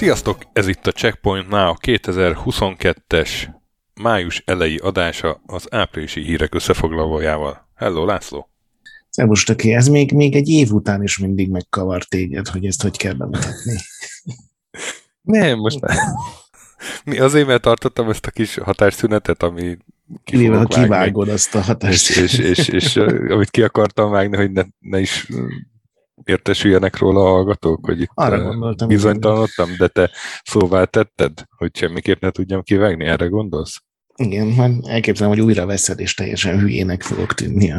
Sziasztok! Ez itt a Checkpoint Now 2022-es május elejé adása az áprilisi hírek összefoglalójával. Hello, László! Szervus, töké, ez még, még egy év után is mindig megkavar téged, hogy ezt hogy kell bemutatni. Nem, most nem. Mi azért, mert tartottam ezt a kis hatásszünetet, ami Kivéve, ha kivágod azt a hatást. És, és, és, és, amit ki akartam vágni, hogy ne, ne is értesüljenek róla a hallgatók, hogy itt Arra gondoltam, bizonytalanodtam, de te szóvá tetted, hogy semmiképp ne tudjam kivágni, erre gondolsz? Igen, majd elképzelem, hogy újra veszed, és teljesen hülyének fogok tűnni.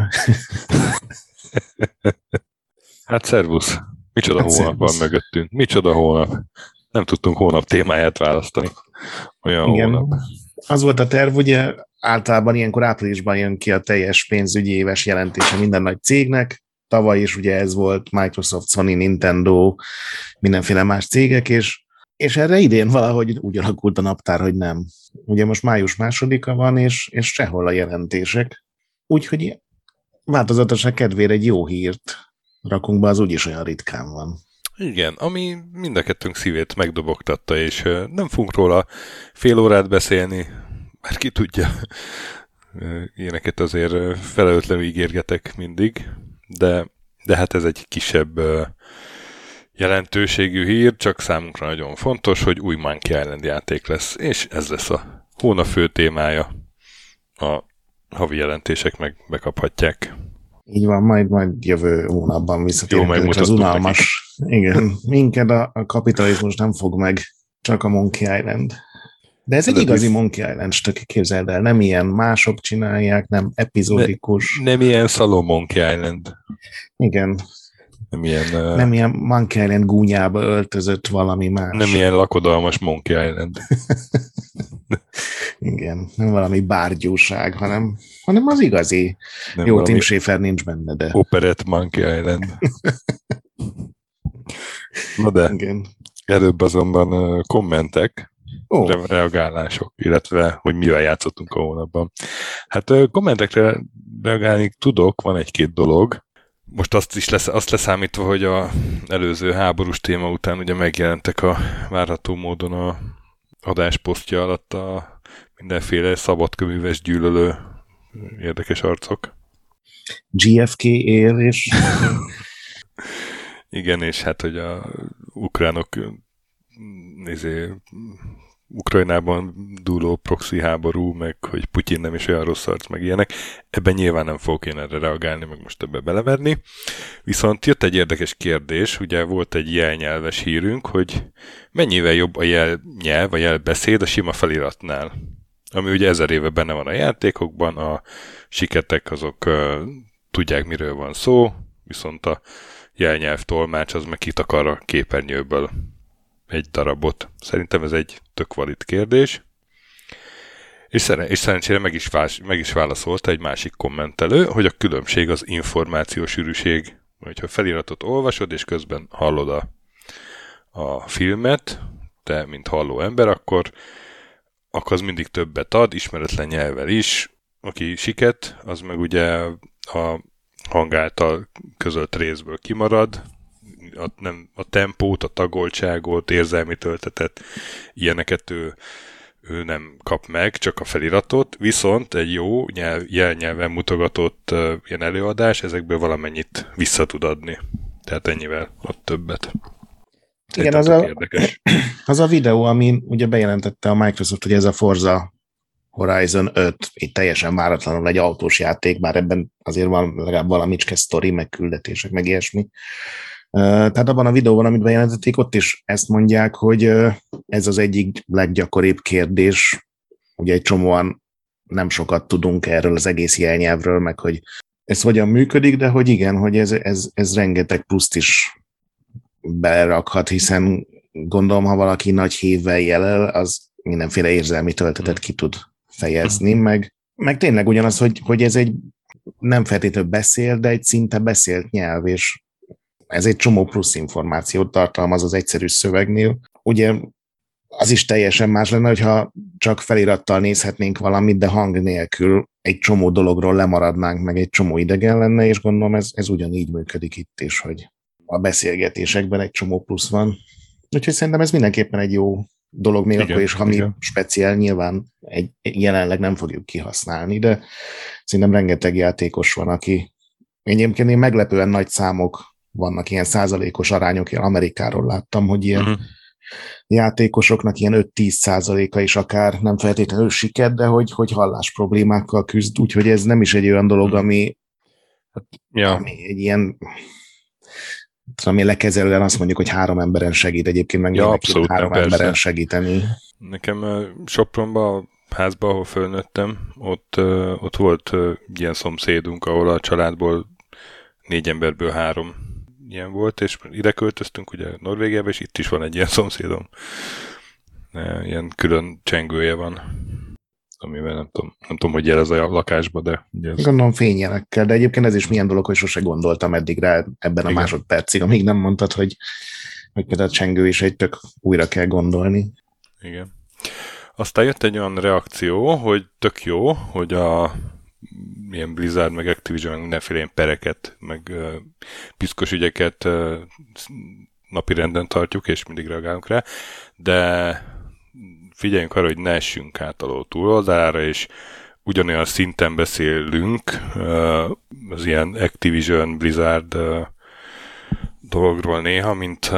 hát szervusz! Micsoda Hát hónap van mögöttünk? Micsoda hónap? Nem tudtunk hónap témáját választani. Olyan Igen. hónap. Az volt a terv, ugye általában ilyenkor áprilisban jön ki a teljes pénzügyi éves jelentése minden nagy cégnek. Tavaly is ugye ez volt Microsoft, Sony, Nintendo, mindenféle más cégek, és, és erre idén valahogy úgy alakult a naptár, hogy nem. Ugye most május másodika van, és, és sehol a jelentések. Úgyhogy változatosan kedvére egy jó hírt rakunk be, az úgyis olyan ritkán van. Igen, ami mind a kettőnk szívét megdobogtatta, és nem fogunk róla fél órát beszélni, mert ki tudja. Ilyeneket azért felelőtlenül ígérgetek mindig, de, de hát ez egy kisebb jelentőségű hír, csak számunkra nagyon fontos, hogy új Monkey Island játék lesz, és ez lesz a hónap fő témája. A havi jelentések meg bekaphatják. Így van, majd, majd jövő hónapban visszatérünk az unalmas. Igen, minket a, a kapitalizmus nem fog meg, csak a Monkey Island. De ez egy De igazi biz- Monkey Island stöki, képzeld el, nem ilyen mások csinálják, nem epizódikus. Nem ilyen Salon Monkey Island, Igen, nem ilyen, nem ilyen Monkey Island gúnyába öltözött valami más. nem ilyen lakodalmas Monkey Island. Igen, nem valami bárgyúság, hanem, hanem az igazi. Nem Jó, Tim Schafer nincs benne, de Operett Monkey Island. Na de, igen. előbb azonban kommentek, re- reagálások, illetve hogy mivel játszottunk a hónapban. Hát kommentekre reagálni tudok, van egy-két dolog. Most azt is lesz, azt leszámítva, hogy a előző háborús téma után ugye megjelentek a várható módon a adásposztja alatt a mindenféle szabadköműves gyűlölő érdekes arcok. GFK él, és Igen, és hát, hogy a ukránok nézé, Ukrajnában dúló proxy háború, meg hogy Putyin nem is olyan rossz arc, meg ilyenek. Ebben nyilván nem fogok én erre reagálni, meg most ebbe beleverni. Viszont jött egy érdekes kérdés, ugye volt egy jelnyelves hírünk, hogy mennyivel jobb a jelnyelv, a jelbeszéd a sima feliratnál. Ami ugye ezer éve benne van a játékokban, a siketek azok uh, tudják, miről van szó, viszont a jelnyelv tolmács az meg kitakar a képernyőből egy darabot. Szerintem ez egy tök valid kérdés. És, szeren- és szerencsére meg is, vás- meg is válaszolta egy másik kommentelő, hogy a különbség az információsűrűség. Hogyha feliratot olvasod, és közben hallod a, a filmet, te, mint halló ember, akkor, akkor az mindig többet ad, ismeretlen nyelvvel is. Aki siket, az meg ugye a hang által közölt részből kimarad, a, nem, a tempót, a tagoltságot, érzelmi töltetet, ilyeneket ő, ő nem kap meg, csak a feliratot, viszont egy jó nyelv, jelnyelven mutogatott uh, ilyen előadás ezekből valamennyit vissza tud adni. Tehát ennyivel ad többet. Igen, az a- érdekes. Az a videó, amin ugye bejelentette a Microsoft, hogy ez a Forza Horizon 5, itt teljesen váratlanul egy autós játék, bár ebben azért van legalább valamicske sztori, meg küldetések, meg ilyesmi. Tehát abban a videóban, amit bejelentették, ott is ezt mondják, hogy ez az egyik leggyakoribb kérdés. Ugye egy csomóan nem sokat tudunk erről az egész jelnyelvről, meg hogy ez hogyan működik, de hogy igen, hogy ez, ez, ez rengeteg pluszt is belerakhat, hiszen gondolom, ha valaki nagy hívvel jelel, az mindenféle érzelmi töltetet ki tud fejezni, meg, meg tényleg ugyanaz, hogy, hogy ez egy nem feltétlenül beszél, de egy szinte beszélt nyelv, és ez egy csomó plusz információt tartalmaz az egyszerű szövegnél. Ugye az is teljesen más lenne, hogyha csak felirattal nézhetnénk valamit, de hang nélkül egy csomó dologról lemaradnánk, meg egy csomó idegen lenne, és gondolom ez, ez ugyanígy működik itt is, hogy a beszélgetésekben egy csomó plusz van. Úgyhogy szerintem ez mindenképpen egy jó dolog, még igen, akkor is, ha mi igen. speciál, nyilván egy, jelenleg nem fogjuk kihasználni, de szerintem rengeteg játékos van, aki egyébként én meglepően nagy számok vannak, ilyen százalékos arányok, én Amerikáról láttam, hogy ilyen uh-huh. játékosoknak ilyen 5-10 százaléka is akár nem feltétlenül siker, de hogy, hogy hallás problémákkal küzd, úgyhogy ez nem is egy olyan dolog, uh-huh. ami, hát, ja. ami egy ilyen ami lekezelően azt mondjuk, hogy három emberen segít, egyébként meg ja, abszolút, három persze. emberen segíteni. Nekem Sopronban, házba, ahol fölnőttem, ott, ott volt ilyen szomszédunk, ahol a családból négy emberből három ilyen volt, és ide költöztünk ugye Norvégiába, és itt is van egy ilyen szomszédom. Ilyen külön csengője van amivel nem tudom, nem tudom hogy jelez a lakásba, de... Ugye ez... Gondolom fényjelekkel, de egyébként ez is milyen dolog, hogy sose gondoltam eddig rá ebben Igen. a másodpercig, amíg nem mondtad, hogy, hogy például a csengő is egy tök újra kell gondolni. Igen. Aztán jött egy olyan reakció, hogy tök jó, hogy a ilyen Blizzard, meg Activision, meg mindenféle ilyen pereket, meg uh, piszkos ügyeket uh, napi renden tartjuk, és mindig reagálunk rá, de figyeljünk arra, hogy ne essünk át a túloldalára, és ugyanolyan szinten beszélünk az ilyen Activision, Blizzard dologról néha, mint,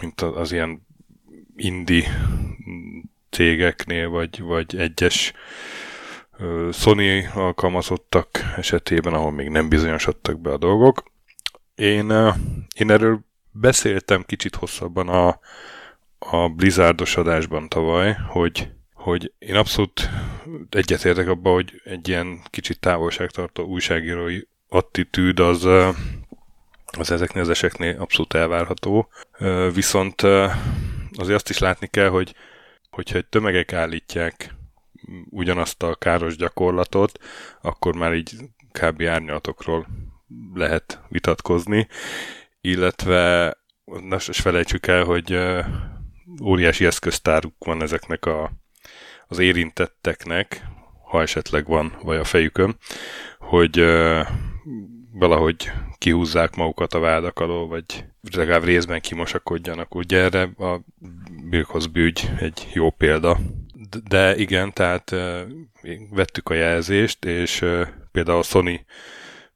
mint az ilyen indie cégeknél, vagy, vagy egyes Sony alkalmazottak esetében, ahol még nem bizonyosodtak be a dolgok. Én, én erről beszéltem kicsit hosszabban a, a Blizzardos adásban tavaly, hogy, hogy én abszolút egyetértek abban, hogy egy ilyen kicsit távolságtartó újságírói attitűd az, az ezeknél az eseknél abszolút elvárható. Viszont azért azt is látni kell, hogy hogyha egy tömegek állítják ugyanazt a káros gyakorlatot, akkor már így kb. árnyalatokról lehet vitatkozni, illetve ne felejtsük el, hogy óriási eszköztáruk van ezeknek a, az érintetteknek, ha esetleg van vaj a fejükön, hogy uh, valahogy kihúzzák magukat a vádak alól, vagy legalább részben kimosakodjanak. Ugye erre a Birkhoz bűgy egy jó példa. De igen, tehát vettük a jelzést, és például a Sony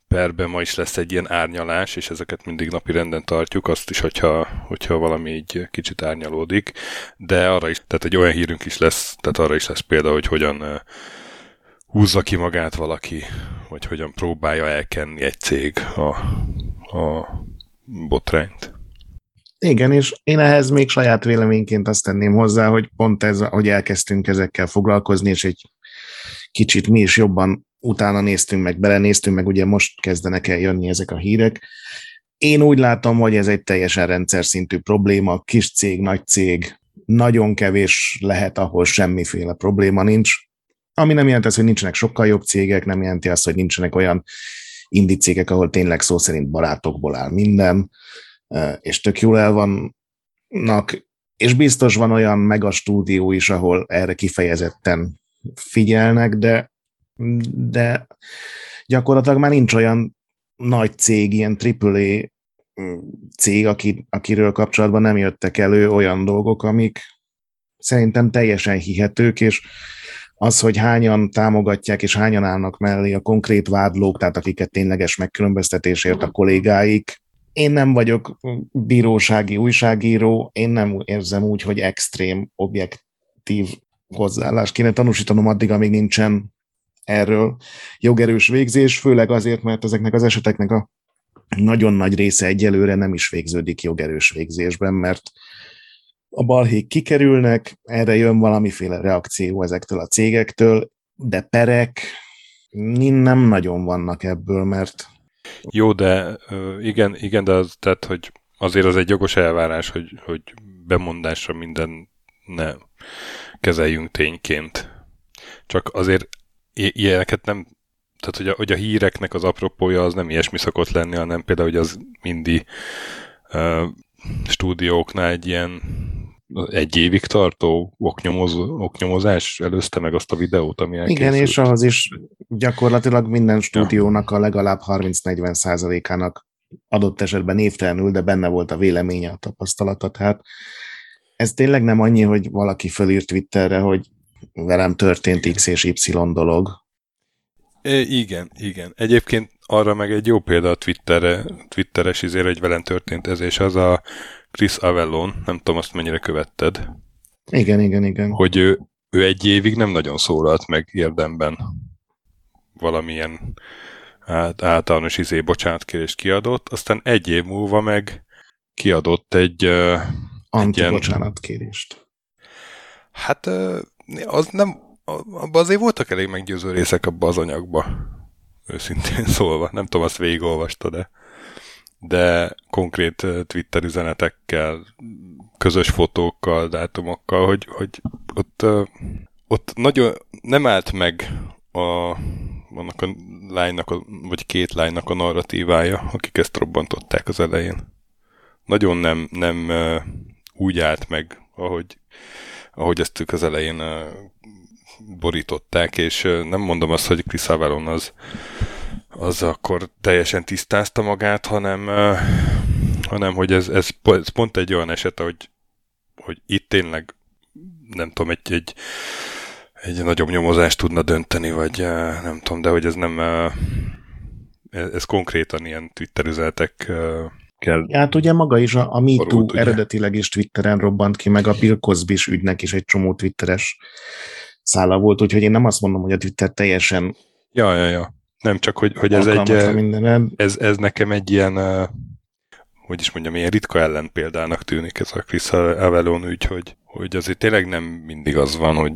perben ma is lesz egy ilyen árnyalás, és ezeket mindig napi renden tartjuk, azt is, hogyha, hogyha valami így kicsit árnyalódik, de arra is, tehát egy olyan hírünk is lesz, tehát arra is lesz példa, hogy hogyan húzza ki magát valaki, vagy hogyan próbálja elkenni egy cég a, a botrányt. Igen, és én ehhez még saját véleményként azt tenném hozzá, hogy pont ez, hogy elkezdtünk ezekkel foglalkozni, és egy kicsit mi is jobban utána néztünk meg, belenéztünk meg, ugye most kezdenek el jönni ezek a hírek. Én úgy látom, hogy ez egy teljesen rendszer szintű probléma, kis cég, nagy cég, nagyon kevés lehet, ahol semmiféle probléma nincs. Ami nem jelenti azt, hogy nincsenek sokkal jobb cégek, nem jelenti azt, hogy nincsenek olyan indi ahol tényleg szó szerint barátokból áll minden, és tök jól el vannak, és biztos van olyan mega stúdió is, ahol erre kifejezetten figyelnek, de de gyakorlatilag már nincs olyan nagy cég, ilyen AAA mm, cég, aki, akiről kapcsolatban nem jöttek elő olyan dolgok, amik szerintem teljesen hihetők, és az, hogy hányan támogatják és hányan állnak mellé a konkrét vádlók, tehát akiket tényleges megkülönböztetésért a kollégáik. Én nem vagyok bírósági újságíró, én nem érzem úgy, hogy extrém, objektív hozzáállás kéne tanúsítanom addig, amíg nincsen erről jogerős végzés, főleg azért, mert ezeknek az eseteknek a nagyon nagy része egyelőre nem is végződik jogerős végzésben, mert a balhék kikerülnek, erre jön valamiféle reakció ezektől a cégektől, de perek nem nagyon vannak ebből, mert... Jó, de igen, igen de az, tehát, hogy azért az egy jogos elvárás, hogy, hogy bemondásra minden ne kezeljünk tényként. Csak azért ilyeneket nem tehát hogy a, hogy a híreknek az apropója az nem ilyesmi szokott lenni, hanem például, hogy az mindi uh, stúdióknál egy ilyen egy évig tartó oknyomoz, oknyomozás előzte meg azt a videót, ami elkészült. Igen, és ahhoz is gyakorlatilag minden stúdiónak a legalább 30-40 százalékának adott esetben névtelenül, de benne volt a véleménye, a tapasztalata. Tehát ez tényleg nem annyi, hogy valaki fölírt Twitterre, hogy velem történt X és Y dolog. É, igen, igen. Egyébként arra meg egy jó példa a Twitterre, Twitteres izére, hogy velem történt ez, és az a Chris Avellon, nem tudom azt mennyire követted. Igen, igen, igen. Hogy ő, ő egy évig nem nagyon szólalt meg érdemben valamilyen át, általános izé bocsánatkérést kiadott, aztán egy év múlva meg kiadott egy, uh, egy ilyen... bocsánatkérést. Hát az nem, abban azért voltak elég meggyőző részek abban az anyagba, őszintén szólva. Nem tudom, azt végigolvasta, de konkrét Twitter üzenetekkel, közös fotókkal, dátumokkal, hogy, hogy ott, ott nagyon nem állt meg a, annak a lánynak, vagy két lánynak a narratívája, akik ezt robbantották az elején. Nagyon nem, nem úgy állt meg, ahogy, ahogy ezt ők az elején borították, és nem mondom azt, hogy Chris Avalon az az akkor teljesen tisztázta magát, hanem, hanem hogy ez, ez, ez pont egy olyan eset, hogy, hogy itt tényleg nem tudom, egy, egy, egy nagyobb nyomozást tudna dönteni, vagy nem tudom, de hogy ez nem ez, ez konkrétan ilyen Twitter üzenetek kell. Hát ugye maga is a, a MeToo eredetileg is Twitteren robbant ki, meg a Bill Cosby ügynek is egy csomó twitteres szála volt, úgyhogy én nem azt mondom, hogy a Twitter teljesen ja, ja, ja. Nem csak, hogy, hogy ez egy, ez, ez nekem egy ilyen, hogy is mondjam, ilyen ritka ellenpéldának tűnik ez a Chris Avalon ügy, hogy, hogy azért tényleg nem mindig az van, hogy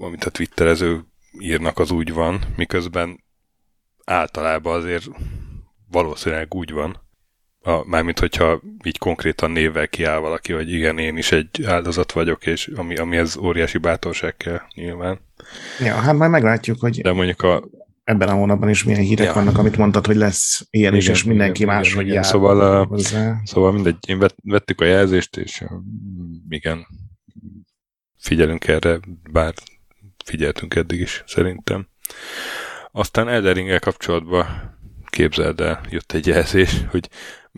amit a twitterező írnak, az úgy van, miközben általában azért valószínűleg úgy van. A, mármint, hogyha így konkrétan névvel kiáll valaki, hogy igen, én is egy áldozat vagyok, és ami, ami ez óriási bátorság kell nyilván. Ja, hát majd meglátjuk, hogy De mondjuk a, ebben a hónapban is milyen hírek ja. vannak, amit mondtad, hogy lesz ilyen igen, is, és mindenki igen, más, hogy jár szóval, hozzá. Szóval mindegy, én vettük a jelzést, és igen, figyelünk erre, bár figyeltünk eddig is, szerintem. Aztán Elderinggel kapcsolatban képzeld el, jött egy jelzés, hogy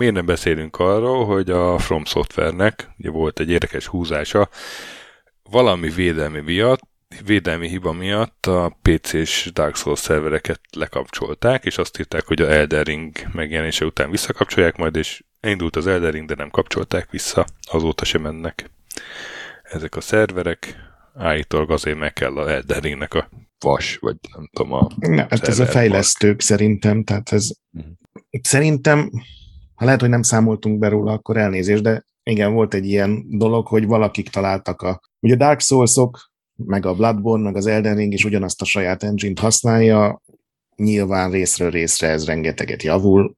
miért nem beszélünk arról, hogy a From Software-nek ugye volt egy érdekes húzása, valami védelmi miatt védelmi hiba miatt a PC-s Dark Souls szervereket lekapcsolták, és azt írták, hogy a Elden Ring megjelenése után visszakapcsolják majd, és indult az Elden Ring, de nem kapcsolták vissza, azóta sem mennek ezek a szerverek. Állítólag azért meg kell a Elden Ringnek a vas, vagy nem tudom a... Ne, hát ez a fejlesztők park. szerintem, tehát ez uh-huh. szerintem, ha lehet, hogy nem számoltunk be róla, akkor elnézést, de igen, volt egy ilyen dolog, hogy valakik találtak a... Ugye Dark Souls-ok meg a Bloodborne, meg az Elden Ring is ugyanazt a saját engine-t használja, nyilván részről részre ez rengeteget javul,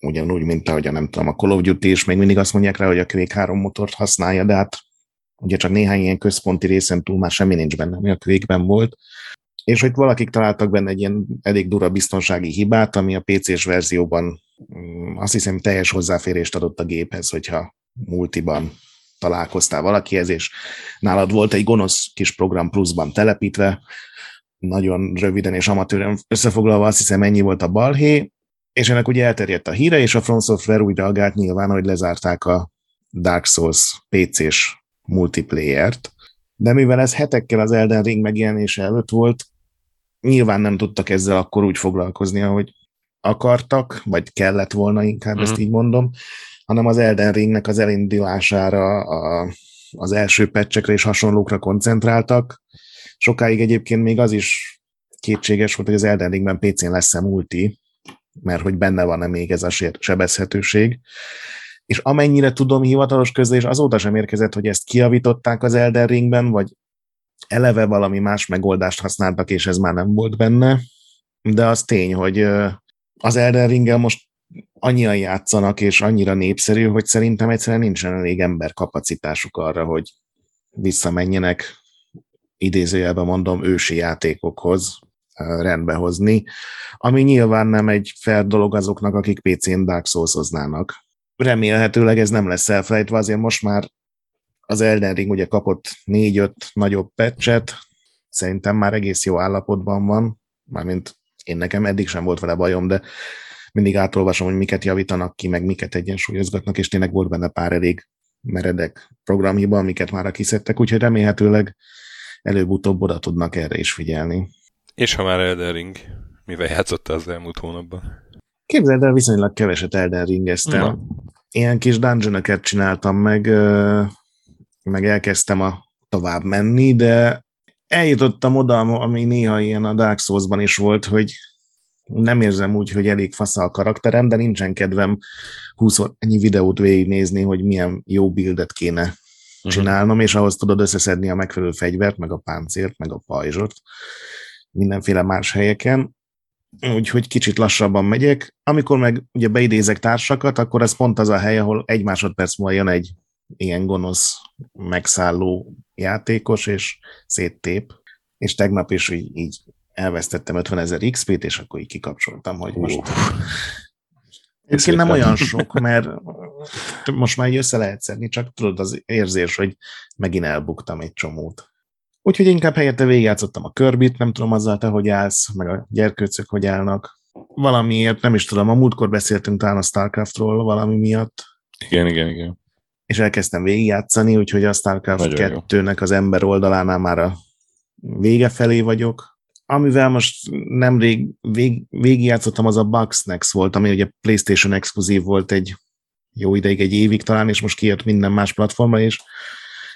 ugyanúgy, mint ahogy a nem tudom, a Call of Duty is még mindig azt mondják rá, hogy a Quake 3 motort használja, de hát ugye csak néhány ilyen központi részen túl már semmi nincs benne, ami a quake volt. És hogy valakik találtak benne egy ilyen elég dura biztonsági hibát, ami a PC-s verzióban azt hiszem teljes hozzáférést adott a géphez, hogyha multiban találkoztál valakihez, és nálad volt egy gonosz kis program pluszban telepítve, nagyon röviden és amatőren összefoglalva azt hiszem ennyi volt a balhé, és ennek ugye elterjedt a híre, és a From Software úgy reagált nyilván, hogy lezárták a Dark Souls PC-s multiplayer-t, de mivel ez hetekkel az Elden Ring megjelenése előtt volt, nyilván nem tudtak ezzel akkor úgy foglalkozni, ahogy akartak, vagy kellett volna, inkább mm-hmm. ezt mhm. így mondom, hanem az Elden Ringnek az elindulására, a, az első pecsekre és hasonlókra koncentráltak. Sokáig egyébként még az is kétséges volt, hogy az Elden Ringben PC-n lesz-e multi, mert hogy benne van-e még ez a sebezhetőség. És amennyire tudom, hivatalos közlés azóta sem érkezett, hogy ezt kiavították az Elden Ringben, vagy eleve valami más megoldást használtak, és ez már nem volt benne. De az tény, hogy az Elden Ringgel most annyian játszanak, és annyira népszerű, hogy szerintem egyszerűen nincsen elég ember kapacitásuk arra, hogy visszamenjenek idézőjelben mondom ősi játékokhoz. rendbe hozni, ami nyilván nem egy fair dolog azoknak, akik PC-n Dark souls Remélhetőleg ez nem lesz elfelejtve, azért most már az Elden Ring ugye kapott négy-öt nagyobb patchet, szerintem már egész jó állapotban van, mármint én nekem eddig sem volt vele bajom, de mindig átolvasom, hogy miket javítanak ki, meg miket egyensúlyozgatnak, és tényleg volt benne pár elég meredek programhiba, amiket már kiszedtek, úgyhogy remélhetőleg előbb-utóbb oda tudnak erre is figyelni. És ha már Elden Ring, mivel játszotta az elmúlt hónapban? Képzeld el, viszonylag keveset Elden Ringeztem. Na. Ilyen kis dungeon csináltam meg, meg elkezdtem a tovább menni, de eljutottam oda, ami néha ilyen a Dark Souls-ban is volt, hogy nem érzem úgy, hogy elég fasz a karakterem, de nincsen kedvem 20 ennyi videót végignézni, hogy milyen jó bildet kéne uh-huh. csinálnom, és ahhoz tudod összeszedni a megfelelő fegyvert, meg a páncért, meg a pajzsot mindenféle más helyeken, úgyhogy kicsit lassabban megyek. Amikor meg ugye beidézek társakat, akkor ez pont az a hely, ahol egy másodperc múlva jön egy ilyen gonosz megszálló játékos, és széttép. És tegnap is így, így elvesztettem 50 ezer XP-t, és akkor így kikapcsoltam, hogy most... Egyébként nem olyan sok, mert most már így össze lehet szedni, csak tudod az érzés, hogy megint elbuktam egy csomót. Úgyhogy inkább helyette végigjátszottam a körbit, nem tudom azzal te, hogy állsz, meg a gyerkőcök, hogy állnak. Valamiért, nem is tudom, a múltkor beszéltünk talán a Starcraftról valami miatt. Igen, igen, igen. És elkezdtem végigjátszani, úgyhogy a Starcraft 2-nek az ember oldalánál már a vége felé vagyok. Amivel most nemrég vég, végigjátszottam, az a Bugsnax volt, ami ugye PlayStation exkluzív volt egy jó ideig, egy évig talán, és most kijött minden más platformra, és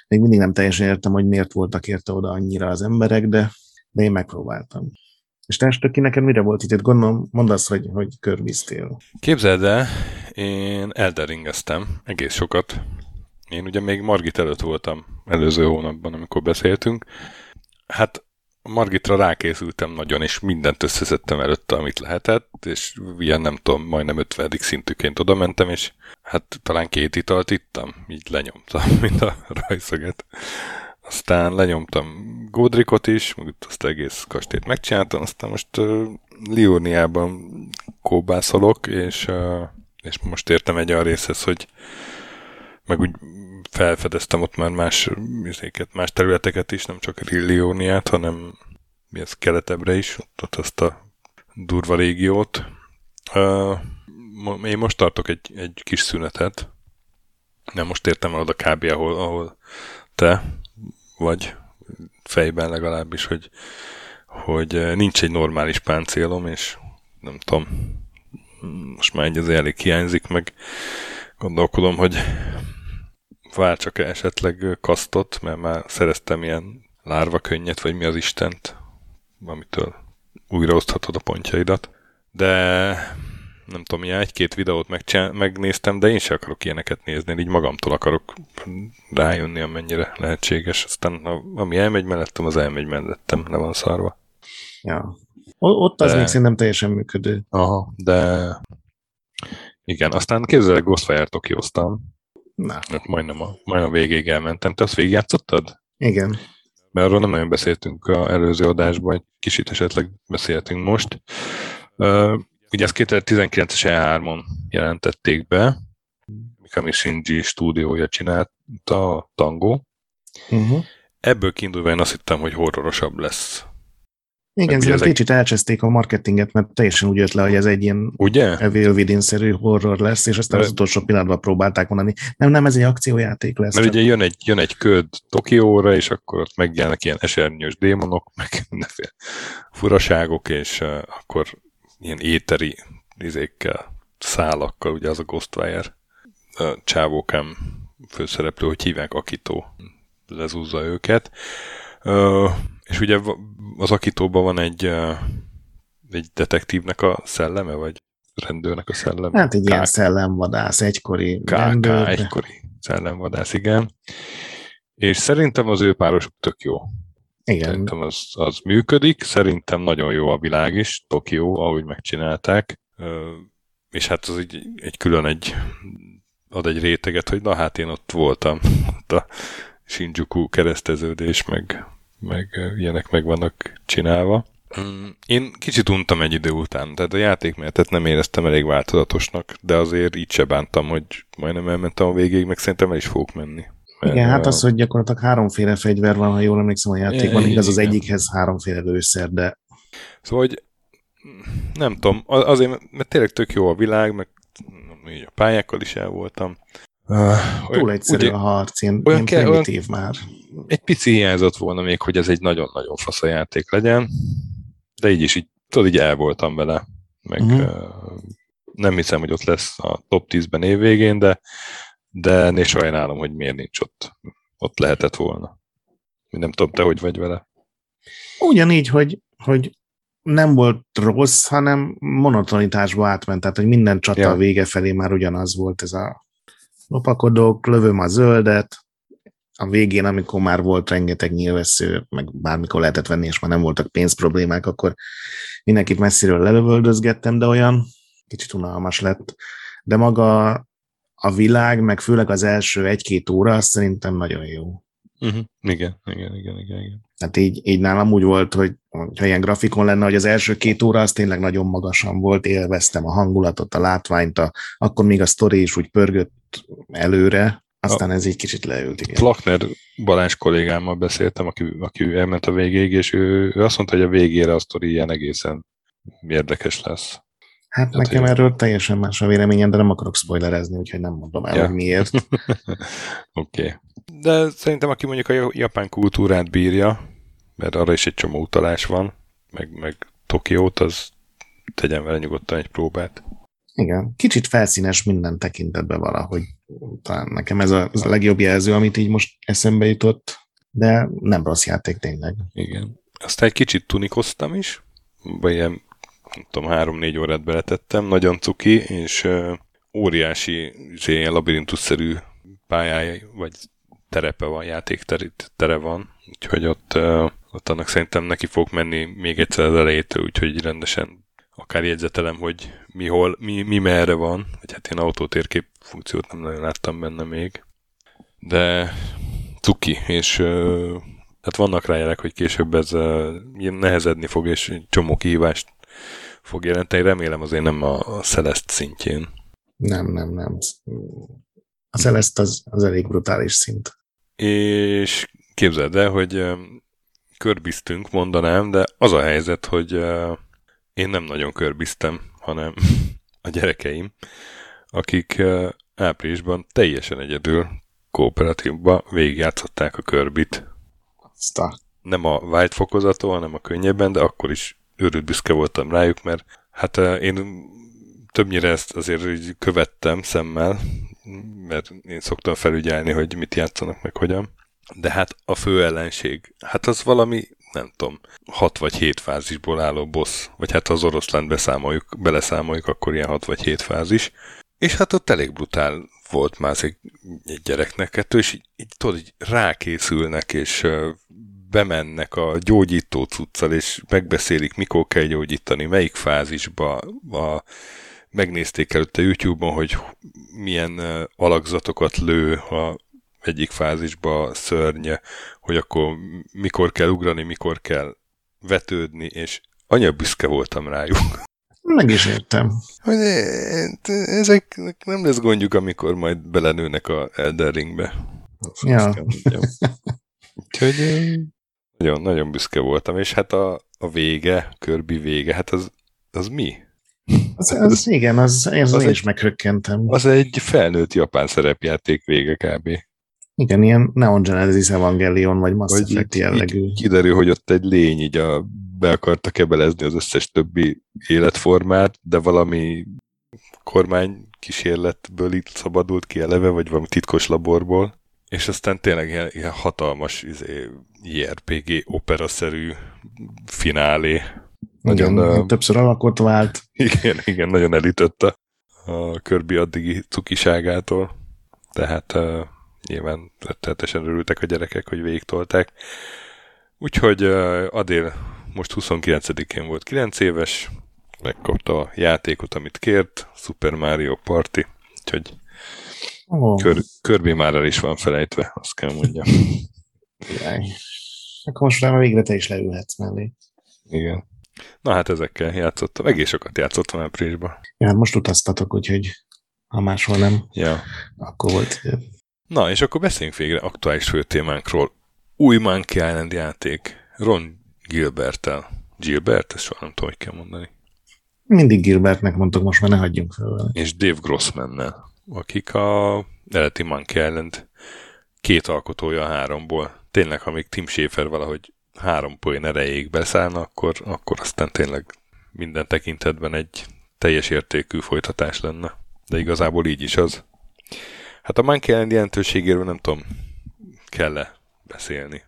még mindig nem teljesen értem, hogy miért voltak érte oda annyira az emberek, de, de én megpróbáltam. És te ki neked mire volt itt? Gondolom, mondd azt, hogy, hogy körviztél. Képzeld el, én elderingeztem egész sokat. Én ugye még Margit előtt voltam előző hónapban, amikor beszéltünk. Hát Margitra rákészültem nagyon, és mindent összeszedtem előtte, amit lehetett, és ilyen nem tudom, majdnem 50. szintűként oda mentem, és hát talán két italt ittam, így lenyomtam, mint a rajszöget. Aztán lenyomtam Gódrikot is, meg azt egész kastélyt megcsináltam, aztán most uh, Liurniában kóbászolok, és, uh, és most értem egy a részhez, hogy meg úgy felfedeztem ott már más, más területeket is, nem csak Rillióniát, hanem mi ez keletebbre is, ott, ott azt a durva régiót. Uh, én most tartok egy, egy kis szünetet. Nem most értem el oda kb. ahol, ahol te vagy, fejben legalábbis, hogy, hogy nincs egy normális páncélom, és nem tudom, most már egy az elég hiányzik, meg gondolkodom, hogy váltsak-e esetleg kasztot, mert már szereztem ilyen lárva könnyet, vagy mi az Istent, amitől újraoszthatod a pontjaidat. De nem tudom, ilyen egy-két videót megnéztem, de én sem akarok ilyeneket nézni, így magamtól akarok rájönni, amennyire lehetséges. Aztán ami elmegy mellettem, az elmegy mellettem, le van szarva. Ja. Ott az de... még szerintem teljesen működő. Aha, de igen, aztán képzelek Ghostfire-t okioztam, Na. Hát majdnem a, majdnem a végéig elmentem. Te azt végigjátszottad? Igen. Mert arról nem nagyon beszéltünk az előző adásban, egy kicsit esetleg beszéltünk most. Uh, ugye ezt 2019-es E3-on jelentették be, Mikami Shinji stúdiója csinálta a Tango. Uh-huh. Ebből kiindulva én azt hittem, hogy horrorosabb lesz. Igen, ez egy kicsit elcseszték a marketinget, mert teljesen úgy jött le, hogy ez egy ilyen Ugye? Evil Within-szerű horror lesz, és aztán az utolsó pillanatban próbálták mondani, nem, nem, ez egy akciójáték lesz. Mert csak. ugye jön egy, jön egy köd Tokióra, és akkor ott megjelennek ilyen esernyős démonok, meg mindenféle furaságok, és uh, akkor ilyen éteri izékkel, szálakkal, ugye az a Ghostwire csávókám főszereplő, hogy hívják Akito, lezúzza őket. És ugye az Akitóban van egy, egy detektívnek a szelleme, vagy rendőrnek a szelleme? Hát egy K- ilyen szellemvadász, egykori K- rendőr. Egykori szellemvadász, igen. És szerintem az ő párosuk tök jó. Igen. Szerintem az, az működik, szerintem nagyon jó a világ is, Tokió, ahogy megcsinálták, és hát az egy, egy külön egy ad egy réteget, hogy na hát én ott voltam, ott a Shinjuku kereszteződés, meg meg ilyenek meg vannak csinálva. Mm, én kicsit untam egy idő után, tehát a játékmenetet nem éreztem elég változatosnak, de azért így se bántam, hogy majdnem elmentem a végéig, meg szerintem el is fogok menni. Mert, Igen, hát az, hogy gyakorlatilag háromféle fegyver van, ha jól emlékszem a játékban, igaz az egyikhez háromféle lőszer, de... Szóval, hogy nem tudom, azért, mert tényleg tök jó a világ, meg így a pályákkal is el voltam. Uh, Túl egyszerű ugye, a harc, ilyen, olyan ilyen primitív olyan, már. Egy pici hiányzott volna még, hogy ez egy nagyon-nagyon fasz a játék legyen, de így is így, tudod, így el voltam vele. Meg uh-huh. uh, nem hiszem, hogy ott lesz a top 10-ben évvégén, de, de én sajnálom, hogy miért nincs ott. Ott lehetett volna. Nem tudom, te hogy vagy vele. Ugyanígy, hogy, hogy nem volt rossz, hanem monotonitásba átment, tehát hogy minden csata ja. vége felé már ugyanaz volt ez a lopakodok, lövöm a zöldet, a végén, amikor már volt rengeteg nyilvessző, meg bármikor lehetett venni, és már nem voltak pénzproblémák, akkor mindenkit messziről lelövöldözgettem, de olyan kicsit unalmas lett. De maga a világ, meg főleg az első egy-két óra, azt szerintem nagyon jó. Uh-huh. Igen, igen, igen, igen, igen. Tehát így, így nálam úgy volt, hogy ha ilyen grafikon lenne, hogy az első két óra az tényleg nagyon magasan volt, élveztem a hangulatot, a látványt, a, akkor még a sztori is úgy pörgött előre, aztán a ez így kicsit leült, igen. Plakner Balázs kollégámmal beszéltem, aki, aki elment a végéig, és ő, ő azt mondta, hogy a végére a sztori ilyen egészen érdekes lesz. Hát Tehát, nekem hogy... erről teljesen más a véleményem, de nem akarok spoilerezni, úgyhogy nem mondom el, ja. hogy miért. Oké. okay. De szerintem, aki mondjuk a japán kultúrát bírja, mert arra is egy csomó utalás van, meg, meg Tokiót, az tegyen vele nyugodtan egy próbát. Igen, kicsit felszínes minden tekintetben valahogy. Talán nekem ez a, ez a legjobb jelző, amit így most eszembe jutott, de nem rossz játék tényleg. Igen. Aztán egy kicsit tunikoztam is, vagy ilyen, nem tudom, három-négy órát beletettem, nagyon cuki, és óriási ilyen labirintusszerű pályája, vagy terepe van, játéktere van, úgyhogy ott, ott annak szerintem neki fog menni még egyszer az elejétől, úgyhogy rendesen akár jegyzetelem, hogy mi, hol, mi, mi merre van, vagy hát én autótérkép funkciót nem nagyon láttam benne még. De cuki, és hát vannak rá hogy később ez nehezedni fog, és csomó kihívást fog jelenteni. Remélem azért nem a, a Celeste szintjén. Nem, nem, nem. A Celeste az, az elég brutális szint. És képzeld el, hogy körbiztünk, mondanám, de az a helyzet, hogy én nem nagyon körbiztem, hanem a gyerekeim, akik áprilisban teljesen egyedül kooperatívba végigjátszották a körbit. Nem a white fokozaton, hanem a könnyebben, de akkor is őrült büszke voltam rájuk, mert hát én többnyire ezt azért követtem szemmel, mert én szoktam felügyelni, hogy mit játszanak, meg hogyan. De hát a fő ellenség, hát az valami, nem tudom, hat vagy hét fázisból álló boss, vagy hát az oroszlán beszámoljuk, beleszámoljuk, akkor ilyen hat vagy hét fázis. És hát ott elég brutál volt már egy, gyereknek és így, így tudod, így rákészülnek, és bemennek a gyógyító cuccal, és megbeszélik, mikor kell gyógyítani, melyik fázisba, a, megnézték előtte YouTube-on, hogy milyen alakzatokat lő a egyik fázisba szörnye, hogy akkor mikor kell ugrani, mikor kell vetődni, és anya büszke voltam rájuk. Meg is értem. Hogy ezek nem lesz gondjuk, amikor majd belenőnek a Elden Ringbe. Ja. Úgyhogy nagyon, nagyon büszke voltam, és hát a, a vége, Körbi vége, hát az, az mi? Az, az, igen, az, az, az én is meghökkentem. Az egy felnőtt japán szerepjáték vége kb. Igen, ilyen Neon Genesis Evangelion, vagy Mass vagy Effect jellegű. Így kiderül, hogy ott egy lény így a, be akarta kebelezni az összes többi életformát, de valami kormány kísérletből itt szabadult ki eleve, vagy valami titkos laborból, és aztán tényleg ilyen, ilyen hatalmas izé, JRPG operaszerű finálé. Nagyon, igen, uh, többször alakot vált. Igen, igen, nagyon elütötte a Kirby addigi cukiságától. Tehát uh, nyilván rettenetesen örültek a gyerekek, hogy végigtolták. Úgyhogy uh, Adél most 29-én volt 9 éves, megkapta a játékot, amit kért, Super Mario Party, úgyhogy oh. kör, Kirby már el is van felejtve, azt kell mondjam. Jaj. Akkor most már végre te is leülhetsz mellé. Igen. Na hát ezekkel játszottam. Egész sokat játszottam áprilisban. Ja, hát most utaztatok, úgyhogy ha máshol nem, Ja. akkor volt. Na, és akkor beszéljünk végre aktuális főtémánkról. Új Monkey Island játék. Ron Gilbertel. Gilbert? Ezt soha nem tudom, hogy kell mondani. Mindig Gilbertnek mondtok, most már ne hagyjunk fel. És Dave Grossmannel, akik a eredeti Monkey Island két alkotója a háromból. Tényleg, amíg Tim Schafer valahogy három poén erejéig beszállna, akkor, akkor aztán tényleg minden tekintetben egy teljes értékű folytatás lenne. De igazából így is az. Hát a Monkey Island jelentőségéről nem tudom, kell-e beszélni.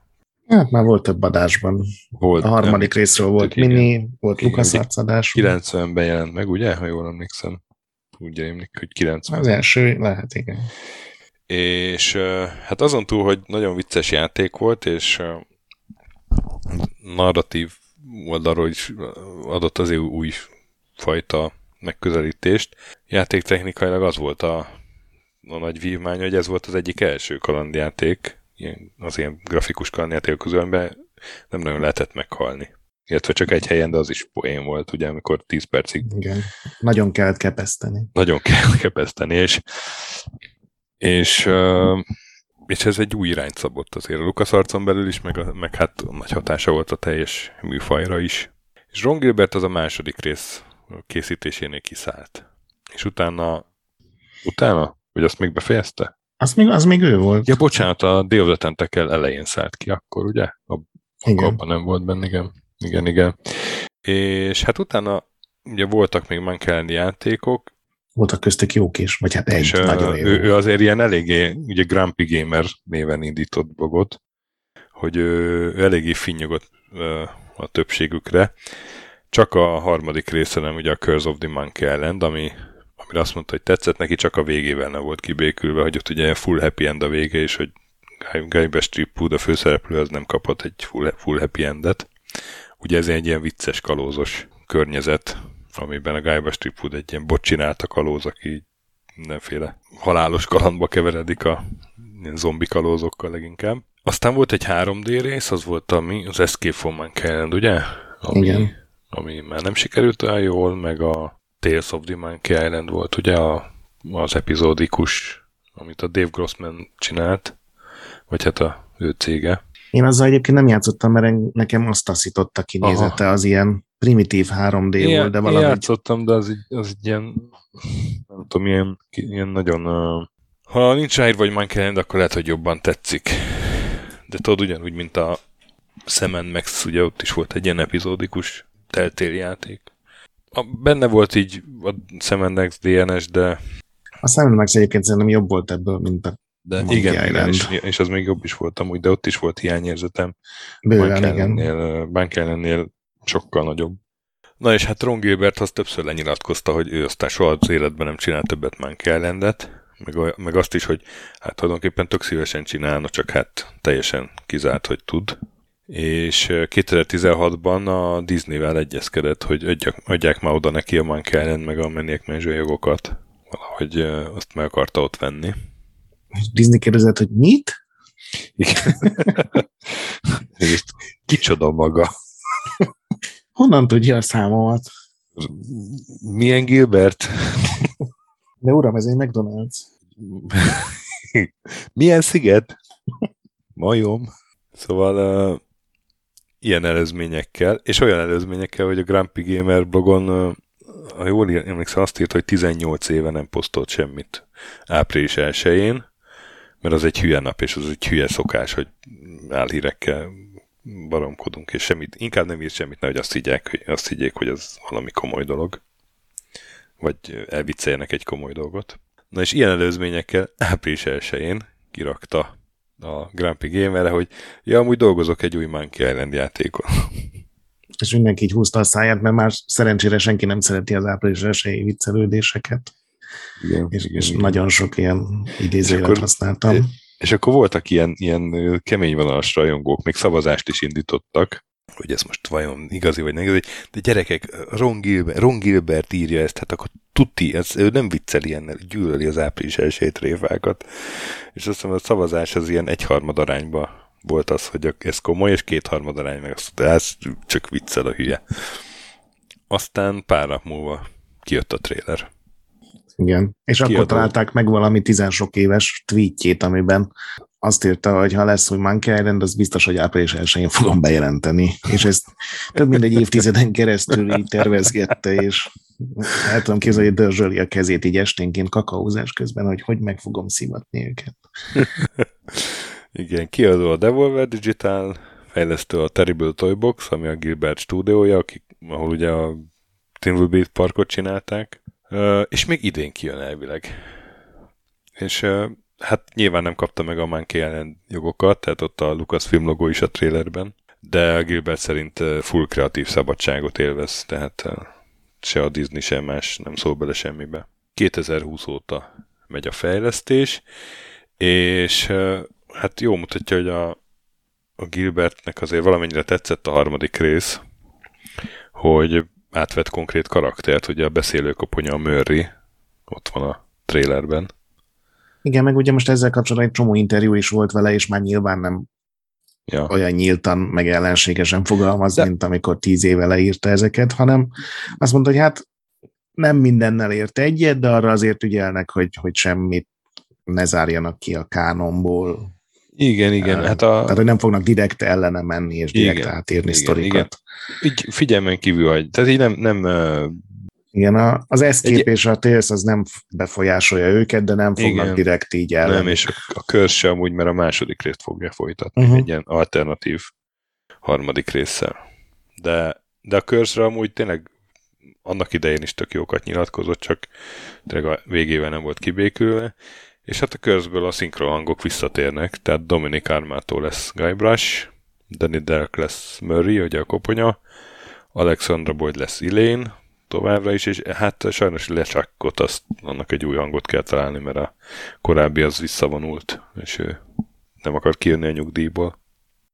Hát már volt több adásban. Volt, A harmadik részről volt igen. mini, volt ugye adás. 90-ben jelent meg, ugye? Ha jól emlékszem. Úgy rémlik, hogy 90 Az első, lehet, igen. És hát azon túl, hogy nagyon vicces játék volt, és narratív oldalról is adott az új fajta megközelítést. Játéktechnikailag az volt a, a nagy vívmány, hogy ez volt az egyik első kalandjáték, ilyen, az ilyen grafikus kalandjáték közül, amiben nem nagyon lehetett meghalni. Illetve csak egy helyen, de az is poén volt, ugye, amikor 10 percig igen. Nagyon kellett kepeszteni. nagyon kell kepeszteni, és, és, és ez egy új irányt szabott azért a Lucas arcon belül is, meg, a, meg hát nagy hatása volt a teljes műfajra is. És Ron Gilbert az a második rész készítésénél kiszállt. És utána, utána? Vagy azt még befejezte? Az még, az még ő volt. Ja, bocsánat, a Tentacle elején szállt ki akkor, ugye? A, igen. abban nem volt benne, igen. Igen, igen. És hát utána ugye voltak még Mankelni játékok, Voltak köztük jók is, vagy hát egy és nagyon jó. ő, ő azért ilyen eléggé, ugye Grumpy Gamer néven indított blogot, hogy ő, ő eléggé finnyogott a többségükre. Csak a harmadik része nem, ugye a Curse of the Monkey Island, ami, amire azt mondta, hogy tetszett neki, csak a végével nem volt kibékülve, hogy ott ugye full happy end a vége, és hogy Guy- Bestripwood, a főszereplő, az nem kapott egy full, full happy endet. Ugye ez egy ilyen vicces, kalózos környezet, amiben a Guy Bestripwood egy ilyen bot csinált a kalóz, aki mindenféle halálos kalandba keveredik a ilyen zombi kalózokkal leginkább. Aztán volt egy 3D rész, az volt ami, az Escape from Monkey Island, ugye? Ami, Igen. ami már nem sikerült olyan jól, meg a Tales of the Monkey Island volt, ugye a, az epizódikus, amit a Dave Grossman csinált, vagy hát a ő cége. Én azzal egyébként nem játszottam, mert nekem azt taszította kinézete, az ilyen primitív 3D Én, volt, de valahogy játszottam, de az egy, az egy ilyen, nem tudom, ilyen, ilyen nagyon... Uh, ha nincs ráírva, vagy Monkey Island, akkor lehet, hogy jobban tetszik. De tudod, ugyanúgy, mint a Sam Max, ugye ott is volt egy ilyen epizódikus teltél játék. A, benne volt így a Sam Max DNS, de, a Sam Max egyébként szerintem jobb volt ebből, mint a de Monkey igen, igen és, és, az még jobb is volt amúgy, de ott is volt hiányérzetem. bőven, Monkey igen. Monkey Islandnél sokkal nagyobb. Na és hát Ron Gilbert az többször lenyilatkozta, hogy ő aztán soha az életben nem csinál többet Monkey Islandet, meg, meg azt is, hogy hát tulajdonképpen tök szívesen csinálna, csak hát teljesen kizárt, hogy tud. És ö, 2016-ban a Disney-vel egyezkedett, hogy adják, adják már oda neki a Monkey Island meg a Maniac Mansion jogokat. Valahogy azt meg akarta ott venni. Disney kérdezett, hogy mit? Igen. Kicsoda maga. Honnan tudja a számomat? Milyen Gilbert? De uram, ez egy McDonald's. Milyen sziget? Majom. Szóval uh, ilyen előzményekkel, és olyan előzményekkel, hogy a Grumpy Gamer blogon, uh, ha jól emlékszem, azt írt, hogy 18 éve nem posztolt semmit április 1 mert az egy hülye nap, és az egy hülye szokás, hogy álhírekkel baromkodunk, és semmit, inkább nem írt semmit, nehogy azt higgyek, hogy, azt higgyék, hogy az valami komoly dolog. Vagy elvicceljenek egy komoly dolgot. Na és ilyen előzményekkel április 1 kirakta a Grumpy Gamerre, hogy ja, amúgy dolgozok egy új Monkey Island játékon. És mindenki így húzta a száját, mert már szerencsére senki nem szereti az április esélyi viccelődéseket. Igen, És, és nagyon sok ilyen idézőjelet használtam. És akkor voltak ilyen, ilyen ö, kemény vonalas rajongók, még szavazást is indítottak, hogy ez most vajon igazi vagy nem igazi, de gyerekek, Ron Gilbert, Ron Gilbert írja ezt, hát akkor tuti, ez, ő nem viccel ilyennel, gyűlöli az április elsőt réfákat. És azt hiszem, a szavazás az ilyen egyharmad arányba volt az, hogy ez komoly, és kétharmad arány meg azt mondta, ez csak viccel a hülye. aztán pár nap múlva kijött a trailer. Igen. És Kiadó. akkor találták meg valami tizensok éves tweetjét, amiben azt írta, hogy ha lesz új Monkey Island, az biztos, hogy április 1 fogom bejelenteni. És ezt több mint egy évtizeden keresztül így tervezgette, és el tudom képzelni, hogy dörzsöli a kezét így esténként kakaózás közben, hogy hogy meg fogom szimatni őket. Igen, kiadó a Devolver Digital, fejlesztő a Terrible Toybox, ami a Gilbert stúdiója, akik, ahol ugye a Timberbeat parkot csinálták, és még idén kijön elvileg. És hát nyilván nem kapta meg a Monkey Island jogokat, tehát ott a Lucasfilm logó is a trailerben, de Gilbert szerint full kreatív szabadságot élvez, tehát se a Disney, sem más nem szól bele semmibe. 2020 óta megy a fejlesztés, és hát jó mutatja, hogy a, a Gilbertnek azért valamennyire tetszett a harmadik rész, hogy átvett konkrét karaktert, ugye a beszélőkoponya a Murray, ott van a trailerben. Igen, meg ugye most ezzel kapcsolatban egy csomó interjú is volt vele, és már nyilván nem ja. olyan nyíltan, meg ellenségesen fogalmaz, De... mint amikor tíz éve leírta ezeket, hanem azt mondta, hogy hát nem mindennel ért egyet, de arra azért ügyelnek, hogy, hogy semmit ne zárjanak ki a kánomból. Igen, igen. Hát a... Tehát, hogy nem fognak direkt ellene menni, és direkt igen, átírni igen, sztorikat. Igen. Így figyelmen kívül, hogy tehát így nem, nem igen, a, az Escape egy... és a Tales az nem befolyásolja őket, de nem fognak Igen. direkt így el. Nem, és a, a Curse sem úgy, mert a második részt fogja folytatni, uh-huh. egy ilyen alternatív harmadik résszel. De, de a curse amúgy tényleg annak idején is tök jókat nyilatkozott, csak tényleg a végével nem volt kibékülve, és hát a körzből a szinkrohangok visszatérnek, tehát Dominic Armato lesz Guybrush, Danny Delk lesz Murray, ugye a koponya, Alexandra Boyd lesz Elaine, továbbra is, és hát sajnos lecsakkot, azt, annak egy új hangot kell találni, mert a korábbi az visszavonult, és ő nem akar kijönni a nyugdíjból.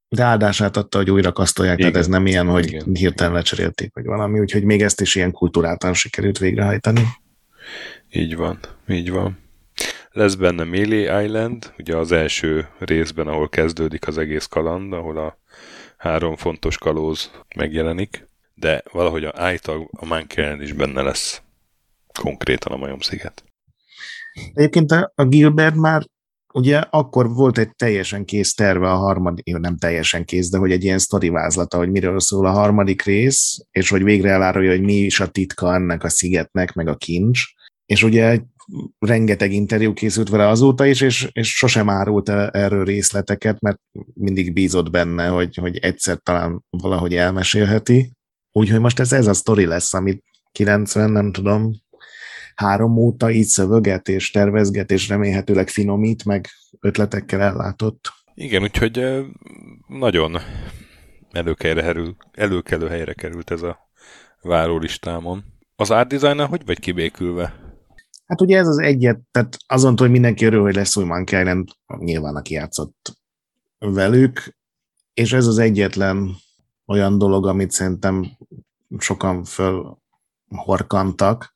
De áldását adta, hogy újra kasztolják, Igen. tehát ez nem ilyen, hogy Igen. hirtelen lecserélték, vagy valami, úgyhogy még ezt is ilyen kultúráltan sikerült végrehajtani. Így van, így van. Lesz benne Melee Island, ugye az első részben, ahol kezdődik az egész kaland, ahol a három fontos kalóz megjelenik de valahogy a állítólag a Mankellen is benne lesz konkrétan a majomsziget. Egyébként a, Gilbert már ugye akkor volt egy teljesen kész terve a harmadik, nem teljesen kész, de hogy egy ilyen sztorivázlata, hogy miről szól a harmadik rész, és hogy végre elárulja, hogy mi is a titka ennek a szigetnek, meg a kincs. És ugye rengeteg interjú készült vele azóta is, és, és sosem árult erről részleteket, mert mindig bízott benne, hogy, hogy egyszer talán valahogy elmesélheti. Úgyhogy most ez, ez a sztori lesz, amit 90, nem tudom, három óta így szövöget és tervezget, és remélhetőleg finomít, meg ötletekkel ellátott. Igen, úgyhogy nagyon előkelő, előkelő helyre került ez a várólistámon. Az art design hogy vagy kibékülve? Hát ugye ez az egyet, tehát azon, hogy mindenki örül, hogy lesz új Monkey Island, nyilván aki játszott velük, és ez az egyetlen olyan dolog, amit szerintem sokan fölhorkantak.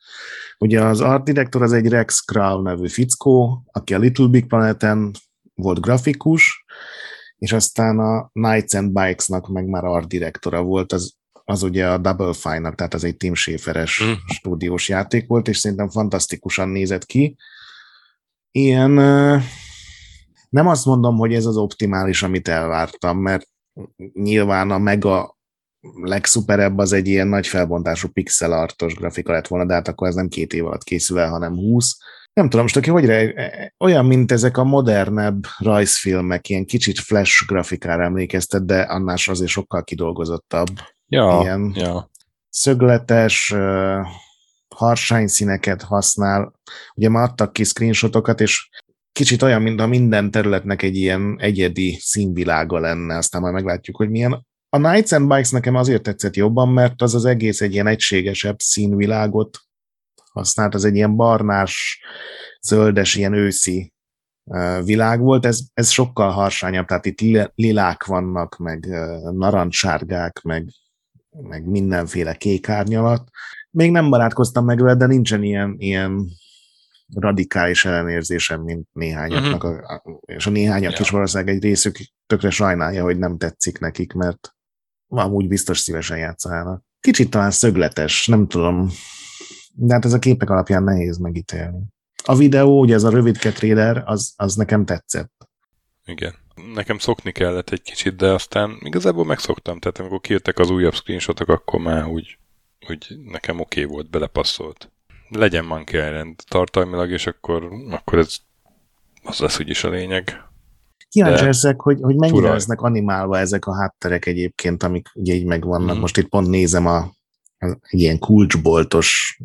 Ugye az art director az egy Rex Kral nevű fickó, aki a Little Big Planeten volt grafikus, és aztán a Nights and Bikes-nak meg már art direktora volt, az, az ugye a Double Fine-nak, tehát az egy Tim Schaferes mm. stúdiós játék volt, és szerintem fantasztikusan nézett ki. Ilyen, nem azt mondom, hogy ez az optimális, amit elvártam, mert nyilván a mega legszuperebb az egy ilyen nagy felbontású pixel artos grafika lett volna, de hát akkor ez nem két év alatt készül el, hanem húsz. Nem tudom, most aki hogy re, olyan, mint ezek a modernebb rajzfilmek, ilyen kicsit flash grafikára emlékeztet, de annál azért sokkal kidolgozottabb. Ja, ilyen ja. szögletes, harsány színeket használ. Ugye már adtak ki screenshotokat, és kicsit olyan, mint a minden területnek egy ilyen egyedi színvilága lenne, aztán majd meglátjuk, hogy milyen. A Nights and Bikes nekem azért tetszett jobban, mert az az egész egy ilyen egységesebb színvilágot használt, az egy ilyen barnás, zöldes, ilyen őszi világ volt, ez, ez sokkal harsányabb, tehát itt lilák vannak, meg narancssárgák, meg, meg mindenféle kék árnyalat. Még nem barátkoztam meg vele, de nincsen ilyen, ilyen radikális ellenérzésem, mint néhányaknak, uh-huh. és a néhányak ja. is valószínűleg egy részük tökre sajnálja, hogy nem tetszik nekik, mert amúgy biztos szívesen játszanának. kicsit talán szögletes, nem tudom. De hát ez a képek alapján nehéz megítélni. A videó, ugye ez a rövidke trailer, az, az nekem tetszett. Igen. Nekem szokni kellett egy kicsit, de aztán igazából megszoktam. Tehát amikor kijöttek az újabb screenshotok, akkor már úgy, úgy nekem oké okay volt, belepasszolt. Legyen Monkey Island tartalmilag, és akkor, akkor ez az lesz úgyis a lényeg. Kíváncsi leszek, hogy, hogy mennyire fura. lesznek animálva ezek a hátterek egyébként, amik ugye így megvannak. Mm. Most itt pont nézem a, a egy ilyen kulcsboltos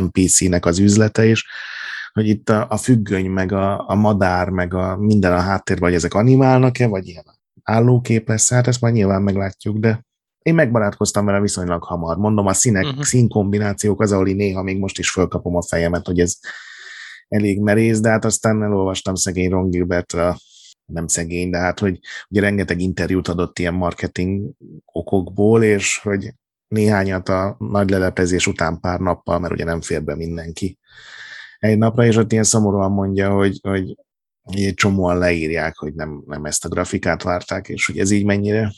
NPC-nek az üzlete is, hogy itt a, a függöny, meg a, a madár, meg a minden a háttérben, vagy ezek animálnak-e, vagy ilyen állókép lesz, hát ezt majd nyilván meglátjuk, de én megbarátkoztam vele viszonylag hamar. Mondom, a színek, uh-huh. színkombinációk az, ahol néha még most is fölkapom a fejemet, hogy ez elég merész, de hát aztán elolvastam szegény Ron Gilbertra, nem szegény, de hát, hogy ugye rengeteg interjút adott ilyen marketing okokból, és hogy néhányat a nagy leleplezés után pár nappal, mert ugye nem fér be mindenki egy napra, és ott ilyen szomorúan mondja, hogy, hogy egy csomóan leírják, hogy nem, nem ezt a grafikát várták, és hogy ez így mennyire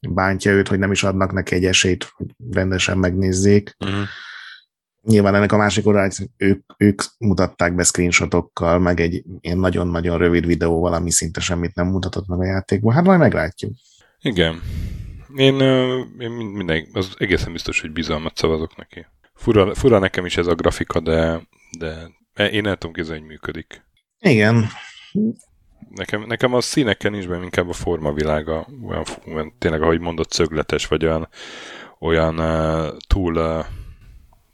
bántja őt, hogy nem is adnak neki egy esélyt, hogy rendesen megnézzék. Uh-huh. Nyilván ennek a másik oldalát ők, ők mutatták be screenshotokkal, meg egy ilyen nagyon-nagyon rövid videóval, ami szinte semmit nem mutatott meg a játékból. Hát majd meglátjuk. Igen. Én, én minden, az egészen biztos, hogy bizalmat szavazok neki. Fura, fura nekem is ez a grafika, de, de én el tudom képzelni, hogy működik. Igen. Nekem, nekem a színeken nincs benne inkább a formavilága, olyan, olyan tényleg, ahogy mondott, szögletes, vagy olyan, olyan uh, túl, uh,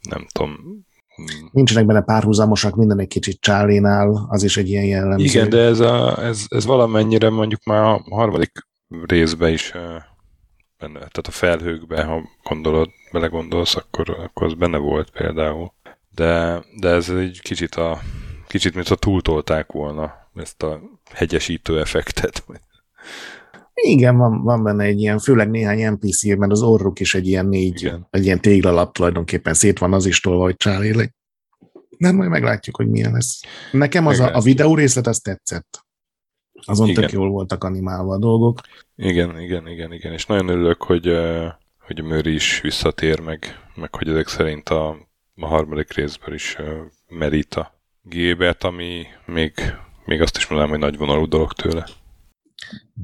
nem tudom, Nincsenek benne párhuzamosak, minden egy kicsit csálénál, az is egy ilyen jellemző. Igen, de ez, a, ez, ez valamennyire mondjuk már a harmadik részben is benne, tehát a felhőkben, ha gondolod, belegondolsz, akkor, akkor az benne volt például. De, de ez egy kicsit a kicsit, mint a túltolták volna ezt a hegyesítő effektet. Igen, van, van benne egy ilyen, főleg néhány NPC, mert az orruk is egy ilyen négy, Igen. egy ilyen téglalap tulajdonképpen szét van az is tolva, hogy csáléleg. Nem, majd meglátjuk, hogy milyen lesz. Nekem az a, a videó részlet, az tetszett. Azon igen. tök jól voltak animálva a dolgok. Igen, igen, igen, igen. És nagyon örülök, hogy, hogy Mőri is visszatér meg, meg hogy ezek szerint a, a harmadik részből is merít a Gébert, ami még, még azt is mondanám, hogy nagy vonalú dolog tőle.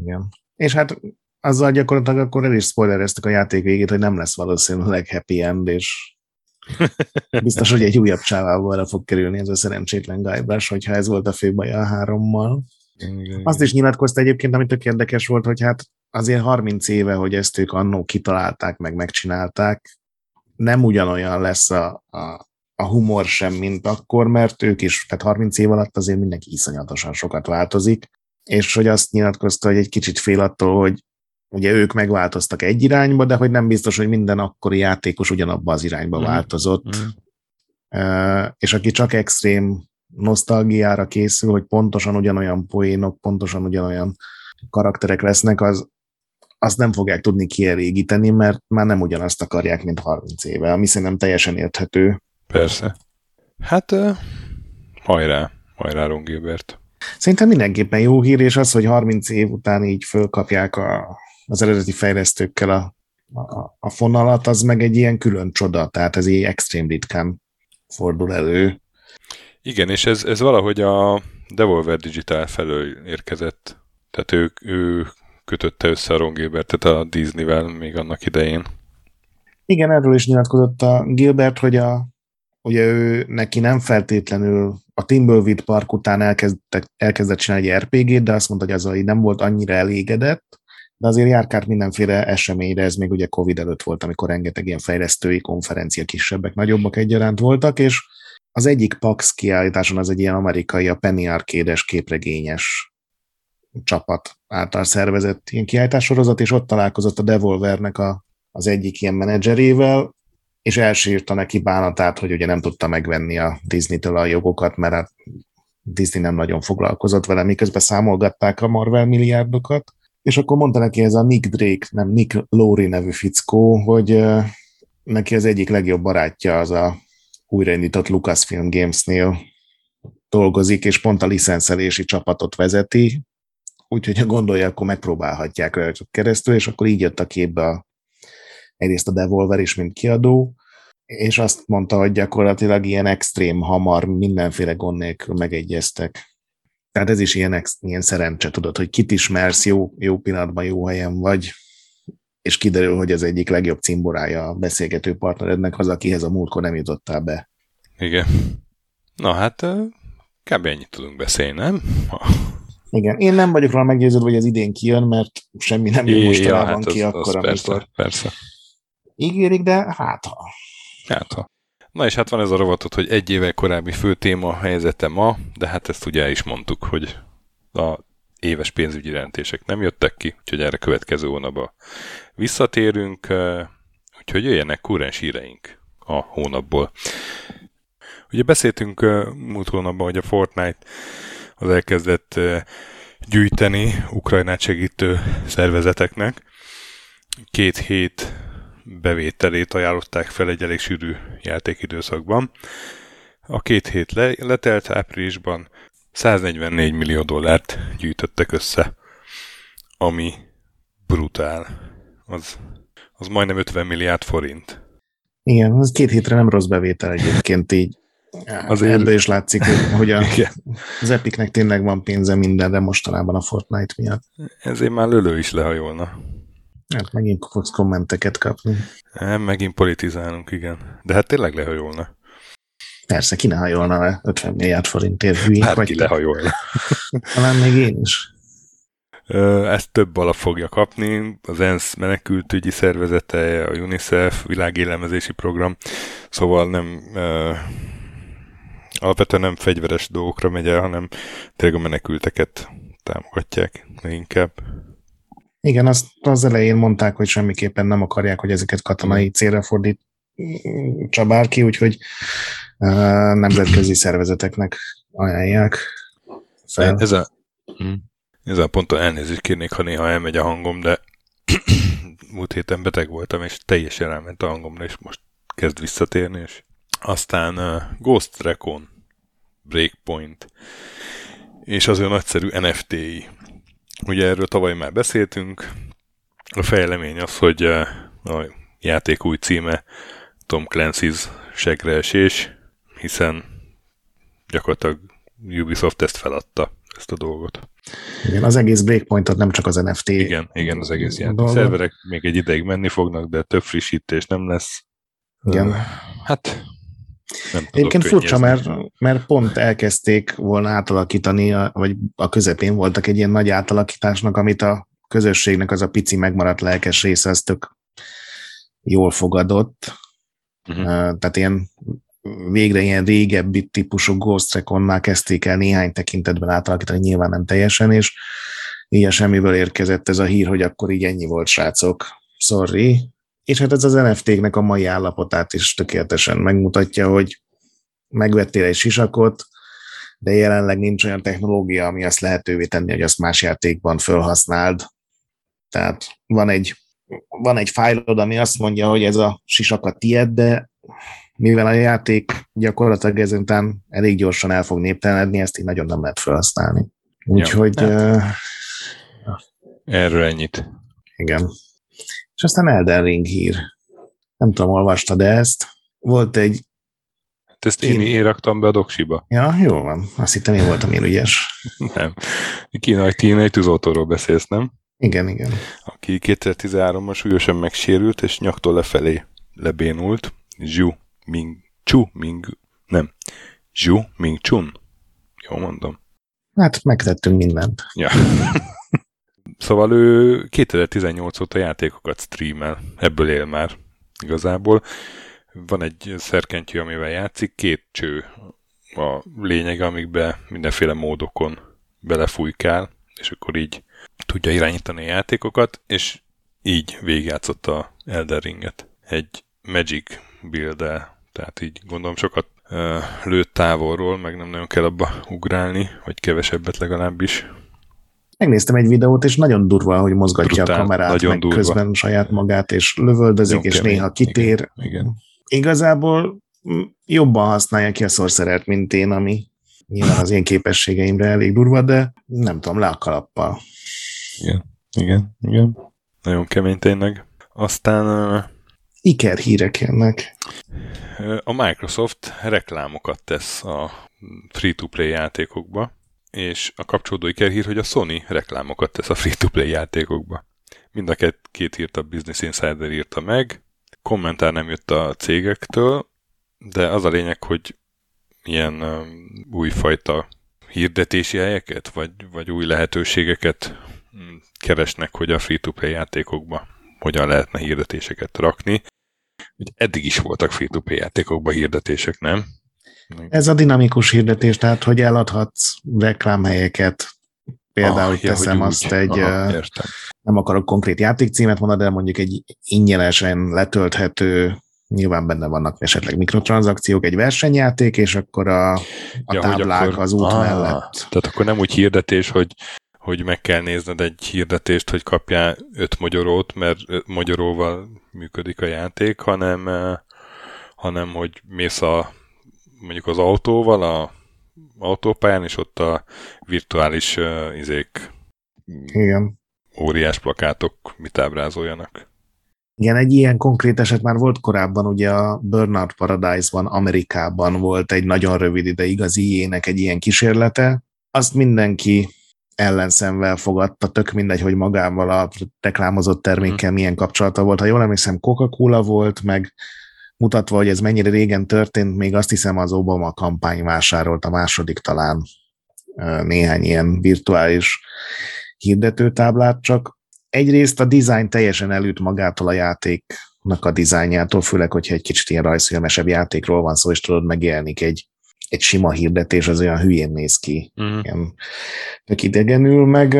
Igen. És hát azzal gyakorlatilag akkor el is spoilereztük a játék végét, hogy nem lesz valószínűleg happy end, és biztos, hogy egy újabb csávával fog kerülni ez a szerencsétlen Guybrush, hogyha ez volt a fő baj a hárommal. Igen, Azt is nyilatkozta egyébként, ami tök érdekes volt, hogy hát azért 30 éve, hogy ezt ők annó kitalálták, meg megcsinálták, nem ugyanolyan lesz a, a, a humor sem, mint akkor, mert ők is, tehát 30 év alatt azért mindenki iszonyatosan sokat változik, és hogy azt nyilatkozta, hogy egy kicsit fél attól, hogy ugye ők megváltoztak egy irányba, de hogy nem biztos, hogy minden akkori játékos ugyanabba az irányba mm. változott. Mm. Uh, és aki csak extrém nosztalgiára készül, hogy pontosan ugyanolyan poénok, pontosan ugyanolyan karakterek lesznek, az, azt nem fogják tudni kielégíteni, mert már nem ugyanazt akarják, mint 30 éve, ami szerintem teljesen érthető. Persze. Hát, uh, hajrá, hajrá Ron Gilbert. Szerintem mindenképpen jó hír, és az, hogy 30 év után így fölkapják a, az eredeti fejlesztőkkel a, a, a fonalat, az meg egy ilyen külön csoda, tehát ez így extrém ritkán fordul elő. Igen, és ez, ez valahogy a Devolver Digital felől érkezett. Tehát ő, ő kötötte össze a Ron Gilbertet a Disney-vel még annak idején. Igen, erről is nyilatkozott a Gilbert, hogy a, ugye ő neki nem feltétlenül a Timberwind Park után elkezdett, elkezdett csinálni egy RPG-t, de azt mondta, hogy az nem volt annyira elégedett, de azért járkárt mindenféle eseményre, ez még ugye Covid előtt volt, amikor rengeteg ilyen fejlesztői konferencia, kisebbek, nagyobbak egyaránt voltak, és az egyik PAX kiállításon az egy ilyen amerikai, a Penny Arcade-es képregényes csapat által szervezett ilyen kiállítássorozat, és ott találkozott a Devolvernek a, az egyik ilyen menedzserével, és elsírta neki bánatát, hogy ugye nem tudta megvenni a Disney-től a jogokat, mert a Disney nem nagyon foglalkozott vele, miközben számolgatták a Marvel milliárdokat, és akkor mondta neki ez a Nick Drake, nem Nick Lowry nevű fickó, hogy neki az egyik legjobb barátja az a újraindított Lucasfilm Games-nél dolgozik, és pont a licenszelési csapatot vezeti, úgyhogy ha gondolja, akkor megpróbálhatják rajtuk keresztül, és akkor így jött a képbe a egyrészt a Devolver is, mint kiadó, és azt mondta, hogy gyakorlatilag ilyen extrém hamar, mindenféle gond nélkül megegyeztek. Tehát ez is ilyen, ilyen szerencse, tudod, hogy kit ismersz, jó, jó pillanatban, jó helyen vagy, és kiderül, hogy az egyik legjobb cimborája a beszélgető partnerednek az, akihez a múltkor nem jutottál be. Igen. Na hát, kb. ennyit tudunk beszélni, nem? Igen, én nem vagyok róla meggyőződve, hogy ez idén kijön, mert semmi nem jön mostanában ja, hát ki az, akkor, az persze, amikor persze. ígérik, de hát ha. Hát ha. Na és hát van ez a rovatot, hogy egy éve korábbi fő téma helyzete ma, de hát ezt ugye is mondtuk, hogy a éves pénzügyi jelentések nem jöttek ki, úgyhogy erre következő hónapban visszatérünk, úgyhogy jöjjenek kurrens híreink a hónapból. Ugye beszéltünk múlt hónapban, hogy a Fortnite az elkezdett gyűjteni Ukrajnát segítő szervezeteknek. Két hét bevételét ajánlották fel egy elég sűrű játékidőszakban. A két hét le, letelt áprilisban 144 millió dollárt gyűjtöttek össze, ami brutál. Az, az majdnem 50 milliárd forint. Igen, az két hétre nem rossz bevétel egyébként így. Azért... Ebből is látszik, hogy, a, az Epicnek tényleg van pénze mindenre mostanában a Fortnite miatt. Ezért már lölő is lehajolna. Hát megint fogsz kommenteket kapni. Nem, megint politizálunk, igen. De hát tényleg lehajolna. Persze, ki ne hajolna le 50 milliárd forintért hülyék hát vagy. ki lehajolna. Talán még én is. Ezt több alap fogja kapni, az ENSZ menekültügyi szervezete, a UNICEF, világélemezési program, szóval nem alapvetően nem fegyveres dolgokra megy el, hanem tényleg a menekülteket támogatják inkább. Igen, azt az elején mondták, hogy semmiképpen nem akarják, hogy ezeket katonai célra fordít bárki, úgyhogy uh, nemzetközi szervezeteknek ajánlják fel. Ez a, hm. ez a ponton elnézést kérnék, ha néha elmegy a hangom, de múlt héten beteg voltam, és teljesen elment a hangomra, és most kezd visszatérni, és aztán uh, Ghost Recon, Breakpoint, és az olyan nagyszerű NFT-i Ugye erről tavaly már beszéltünk. A fejlemény az, hogy eh, a játék új címe Tom Clancy's segreesés, hiszen gyakorlatilag Ubisoft ezt feladta, ezt a dolgot. Igen, az egész Breakpointot nem csak az NFT. Igen, igen, az egész játék. A szerverek még egy ideig menni fognak, de több frissítés nem lesz. Igen. Hát nem Egyébként furcsa, mert, mert pont elkezdték volna átalakítani, vagy a közepén voltak egy ilyen nagy átalakításnak, amit a közösségnek az a pici megmaradt lelkes része, az tök jól fogadott. Uh-huh. Tehát ilyen végre ilyen régebbi típusú Ghost Recon-nál kezdték el néhány tekintetben átalakítani, nyilván nem teljesen, és így a semmiből érkezett ez a hír, hogy akkor így ennyi volt, srácok. Sorry, és hát ez az NFT-knek a mai állapotát is tökéletesen megmutatja, hogy megvettél egy sisakot, de jelenleg nincs olyan technológia, ami azt lehetővé tenni, hogy azt más játékban felhasználd. Tehát van egy, van egy fájlod, ami azt mondja, hogy ez a sisak a tied, de mivel a játék gyakorlatilag ezután elég gyorsan el fog néptelenedni, ezt így nagyon nem lehet felhasználni. Úgyhogy... Ja, uh, erről ennyit. Igen. És aztán Elden Ring hír. Nem tudom, olvastad de ezt. Volt egy... Hát ezt én, én raktam be a doksiba. Ja, jó van. Azt hittem én voltam én ügyes. nem. Kínai kínai tűzoltóról beszélsz, nem? Igen, igen. Aki 2013-ban súlyosan megsérült, és nyaktól lefelé lebénult. Zhu Ming... Chu Ming... Nem. Zhu Ming Chun. Jó mondom. Hát megtettünk mindent. Ja. Szóval ő 2018 óta játékokat streamel, ebből él már igazából. Van egy szerkentyű, amivel játszik, két cső a lényeg, amikbe mindenféle módokon belefújkál, és akkor így tudja irányítani a játékokat, és így végigjátszott a Elden Ringet. Egy Magic build tehát így gondolom sokat lőtt távolról, meg nem nagyon kell abba ugrálni, vagy kevesebbet legalábbis megnéztem egy videót, és nagyon durva, hogy mozgatja Brutál, a kamerát, nagyon meg durva. közben saját magát, és lövöldözik, és kemény. néha kitér. Igen, igen. Igazából jobban használja ki a szorszerert, mint én, ami nyilván az én képességeimre elég durva, de nem tudom, le a kalappal. Igen, igen, igen. Nagyon kemény tényleg. Aztán ikerhírek jönnek. A Microsoft reklámokat tesz a free-to-play játékokba, és a kapcsolódó ikerhír, hogy a Sony reklámokat tesz a free-to-play játékokba. Mind a két, két hírt a Business Insider írta meg, kommentár nem jött a cégektől, de az a lényeg, hogy ilyen um, újfajta hirdetési helyeket, vagy, vagy új lehetőségeket mm, keresnek, hogy a free-to-play játékokba hogyan lehetne hirdetéseket rakni. Eddig is voltak free-to-play játékokban hirdetések, nem? Ez a dinamikus hirdetés, tehát hogy eladhatsz reklámhelyeket, például, ah, hogy teszem ja, hogy azt úgy. egy, Aha, értem. nem akarok konkrét játékcímet mondani, de mondjuk egy ingyenesen letölthető nyilván benne vannak esetleg mikrotranszakciók, egy versenyjáték, és akkor a, a ja, táblák akkor, az út ah, mellett. Tehát akkor nem úgy hirdetés, hogy hogy meg kell nézned egy hirdetést, hogy kapjál öt magyarót, mert magyaróval működik a játék, hanem, hanem hogy mész a, mondjuk az autóval, a autópályán, és ott a virtuális uh, izék Igen. óriás plakátok mit ábrázoljanak. Igen, egy ilyen konkrét eset már volt korábban, ugye a Burnout Paradise-ban, Amerikában volt egy nagyon rövid ideig az IE-nek egy ilyen kísérlete. Azt mindenki ellenszemvel fogadta, tök mindegy, hogy magával a reklámozott termékkel mhm. milyen kapcsolata volt. Ha jól emlékszem, Coca-Cola volt, meg mutatva, hogy ez mennyire régen történt, még azt hiszem az Obama kampány vásárolt a második talán néhány ilyen virtuális hirdetőtáblát, csak egyrészt a design teljesen elüt magától a játéknak a dizájnjától, főleg, hogyha egy kicsit ilyen rajzfilmesebb játékról van szó, és tudod, megjelenik egy, egy sima hirdetés, az olyan hülyén néz ki. Mm. Ilyen tök idegenül, meg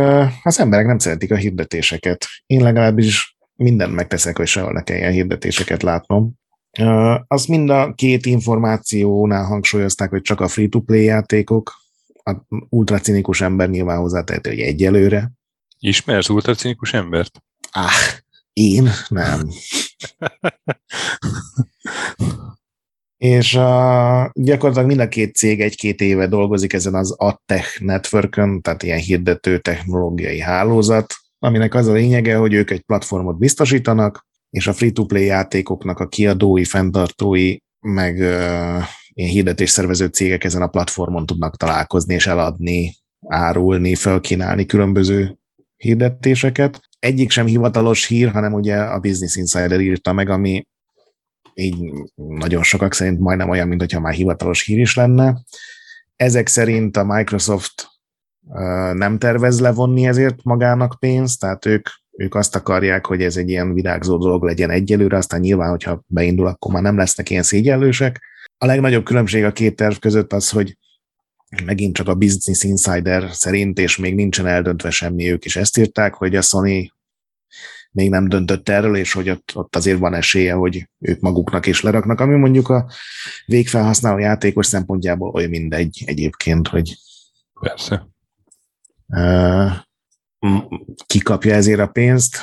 az emberek nem szeretik a hirdetéseket. Én legalábbis mindent megteszek, hogy sehol ne kelljen hirdetéseket látnom. Azt mind a két információnál hangsúlyozták, hogy csak a free-to-play játékok, a ultracinikus ember nyilván hozzátett, hogy egyelőre, Ismersz ultracinikus embert? Ah, én? Nem. és uh, gyakorlatilag mind a két cég egy-két éve dolgozik ezen az AdTech networkön, tehát ilyen hirdető technológiai hálózat, aminek az a lényege, hogy ők egy platformot biztosítanak, és a free-to-play játékoknak a kiadói, fenntartói, meg uh, ilyen hirdetésszervező cégek ezen a platformon tudnak találkozni és eladni, árulni, felkínálni különböző hirdetéseket. Egyik sem hivatalos hír, hanem ugye a Business Insider írta meg, ami így nagyon sokak szerint majdnem olyan, mint hogyha már hivatalos hír is lenne. Ezek szerint a Microsoft nem tervez levonni ezért magának pénzt, tehát ők, ők azt akarják, hogy ez egy ilyen virágzó dolog legyen egyelőre, aztán nyilván, hogyha beindul, akkor már nem lesznek ilyen szégyellősek. A legnagyobb különbség a két terv között az, hogy megint csak a Business Insider szerint, és még nincsen eldöntve semmi, ők is ezt írták, hogy a Sony még nem döntött erről, és hogy ott, ott azért van esélye, hogy ők maguknak is leraknak, ami mondjuk a végfelhasználó játékos szempontjából olyan mindegy egyébként, hogy Persze. Uh, ki kapja ezért a pénzt.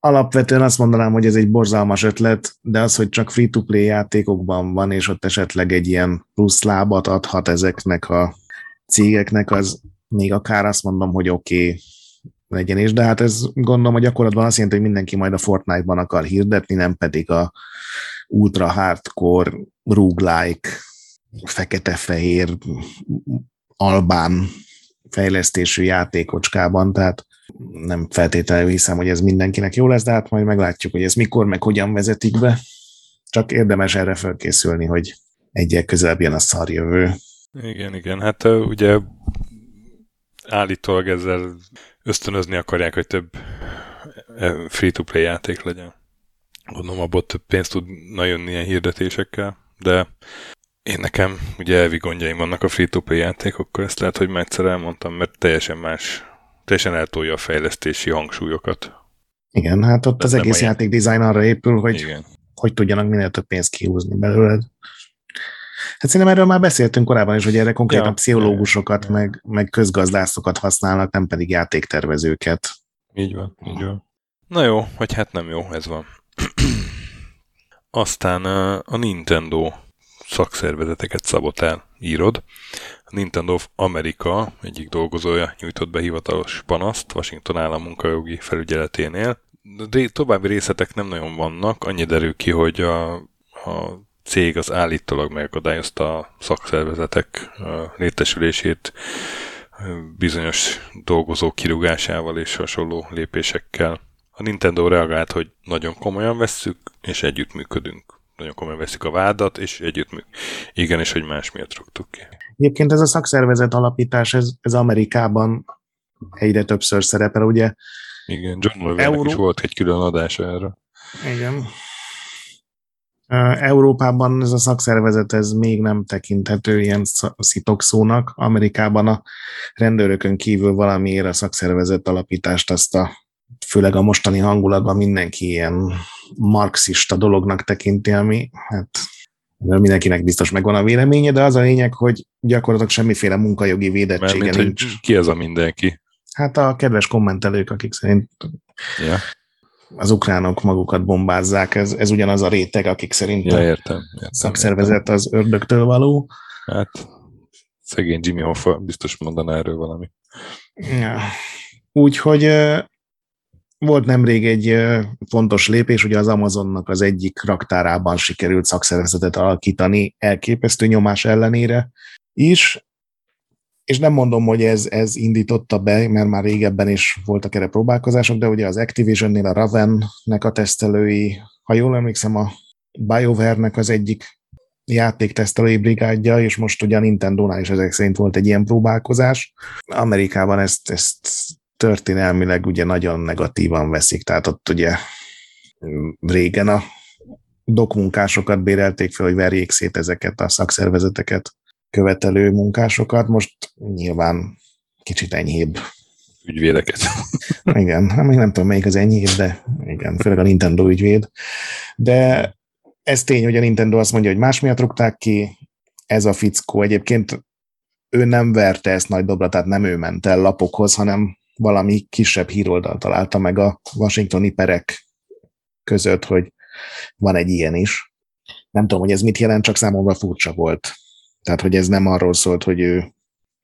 Alapvetően azt mondanám, hogy ez egy borzalmas ötlet, de az, hogy csak free-to-play játékokban van, és ott esetleg egy ilyen plusz lábat adhat ezeknek a cégeknek, az még akár azt mondom, hogy oké, okay, legyen is, de hát ez gondolom a gyakorlatban azt jelenti, hogy mindenki majd a Fortnite-ban akar hirdetni, nem pedig a ultra hardcore, roguelike, fekete-fehér, albán fejlesztésű játékocskában, tehát nem feltétlenül hiszem, hogy ez mindenkinek jó lesz, de hát majd meglátjuk, hogy ez mikor, meg hogyan vezetik be. Csak érdemes erre felkészülni, hogy egyel közelebb jön a szarjövő. Igen, igen. Hát ugye állítólag ezzel ösztönözni akarják, hogy több free-to-play játék legyen. Gondolom, abból több pénzt tudna jönni ilyen hirdetésekkel, de én nekem ugye elvi gondjaim vannak a free-to-play játékokkal, ezt lehet, hogy már egyszer elmondtam, mert teljesen más teljesen eltolja a fejlesztési hangsúlyokat. Igen, hát ott De az egész játék design arra épül, hogy, Igen. hogy tudjanak minél több pénzt kihúzni belőled. Hát szerintem erről már beszéltünk korábban is, hogy erre konkrétan ja, pszichológusokat, ja, meg, meg közgazdászokat használnak, nem pedig játéktervezőket. Így van, így van. Na jó, vagy hát nem jó, ez van. Aztán a Nintendo szakszervezeteket szabotál, írod. A Nintendo of America egyik dolgozója nyújtott be hivatalos panaszt Washington állam munkajogi felügyeleténél. további részletek nem nagyon vannak, annyi derül ki, hogy a, a cég az állítólag megakadályozta a szakszervezetek létesülését bizonyos dolgozók kirúgásával és hasonló lépésekkel. A Nintendo reagált, hogy nagyon komolyan vesszük, és együttműködünk. Nagyon komolyan veszik a vádat, és együttműködünk. Igen, és hogy más miatt rúgtuk ki. Egyébként ez a szakszervezet alapítás, ez, ez Amerikában egyre többször szerepel, ugye? Igen, John Olivernek Euró... is volt egy külön adása erre. Igen. Európában ez a szakszervezet ez még nem tekinthető ilyen szitokszónak. Amerikában a rendőrökön kívül valamiért a szakszervezet alapítást azt a főleg a mostani hangulatban mindenki ilyen marxista dolognak tekinti, ami hát mindenkinek biztos megvan a véleménye, de az a lényeg, hogy gyakorlatilag semmiféle munkajogi védettsége Mert, nincs. Ki ez a mindenki? Hát a kedves kommentelők, akik szerint ja az ukránok magukat bombázzák, ez, ez ugyanaz a réteg, akik szerint ja, értem, értem, szakszervezet értem. az ördögtől való. Hát szegény Jimmy Hoffa biztos mondaná erről valami. Ja. Úgyhogy volt nemrég egy fontos lépés, ugye az Amazonnak az egyik raktárában sikerült szakszervezetet alakítani elképesztő nyomás ellenére is, és nem mondom, hogy ez, ez indította be, mert már régebben is voltak erre próbálkozások, de ugye az Activision-nél a Raven-nek a tesztelői, ha jól emlékszem, a BioWare-nek az egyik játéktesztelői brigádja, és most ugye a Nintendo-nál is ezek szerint volt egy ilyen próbálkozás. Amerikában ezt, ezt történelmileg ugye nagyon negatívan veszik, tehát ott ugye régen a dokmunkásokat bérelték fel, hogy verjék szét ezeket a szakszervezeteket követelő munkásokat, most nyilván kicsit enyhébb. Ügyvédeket. igen, hát még nem tudom, melyik az enyhébb, de igen, főleg a Nintendo ügyvéd. De ez tény, hogy a Nintendo azt mondja, hogy más miatt rúgták ki, ez a fickó egyébként ő nem verte ezt nagy dobra, tehát nem ő ment el lapokhoz, hanem valami kisebb híroldal találta meg a washingtoni perek között, hogy van egy ilyen is. Nem tudom, hogy ez mit jelent, csak számomra furcsa volt. Tehát, hogy ez nem arról szólt, hogy ő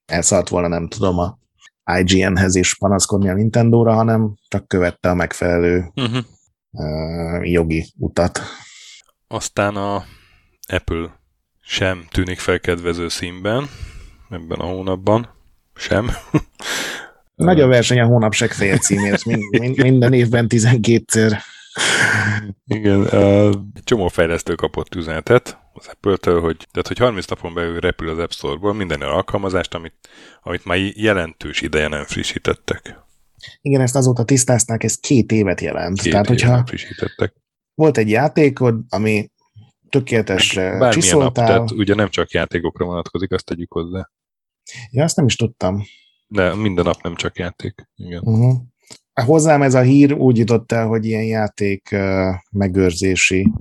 elszállt volna, nem tudom, a IGN-hez is panaszkodni a Nintendo-ra, hanem csak követte a megfelelő uh-huh. uh, jogi utat. Aztán a Apple sem tűnik felkedvező színben ebben a hónapban. Sem. Nagy a verseny a hónap fél címért, minden évben 12-szer. Igen, egy csomó fejlesztő kapott üzenetet az Apple-től, hogy, tehát, hogy 30 napon belül repül az App Store-ból minden alkalmazást, amit, amit már jelentős ideje nem frissítettek. Igen, ezt azóta tisztázták, ez két évet jelent. Két tehát, hogyha frissítettek. Volt egy játékod, ami tökéletesre Bármilyen csiszoltál. Nap, tehát ugye nem csak játékokra vonatkozik, azt tegyük hozzá. Ja, azt nem is tudtam. De minden nap nem csak játék. Igen. Uh-huh. Hozzám ez a hír úgy jutott el, hogy ilyen játék uh, megőrzési,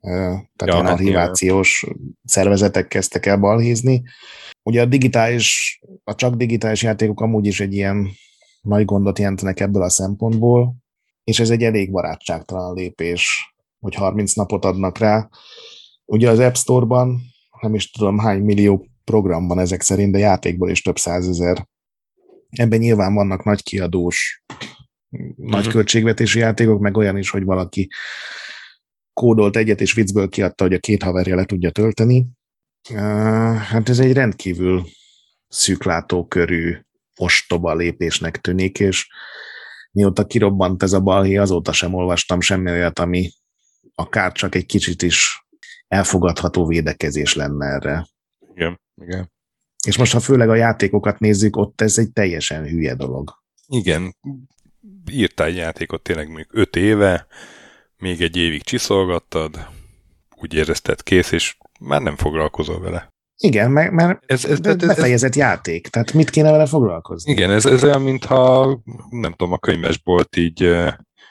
uh, tehát ja, hát archivációs szervezetek kezdtek el balhézni. Ugye a digitális, a csak digitális játékok amúgy is egy ilyen nagy gondot jelentenek ebből a szempontból, és ez egy elég barátságtalan lépés, hogy 30 napot adnak rá. Ugye az App Store-ban nem is tudom hány millió programban ezek szerint, de játékból is több százezer Ebben nyilván vannak nagy kiadós, uh-huh. nagy mhm. költségvetési játékok, meg olyan is, hogy valaki kódolt egyet, és viccből kiadta, hogy a két haverja le tudja tölteni. Hát ez egy rendkívül szűklátókörű, ostoba lépésnek tűnik, és mióta kirobbant ez a balhé, azóta sem olvastam semmi olyat, ami akár csak egy kicsit is elfogadható védekezés lenne erre. Igen, igen. És most, ha főleg a játékokat nézzük, ott ez egy teljesen hülye dolog. Igen, írtál egy játékot tényleg még öt éve, még egy évig csiszolgattad, úgy érezted kész, és már nem foglalkozol vele. Igen, mert, mert ez, ez, ez, befejezett ez, játék, tehát mit kéne vele foglalkozni? Igen, ez, ez olyan, mintha nem tudom, a könyvesbolt így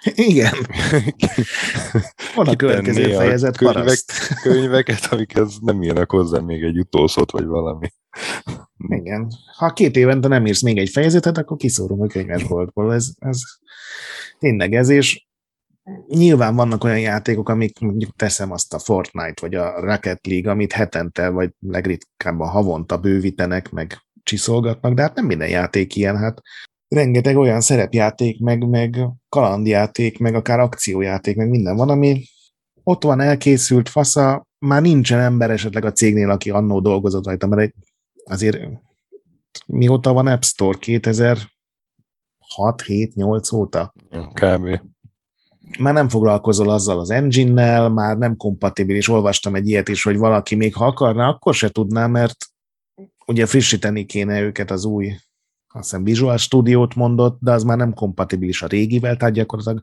igen. Van a következő fejezet könyvek, könyveket, amikhez nem írnak hozzá még egy utószót, vagy valami. Igen. Ha két évente nem írsz még egy fejezetet, akkor kiszórom a könyvesboltból. Ez, ez tényleg ez, és nyilván vannak olyan játékok, amik mondjuk teszem azt a Fortnite, vagy a Rocket League, amit hetente, vagy legritkábban havonta bővítenek, meg csiszolgatnak, de hát nem minden játék ilyen, hát rengeteg olyan szerepjáték, meg, meg kalandjáték, meg akár akciójáték, meg minden van, ami ott van elkészült fasza, már nincsen ember esetleg a cégnél, aki annó dolgozott rajta, mert egy, azért mióta van App Store? 2006, 7, 8 óta? Kb. Már nem foglalkozol azzal az engine-nel, már nem kompatibilis. Olvastam egy ilyet is, hogy valaki még ha akarna, akkor se tudná, mert ugye frissíteni kéne őket az új, azt hiszem Visual Studio-t mondott, de az már nem kompatibilis a régivel, tehát gyakorlatilag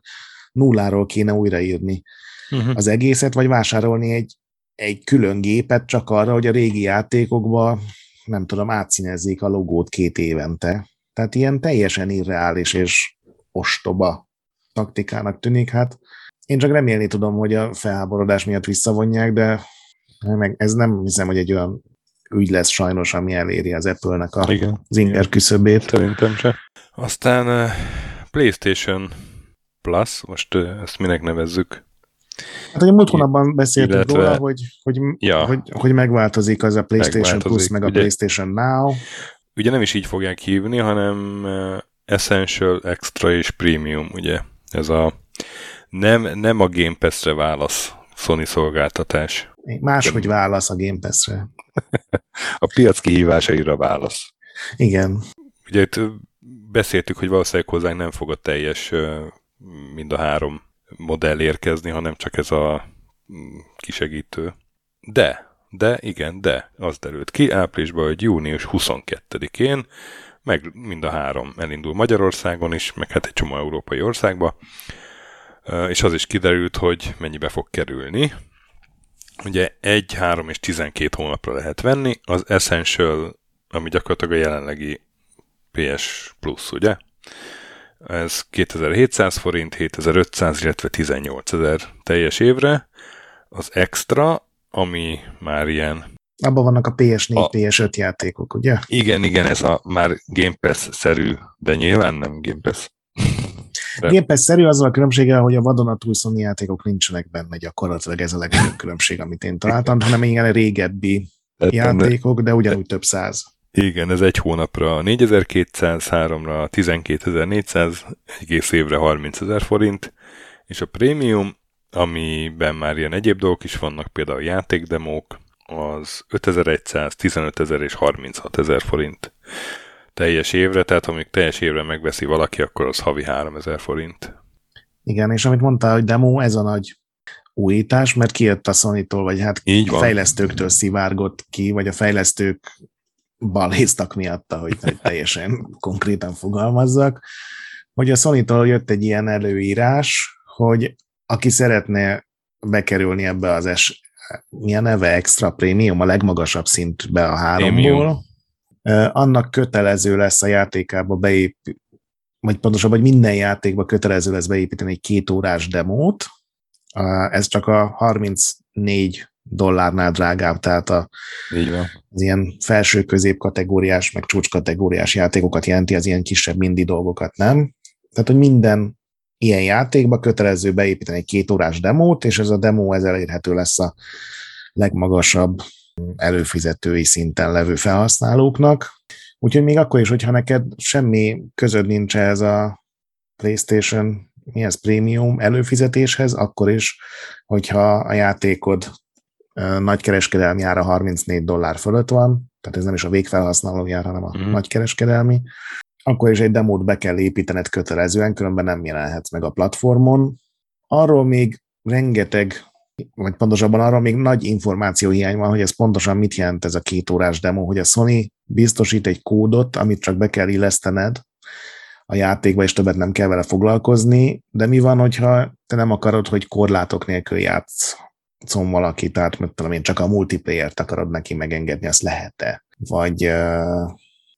nulláról kéne újraírni uh-huh. az egészet, vagy vásárolni egy, egy külön gépet csak arra, hogy a régi játékokba, nem tudom, átszínezzék a logót két évente. Tehát ilyen teljesen irreális és ostoba taktikának tűnik. Hát én csak remélni tudom, hogy a felháborodás miatt visszavonják, de meg ez nem hiszem, hogy egy olyan ügy lesz sajnos, ami eléri az Apple-nek a, igen, az inger küszöbét. Szerintem se. Aztán PlayStation Plus, most ezt minek nevezzük? Hát ugye múlt hónapban beszéltünk illetve, róla, hogy, hogy, ja, hogy, hogy megváltozik az a PlayStation Plus, meg a ugye, PlayStation Now. Ugye nem is így fogják hívni, hanem Essential, Extra és Premium, ugye? Ez a nem, nem a Game Pass-re válasz Sony szolgáltatás. Máshogy válasz a Game Pass-re. A piac kihívásaira válasz. Igen. Ugye itt beszéltük, hogy valószínűleg hozzánk nem fog a teljes mind a három modell érkezni, hanem csak ez a mm, kisegítő. De, de, igen, de, az derült ki áprilisban, hogy június 22-én, meg mind a három elindul Magyarországon is, meg hát egy csomó európai országba, és az is kiderült, hogy mennyibe fog kerülni. Ugye 1, 3 és 12 hónapra lehet venni, az Essential, ami gyakorlatilag a jelenlegi PS Plus, ugye? Ez 2700 forint, 7500, illetve 18000 teljes évre. Az extra, ami már ilyen... Abban vannak a PS4, a... PS5 játékok, ugye? Igen, igen, ez a már Game Pass-szerű, de nyilván nem Game Pass. Pass-szerű azzal a különbséggel, hogy a vadonatúj Sony játékok nincsenek benne, gyakorlatilag ez a legnagyobb különbség, amit én találtam, hanem igen régebbi játékok, de ugyanúgy több száz. Igen, ez egy hónapra 4203-ra 12400, egész évre 30 ezer forint, és a prémium, amiben már ilyen egyéb dolgok is vannak, például játékdemók, az 5100, 15000 és 36 ezer forint teljes évre, tehát amíg teljes évre megveszi valaki, akkor az havi 3000 forint. Igen, és amit mondtál, hogy demo, ez a nagy újítás, mert kijött a sony vagy hát Így van. fejlesztőktől szivárgott ki, vagy a fejlesztők baléztak miatta, hogy, hogy teljesen konkrétan fogalmazzak, hogy a sony jött egy ilyen előírás, hogy aki szeretne bekerülni ebbe az es, milyen neve, extra prémium, a legmagasabb szintbe a háromból, annak kötelező lesz a játékába beépíteni, vagy pontosabban, hogy minden játékba kötelező lesz beépíteni egy két órás demót. Ez csak a 34 dollárnál drágább, tehát a, Így van. az ilyen felső közép kategóriás, meg csúcs kategóriás játékokat jelenti, az ilyen kisebb mindi dolgokat nem. Tehát, hogy minden ilyen játékba kötelező beépíteni egy két órás demót, és ez a demo ez elérhető lesz a legmagasabb előfizetői szinten levő felhasználóknak. Úgyhogy még akkor is, hogyha neked semmi közöd nincs ez a PlayStation mi ez prémium előfizetéshez, akkor is, hogyha a játékod nagykereskedelmi ára 34 dollár fölött van, tehát ez nem is a végfelhasználó jár, hanem a mm. nagykereskedelmi, akkor is egy demót be kell építened kötelezően, különben nem jelenhetsz meg a platformon. Arról még rengeteg, vagy pontosabban arról még nagy információ hiány van, hogy ez pontosan mit jelent ez a két órás demo, hogy a Sony biztosít egy kódot, amit csak be kell illesztened a játékba, és többet nem kell vele foglalkozni, de mi van, hogyha te nem akarod, hogy korlátok nélkül játsz játszom valaki, tehát mit tudom én, csak a multiplayer-t akarod neki megengedni, azt lehet-e? Vagy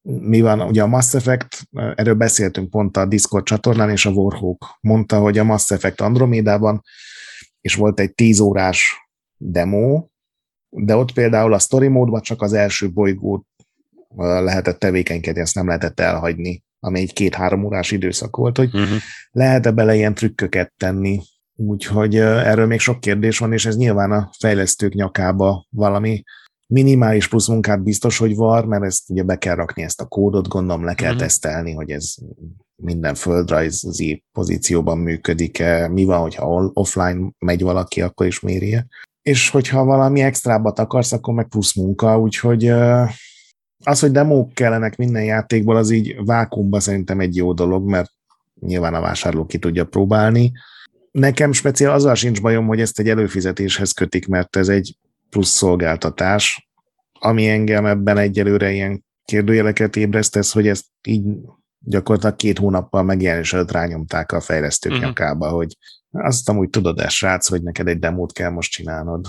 mi van, ugye a Mass Effect, erről beszéltünk pont a Discord csatornán, és a Warhawk mondta, hogy a Mass Effect Andromédában, és volt egy 10 órás demo, de ott például a story módban csak az első bolygót lehetett tevékenykedni, ezt nem lehetett elhagyni, ami egy két-három órás időszak volt, hogy uh-huh. lehet-e bele ilyen trükköket tenni, Úgyhogy erről még sok kérdés van, és ez nyilván a fejlesztők nyakába valami minimális plusz munkát biztos, hogy var, mert ezt ugye be kell rakni ezt a kódot, gondolom le kell mm-hmm. tesztelni, hogy ez minden földrajzi pozícióban működik-e, mi van, hogyha offline megy valaki, akkor is mérje. És hogyha valami extrábat akarsz, akkor meg plusz munka, úgyhogy az, hogy demók kellenek minden játékból, az így vákumba szerintem egy jó dolog, mert nyilván a vásárló ki tudja próbálni. Nekem speciál azzal sincs bajom, hogy ezt egy előfizetéshez kötik, mert ez egy plusz szolgáltatás, ami engem ebben egyelőre ilyen kérdőjeleket ébresztesz, hogy ezt így gyakorlatilag két hónappal megjelenés előtt rányomták a fejlesztők uh-huh. nyakába, hogy azt amúgy tudod-e, srác, hogy neked egy demót kell most csinálnod.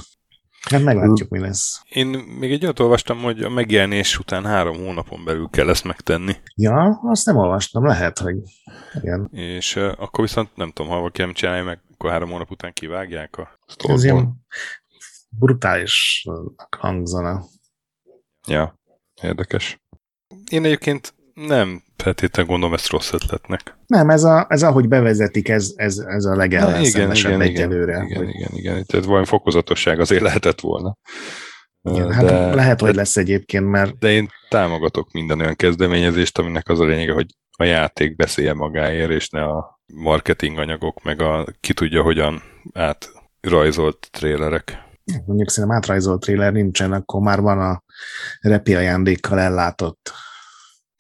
Hát meglátjuk, mi lesz. Én még egy olyat olvastam, hogy a megjelenés után három hónapon belül kell ezt megtenni. Ja, azt nem olvastam, lehet, hogy igen. És uh, akkor viszont nem tudom, ha valaki nem csinálja meg, akkor három hónap után kivágják a ilyen brutális hangzana. Ja, érdekes. Én egyébként nem feltétlenül gondolom ezt rossz ötletnek. Nem, ez, a, ez ahogy bevezetik, ez, ez, ez a legellenszenvesebb egyelőre. Igen, hogy... igen, igen, tehát valami fokozatosság azért lehetett volna. Igen, hát de, hát lehet, hogy lesz egyébként, mert... De én támogatok minden olyan kezdeményezést, aminek az a lényege, hogy a játék beszélje magáért, és ne a marketing anyagok, meg a ki tudja hogyan átrajzolt trélerek. Mondjuk szerintem átrajzolt tréler nincsen, akkor már van a repi ajándékkal ellátott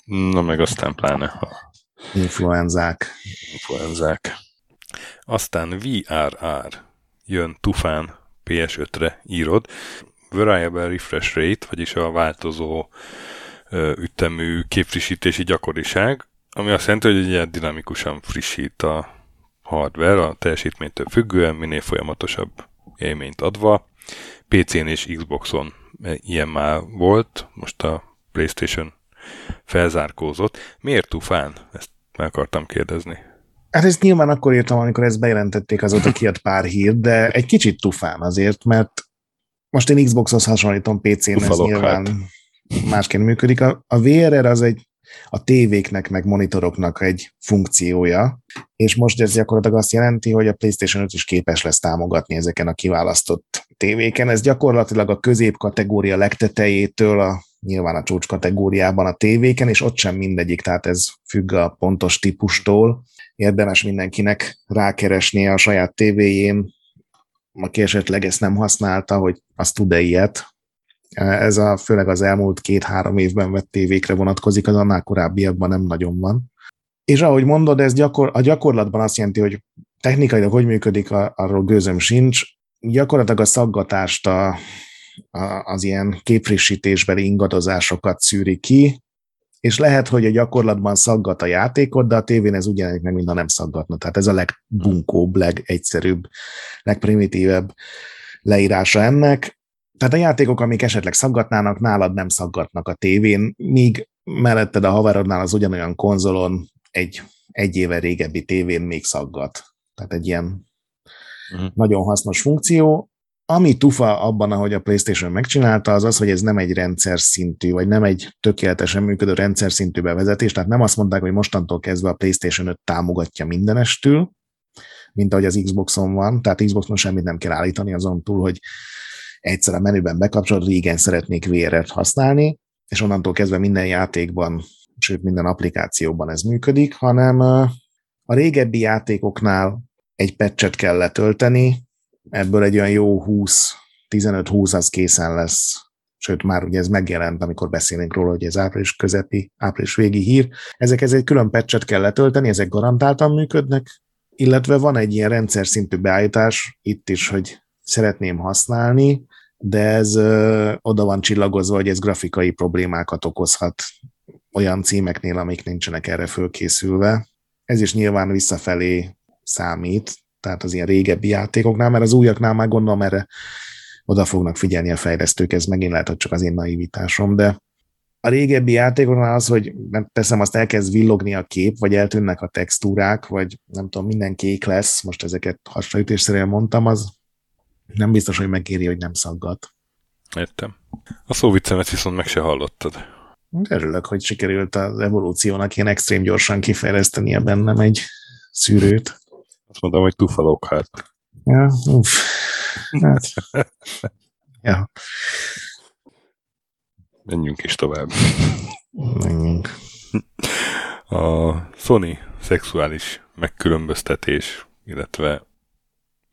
Na meg aztán pláne a influenzák. Influenzák. Aztán VRR jön tufán PS5-re írod. Variable Refresh Rate, vagyis a változó ütemű képfrissítési gyakoriság, ami azt jelenti, hogy ugye dinamikusan frissít a hardware a teljesítménytől függően, minél folyamatosabb élményt adva. PC-n és Xboxon ilyen már volt, most a PlayStation felzárkózott. Miért tufán? Ezt meg akartam kérdezni. Hát ezt nyilván akkor írtam, amikor ezt bejelentették, azóta kijött pár hír, de egy kicsit tufán azért, mert most én Xboxhoz hasonlítom PC-n, ez nyilván hát. másként működik. A, a VRR az egy a tévéknek, meg monitoroknak egy funkciója, és most ez gyakorlatilag azt jelenti, hogy a PlayStation 5 is képes lesz támogatni ezeken a kiválasztott tévéken. Ez gyakorlatilag a középkategória legtetejétől a nyilván a csúcs kategóriában a tévéken, és ott sem mindegyik, tehát ez függ a pontos típustól. Érdemes mindenkinek rákeresnie a saját tévéjén, aki esetleg ezt nem használta, hogy azt tud-e ilyet. Ez a, főleg az elmúlt két-három évben vett tévékre vonatkozik, az annál korábbiakban nem nagyon van. És ahogy mondod, ez gyakor, a gyakorlatban azt jelenti, hogy technikailag hogy működik, arról gőzöm sincs. Gyakorlatilag a szaggatást a, az ilyen képfrissítésbeli ingadozásokat szűri ki, és lehet, hogy a gyakorlatban szaggat a játékot, de a tévén ez ugyanik meg mind a nem szaggatna. Tehát ez a legbunkóbb, legegyszerűbb, legprimitívebb leírása ennek. Tehát a játékok, amik esetleg szaggatnának, nálad nem szaggatnak a tévén, míg melletted a haverodnál az ugyanolyan konzolon egy, egy éve régebbi tévén még szaggat. Tehát egy ilyen uh-huh. nagyon hasznos funkció. Ami tufa abban, ahogy a PlayStation megcsinálta, az az, hogy ez nem egy rendszer szintű, vagy nem egy tökéletesen működő rendszer szintű bevezetés, tehát nem azt mondták, hogy mostantól kezdve a PlayStation 5 támogatja mindenestül, mint ahogy az Xboxon van, tehát Xboxon semmit nem kell állítani azon túl, hogy egyszer a menüben bekapcsolod, igen, szeretnék VR-et használni, és onnantól kezdve minden játékban, sőt minden applikációban ez működik, hanem a régebbi játékoknál egy patchet kell letölteni, ebből egy olyan jó 20, 15-20 az készen lesz, sőt már ugye ez megjelent, amikor beszélünk róla, hogy ez április közepi, április végi hír. Ezek ez egy külön patchet kell letölteni, ezek garantáltan működnek, illetve van egy ilyen rendszer szintű beállítás itt is, hogy szeretném használni, de ez ö, oda van csillagozva, hogy ez grafikai problémákat okozhat olyan címeknél, amik nincsenek erre fölkészülve. Ez is nyilván visszafelé számít, tehát az ilyen régebbi játékoknál, mert az újaknál már gondolom erre oda fognak figyelni a fejlesztők, ez megint lehet, hogy csak az én naivitásom, de a régebbi játékoknál az, hogy nem teszem, azt elkezd villogni a kép, vagy eltűnnek a textúrák, vagy nem tudom, minden kék lesz, most ezeket hasraütésszerűen mondtam, az nem biztos, hogy megéri, hogy nem szaggat. Értem. A szóviccemet viszont meg se hallottad. Örülök, hogy sikerült az evolúciónak ilyen extrém gyorsan kifejlesztenie bennem egy szűrőt. Azt mondom, hogy tufalok hát. Ja, uff. Hát. ja. menjünk is tovább. Menjünk. A Sony szexuális megkülönböztetés, illetve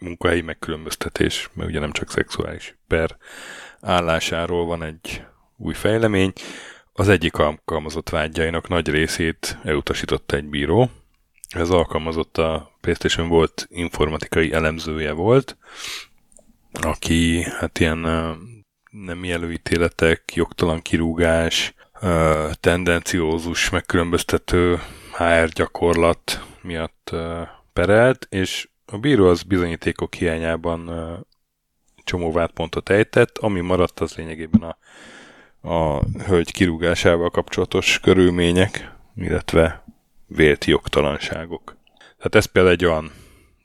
munkahelyi megkülönböztetés, mert ugye nem csak szexuális per állásáról van egy új fejlemény. Az egyik alkalmazott vágyainak nagy részét elutasította egy bíró. Ez alkalmazott a PlayStation volt informatikai elemzője volt, aki hát ilyen nem előítéletek, jogtalan kirúgás, tendenciózus, megkülönböztető HR gyakorlat miatt perelt, és a bíró az bizonyítékok hiányában csomó vádpontot ejtett, ami maradt az lényegében a, a hölgy kirúgásával kapcsolatos körülmények, illetve vélt jogtalanságok. Tehát ez például egy olyan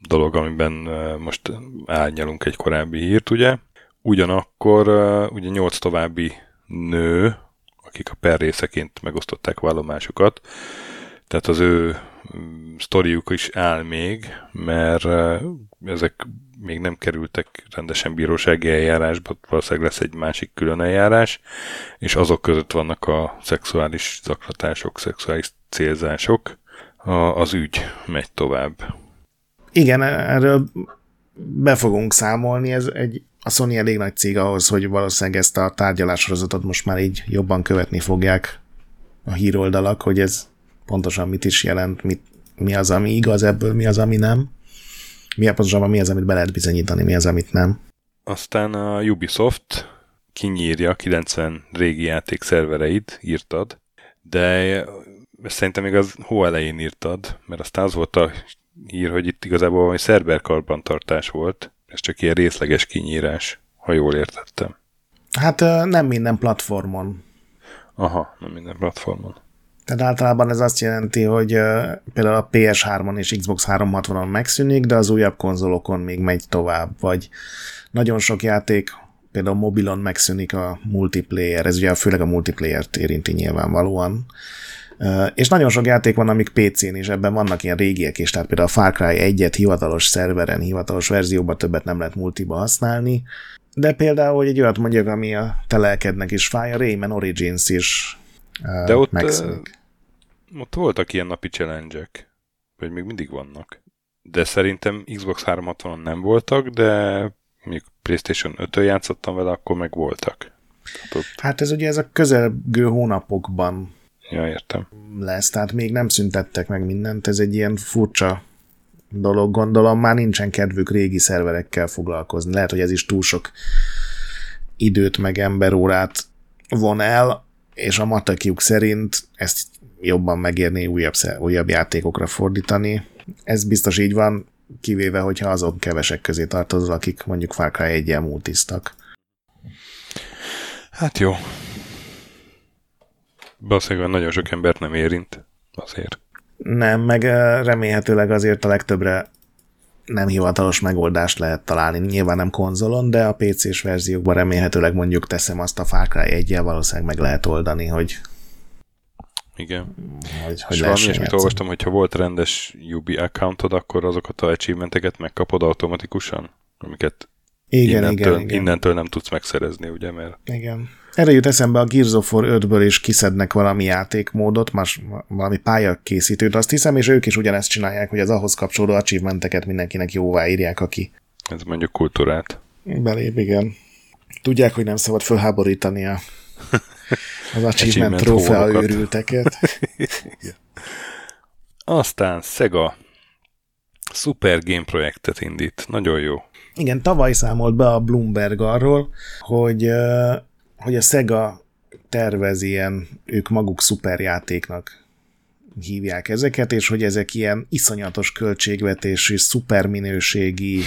dolog, amiben most árnyalunk egy korábbi hírt, ugye. Ugyanakkor ugye nyolc további nő, akik a per részeként megosztották vallomásukat, tehát az ő sztoriuk is áll még, mert ezek még nem kerültek rendesen bírósági eljárásba, valószínűleg lesz egy másik külön eljárás, és azok között vannak a szexuális zaklatások, szexuális célzások. Az ügy megy tovább. Igen, erről be fogunk számolni, ez egy, a Sony elég nagy cég ahhoz, hogy valószínűleg ezt a tárgyalássorozatot most már így jobban követni fogják a híroldalak, hogy ez pontosan mit is jelent, mit, mi az, ami igaz ebből, mi az, ami nem. Mi a pontosan mi az, amit be lehet bizonyítani, mi az, amit nem. Aztán a Ubisoft kinyírja 90 régi játék szervereit, írtad, de szerintem még az hó elején írtad, mert aztán az volt a hír, hogy itt igazából valami szerverkarbantartás volt, ez csak ilyen részleges kinyírás, ha jól értettem. Hát nem minden platformon. Aha, nem minden platformon. Tehát általában ez azt jelenti, hogy például a PS3-on és Xbox 360-on megszűnik, de az újabb konzolokon még megy tovább, vagy nagyon sok játék például mobilon megszűnik a multiplayer, ez ugye főleg a multiplayer-t érinti nyilvánvalóan, és nagyon sok játék van, amik PC-n, és ebben vannak ilyen régiek is, tehát például a Far Cry 1-et hivatalos szerveren, hivatalos verzióban többet nem lehet multiba használni, de például, hogy egy olyat mondjak, ami a telelkednek is fáj, a Rayman Origins is de ott, megszűnik. ott voltak ilyen napi challenge vagy még mindig vannak. De szerintem Xbox 360-on nem voltak, de mondjuk PlayStation 5-ön játszottam vele, akkor meg voltak. Hát, ott... hát ez ugye ez a közelgő hónapokban Ja, értem. Lesz, tehát még nem szüntettek meg mindent, ez egy ilyen furcsa dolog, gondolom, már nincsen kedvük régi szerverekkel foglalkozni. Lehet, hogy ez is túl sok időt meg emberórát von el, és a matekjuk szerint ezt jobban megérni újabb, újabb játékokra fordítani. Ez biztos így van, kivéve, hogyha azon kevesek közé tartozol, akik mondjuk Far Cry 1 multisztak. Hát jó, Valószínűleg nagyon sok embert nem érint azért. Nem, meg remélhetőleg azért a legtöbbre nem hivatalos megoldást lehet találni. Nyilván nem konzolon, de a PC-s verziókban remélhetőleg mondjuk teszem azt a Far Cry 1 valószínűleg meg lehet oldani, hogy igen. Hogy, hogy és valami ilyesmit olvastam, hogyha volt rendes Ubi accountod, akkor azokat a achievementeket megkapod automatikusan, amiket igen, innentől, igen, igen. innentől nem tudsz megszerezni, ugye? Mert... Igen. Erre jut eszembe a Gears of War 5-ből is kiszednek valami játékmódot, más, valami pályakészítőt, azt hiszem, és ők is ugyanezt csinálják, hogy az ahhoz kapcsolódó achievementeket mindenkinek jóvá írják, aki ez mondjuk kultúrát. Belép, igen. Tudják, hogy nem szabad fölháborítani a, az achievement trófea őrülteket. Aztán Sega Super Game projektet indít. Nagyon jó. Igen, tavaly számolt be a Bloomberg arról, hogy hogy a Sega tervez ilyen, ők maguk szuperjátéknak hívják ezeket, és hogy ezek ilyen iszonyatos költségvetésű, szuperminőségi,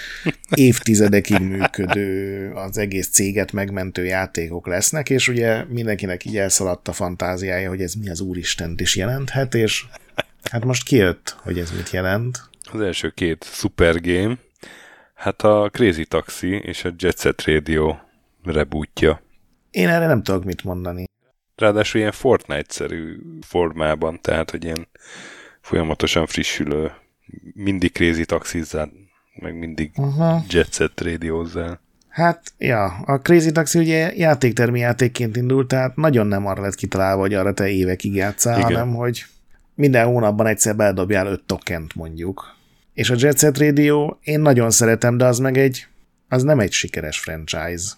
évtizedekig működő, az egész céget megmentő játékok lesznek, és ugye mindenkinek így elszaladt a fantáziája, hogy ez mi az úristent is jelenthet, és hát most kijött, hogy ez mit jelent. Az első két super game, hát a Crazy Taxi és a Jet Set Radio rebootja. Én erre nem tudok mit mondani. Ráadásul ilyen Fortnite-szerű formában, tehát, hogy ilyen folyamatosan frissülő, mindig crazy taxizzál, meg mindig uh-huh. jet set rádiózzál. Hát, ja, a Crazy Taxi ugye játéktermi játékként indult, tehát nagyon nem arra lett kitalálva, hogy arra te évekig játszál, Igen. hanem hogy minden hónapban egyszer beledobjál öt tokent mondjuk. És a Jet Set Radio én nagyon szeretem, de az meg egy, az nem egy sikeres franchise.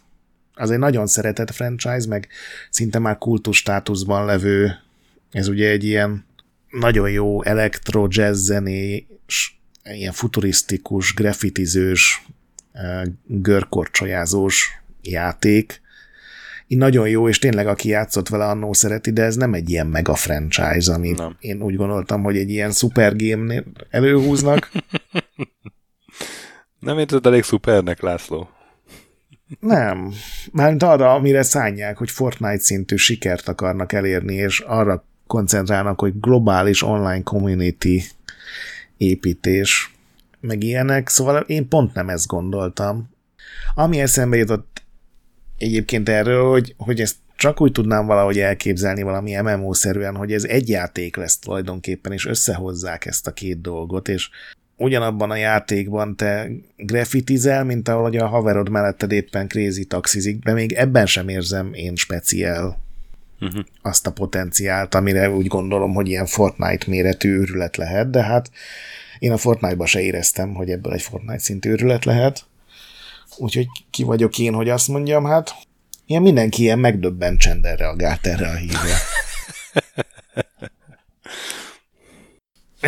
Az egy nagyon szeretett franchise, meg szinte már kultus státuszban levő, ez ugye egy ilyen nagyon jó elektro jazz zenés, ilyen futurisztikus, graffitizős, görkorcsolyázós játék. Így nagyon jó, és tényleg aki játszott vele annó szereti, de ez nem egy ilyen mega franchise, amit nem. én úgy gondoltam, hogy egy ilyen super game előhúznak. nem érted elég szupernek, László? Nem. Mármint arra, amire szánják, hogy Fortnite szintű sikert akarnak elérni, és arra koncentrálnak, hogy globális online community építés, meg ilyenek, szóval én pont nem ezt gondoltam. Ami eszembe jutott egyébként erről, hogy, hogy ezt csak úgy tudnám valahogy elképzelni valami MMO-szerűen, hogy ez egy játék lesz tulajdonképpen, és összehozzák ezt a két dolgot, és ugyanabban a játékban te graffitizel, mint ahogy a haverod melletted éppen crazy taxizik, de még ebben sem érzem én speciál uh-huh. azt a potenciált, amire úgy gondolom, hogy ilyen Fortnite méretű őrület lehet, de hát én a Fortnite-ba se éreztem, hogy ebből egy Fortnite szintű őrület lehet. Úgyhogy ki vagyok én, hogy azt mondjam, hát ilyen mindenki ilyen megdöbben csenden reagált erre a hírre.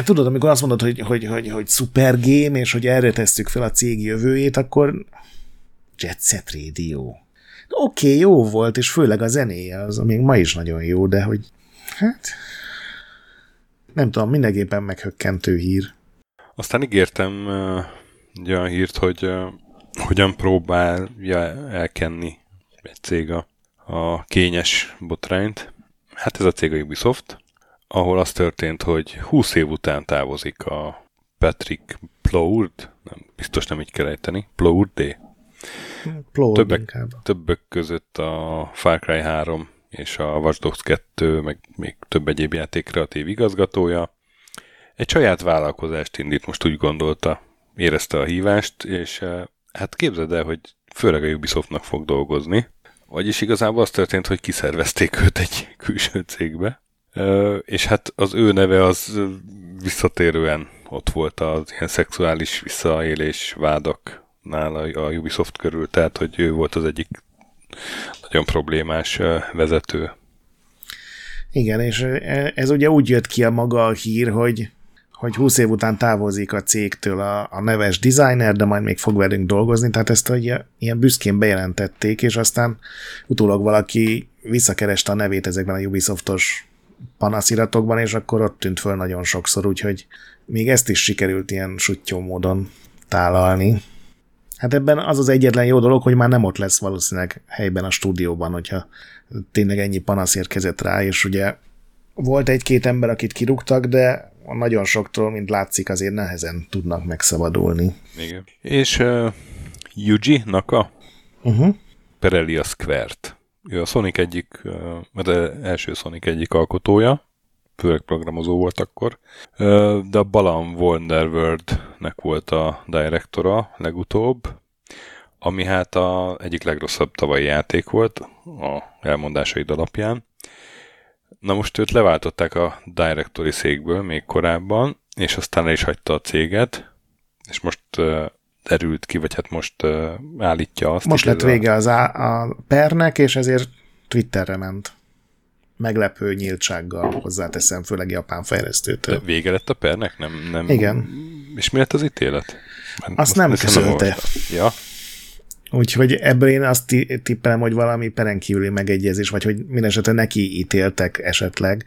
Tudod, amikor azt mondod, hogy, hogy, hogy, hogy super game, és hogy erre tesszük fel a cég jövőjét, akkor Jet Set Radio. Oké, okay, jó volt, és főleg a zenéje, az még ma is nagyon jó, de hogy hát nem tudom, mindenképpen meghökkentő hír. Aztán ígértem uh, egy olyan hírt, hogy uh, hogyan próbálja elkenni egy cég a, a kényes botrányt. Hát ez a cég a Ubisoft, ahol az történt, hogy 20 év után távozik a Patrick Plourd, nem, biztos nem így kell ejteni, Plourd többek, többek között a Far Cry 3 és a Watch Dogs 2, meg még több egyéb játék kreatív igazgatója, egy saját vállalkozást indít, most úgy gondolta, érezte a hívást, és eh, hát képzeld el, hogy főleg a Ubisoftnak fog dolgozni, vagyis igazából az történt, hogy kiszervezték őt egy külső cégbe, és hát az ő neve az visszatérően ott volt az ilyen szexuális visszaélés vádaknál a Ubisoft körül, tehát hogy ő volt az egyik nagyon problémás vezető. Igen, és ez ugye úgy jött ki a maga a hír, hogy hogy 20 év után távozik a cégtől a, a neves designer, de majd még fog velünk dolgozni, tehát ezt ugye, ilyen büszkén bejelentették, és aztán utólag valaki visszakereste a nevét ezekben a Ubisoftos panasziratokban, és akkor ott tűnt föl nagyon sokszor, úgyhogy még ezt is sikerült ilyen sutyó módon tálalni. Hát ebben az az egyetlen jó dolog, hogy már nem ott lesz valószínűleg helyben a stúdióban, hogyha tényleg ennyi panasz érkezett rá, és ugye volt egy-két ember, akit kirúgtak, de nagyon soktól, mint látszik, azért nehezen tudnak megszabadulni. Igen. És uh, Yuji Naka uh-huh. pereli a Square-t. Ő a Sonic egyik, de első Sonic egyik alkotója, főleg programozó volt akkor, de a Balan Wonderworld-nek volt a direktora legutóbb, ami hát a egyik legrosszabb tavalyi játék volt a elmondásaid alapján. Na most őt leváltották a directori székből még korábban, és aztán el is hagyta a céget, és most derült ki, vagy hát most uh, állítja azt. Most lett vége az a, a pernek, és ezért Twitterre ment. Meglepő nyíltsággal hozzáteszem, főleg japán fejlesztőtől. De vége lett a pernek? Nem, nem... Igen. És mi lett az ítélet? Azt nem közölte. Ja. Úgyhogy ebből én azt tippelem, hogy valami perenkívüli megegyezés, vagy hogy mindesetre neki ítéltek esetleg,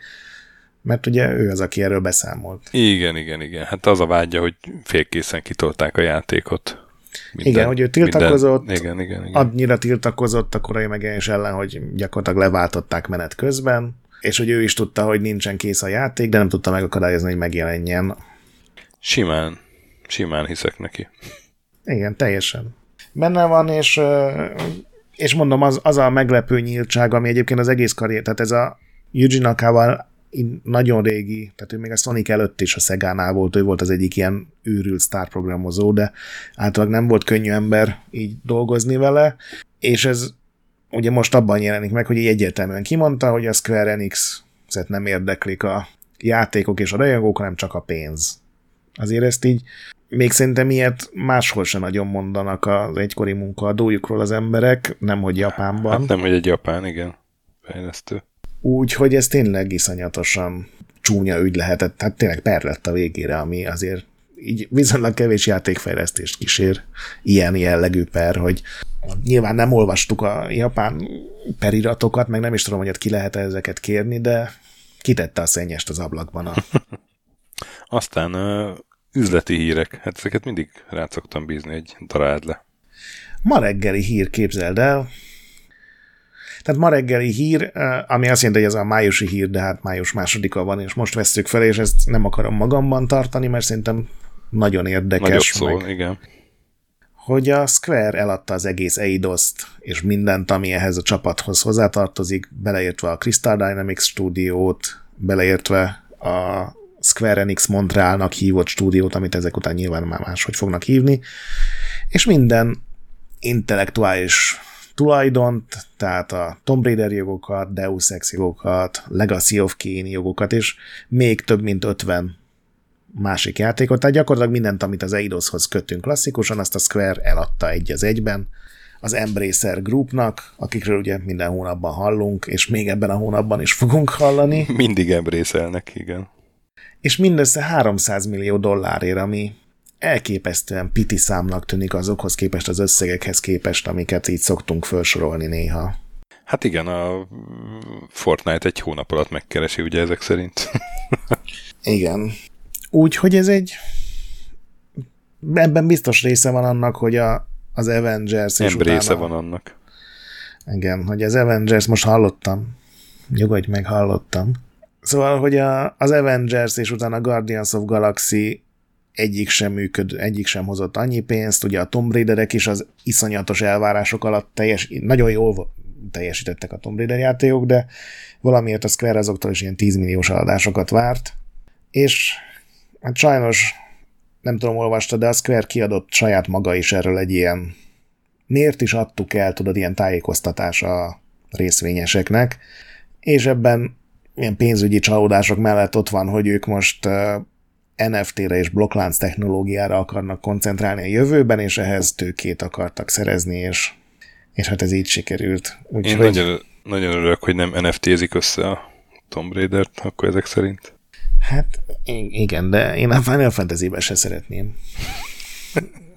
mert ugye ő az, aki erről beszámolt. Igen, igen, igen. Hát az a vágya, hogy félkészen kitolták a játékot. Minden, igen, hogy ő tiltakozott, minden, igen, igen, igen. annyira tiltakozott a korai megjelenés ellen, hogy gyakorlatilag leváltották menet közben, és hogy ő is tudta, hogy nincsen kész a játék, de nem tudta megakadályozni, hogy megjelenjen. Simán, simán hiszek neki. Igen, teljesen benne van, és, és mondom, az, az a meglepő nyíltság, ami egyébként az egész karrier, tehát ez a Yuji Nakával nagyon régi, tehát ő még a Sonic előtt is a Szegánál volt, ő volt az egyik ilyen őrült sztárprogramozó, de általában nem volt könnyű ember így dolgozni vele, és ez ugye most abban jelenik meg, hogy így egyértelműen kimondta, hogy a Square Enix nem érdeklik a játékok és a rajongók, hanem csak a pénz. Azért ezt így még szerintem ilyet máshol sem nagyon mondanak az egykori munkaadójukról az emberek, nem hogy Japánban. Hát nem, hogy egy japán, igen, fejlesztő. Úgyhogy ez tényleg iszonyatosan csúnya ügy lehetett, tehát tényleg per lett a végére, ami azért így viszonylag kevés játékfejlesztést kísér ilyen jellegű per, hogy nyilván nem olvastuk a japán periratokat, meg nem is tudom, hogy ott ki lehet ezeket kérni, de kitette a szennyest az ablakban a... Aztán uh, üzleti hírek, hát ezeket mindig rá szoktam bízni egy darád le. Ma reggeli hír képzeld el, tehát ma reggeli hír, ami azt jelenti, hogy ez a májusi hír, de hát május másodika van, és most veszük fel, és ezt nem akarom magamban tartani, mert szerintem nagyon érdekes. Nagyobb szó, meg, igen. Hogy a Square eladta az egész Eidos-t, és mindent, ami ehhez a csapathoz hozzátartozik, beleértve a Crystal Dynamics stúdiót, beleértve a Square Enix Montrealnak hívott stúdiót, amit ezek után nyilván már máshogy fognak hívni, és minden intellektuális tulajdont, tehát a Tomb Raider jogokat, Deus Ex jogokat, Legacy of Kain jogokat, és még több mint 50 másik játékot, tehát gyakorlatilag mindent, amit az Eidoshoz kötünk klasszikusan, azt a Square eladta egy az egyben, az Embracer Groupnak, akikről ugye minden hónapban hallunk, és még ebben a hónapban is fogunk hallani. Mindig Embracernek, igen. És mindössze 300 millió dollárért, ami elképesztően piti számnak tűnik azokhoz képest, az összegekhez képest, amiket így szoktunk felsorolni néha. Hát igen, a Fortnite egy hónap alatt megkeresi, ugye ezek szerint. igen. Úgyhogy ez egy... Ebben biztos része van annak, hogy a, az Avengers és utána... része van annak. Igen, hogy az Avengers, most hallottam, nyugodj meg, hallottam. Szóval, hogy a, az Avengers és utána a Guardians of Galaxy egyik sem működ, egyik sem hozott annyi pénzt, ugye a Tomb Raiderek is az iszonyatos elvárások alatt teljes, nagyon jól teljesítettek a Tomb Raider játékok, de valamiért a Square azoktól is ilyen 10 milliós adásokat várt, és hát sajnos nem tudom, olvasta, de a Square kiadott saját maga is erről egy ilyen miért is adtuk el, tudod, ilyen tájékoztatás a részvényeseknek, és ebben ilyen pénzügyi csalódások mellett ott van, hogy ők most NFT-re és blokklánc technológiára akarnak koncentrálni a jövőben, és ehhez tőkét akartak szerezni, és, és hát ez így sikerült. Úgy, Én hogy... nagyon, nagyon örülök, hogy nem NFT-zik össze a Tomb Raider-t, akkor ezek szerint. Hát igen, de én a Final Fantasy-be se szeretném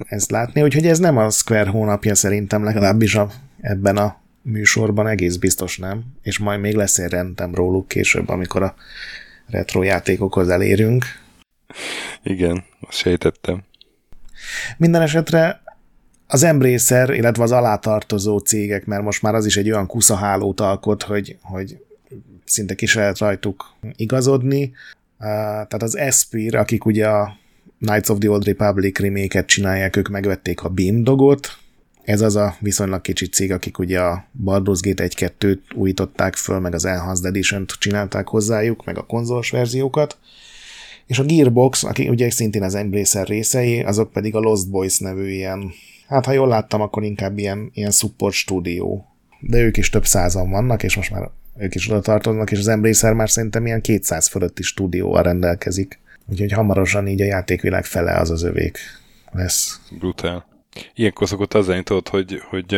ezt látni, úgyhogy ez nem a Square hónapja szerintem, legalábbis a, ebben a műsorban egész biztos nem, és majd még lesz egy rendem róluk később, amikor a retro játékokhoz elérünk, igen, azt sejtettem. Minden esetre az Embracer, illetve az alátartozó cégek, mert most már az is egy olyan kuszahálót alkot, hogy, hogy szinte ki lehet rajtuk igazodni. Tehát az Espire, akik ugye a Knights of the Old Republic remake csinálják, ők megvették a Beam dogot, ez az a viszonylag kicsi cég, akik ugye a Baldur's Gate 1-2-t újították föl, meg az Enhanced Edition-t csinálták hozzájuk, meg a konzolos verziókat és a Gearbox, aki ugye szintén az Embracer részei, azok pedig a Lost Boys nevű ilyen, hát ha jól láttam, akkor inkább ilyen, ilyen support stúdió. De ők is több százan vannak, és most már ők is oda tartoznak, és az Embracer már szerintem ilyen 200 fölötti stúdióval rendelkezik. Úgyhogy hamarosan így a játékvilág fele az az övék lesz. Brutál. Ilyenkor szokott az tudod, hogy, hogy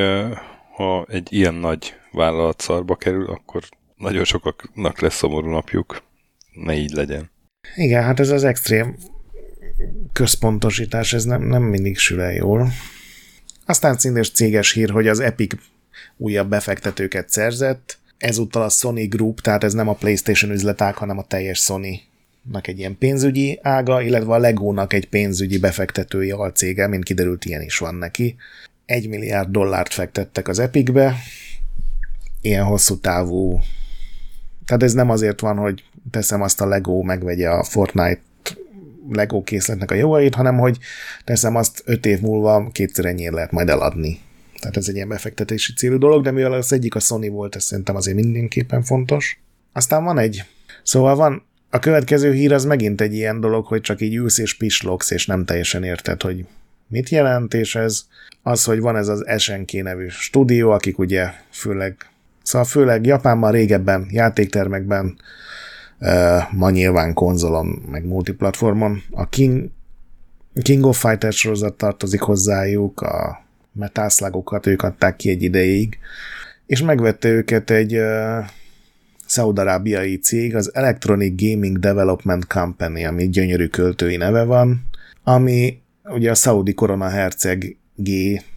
ha egy ilyen nagy vállalat szarba kerül, akkor nagyon sokaknak lesz szomorú napjuk. Ne így legyen. Igen, hát ez az extrém központosítás, ez nem, nem mindig sül jól. Aztán színes céges hír, hogy az Epic újabb befektetőket szerzett, ezúttal a Sony Group, tehát ez nem a PlayStation üzletág, hanem a teljes Sony nak egy ilyen pénzügyi ága, illetve a Legónak egy pénzügyi befektetői alcége, mint kiderült, ilyen is van neki. Egy milliárd dollárt fektettek az Epicbe, ilyen hosszú távú tehát ez nem azért van, hogy teszem azt a Lego megvegye a Fortnite Lego készletnek a jogait, hanem hogy teszem azt öt év múlva kétszer ennyi lehet majd eladni. Tehát ez egy ilyen befektetési célú dolog, de mivel az egyik a Sony volt, ez szerintem azért mindenképpen fontos. Aztán van egy Szóval van, a következő hír az megint egy ilyen dolog, hogy csak így ülsz és pislogsz, és nem teljesen érted, hogy mit jelent, és ez az, hogy van ez az SNK nevű stúdió, akik ugye főleg, szóval főleg Japánban régebben játéktermekben, ma nyilván konzolon, meg multiplatformon. A King, King of Fighters sorozat tartozik hozzájuk, a metászlágokat ők adták ki egy ideig, és megvette őket egy uh, szaudarábiai cég, az Electronic Gaming Development Company, ami gyönyörű költői neve van, ami ugye a Saudi Korona Herceg G,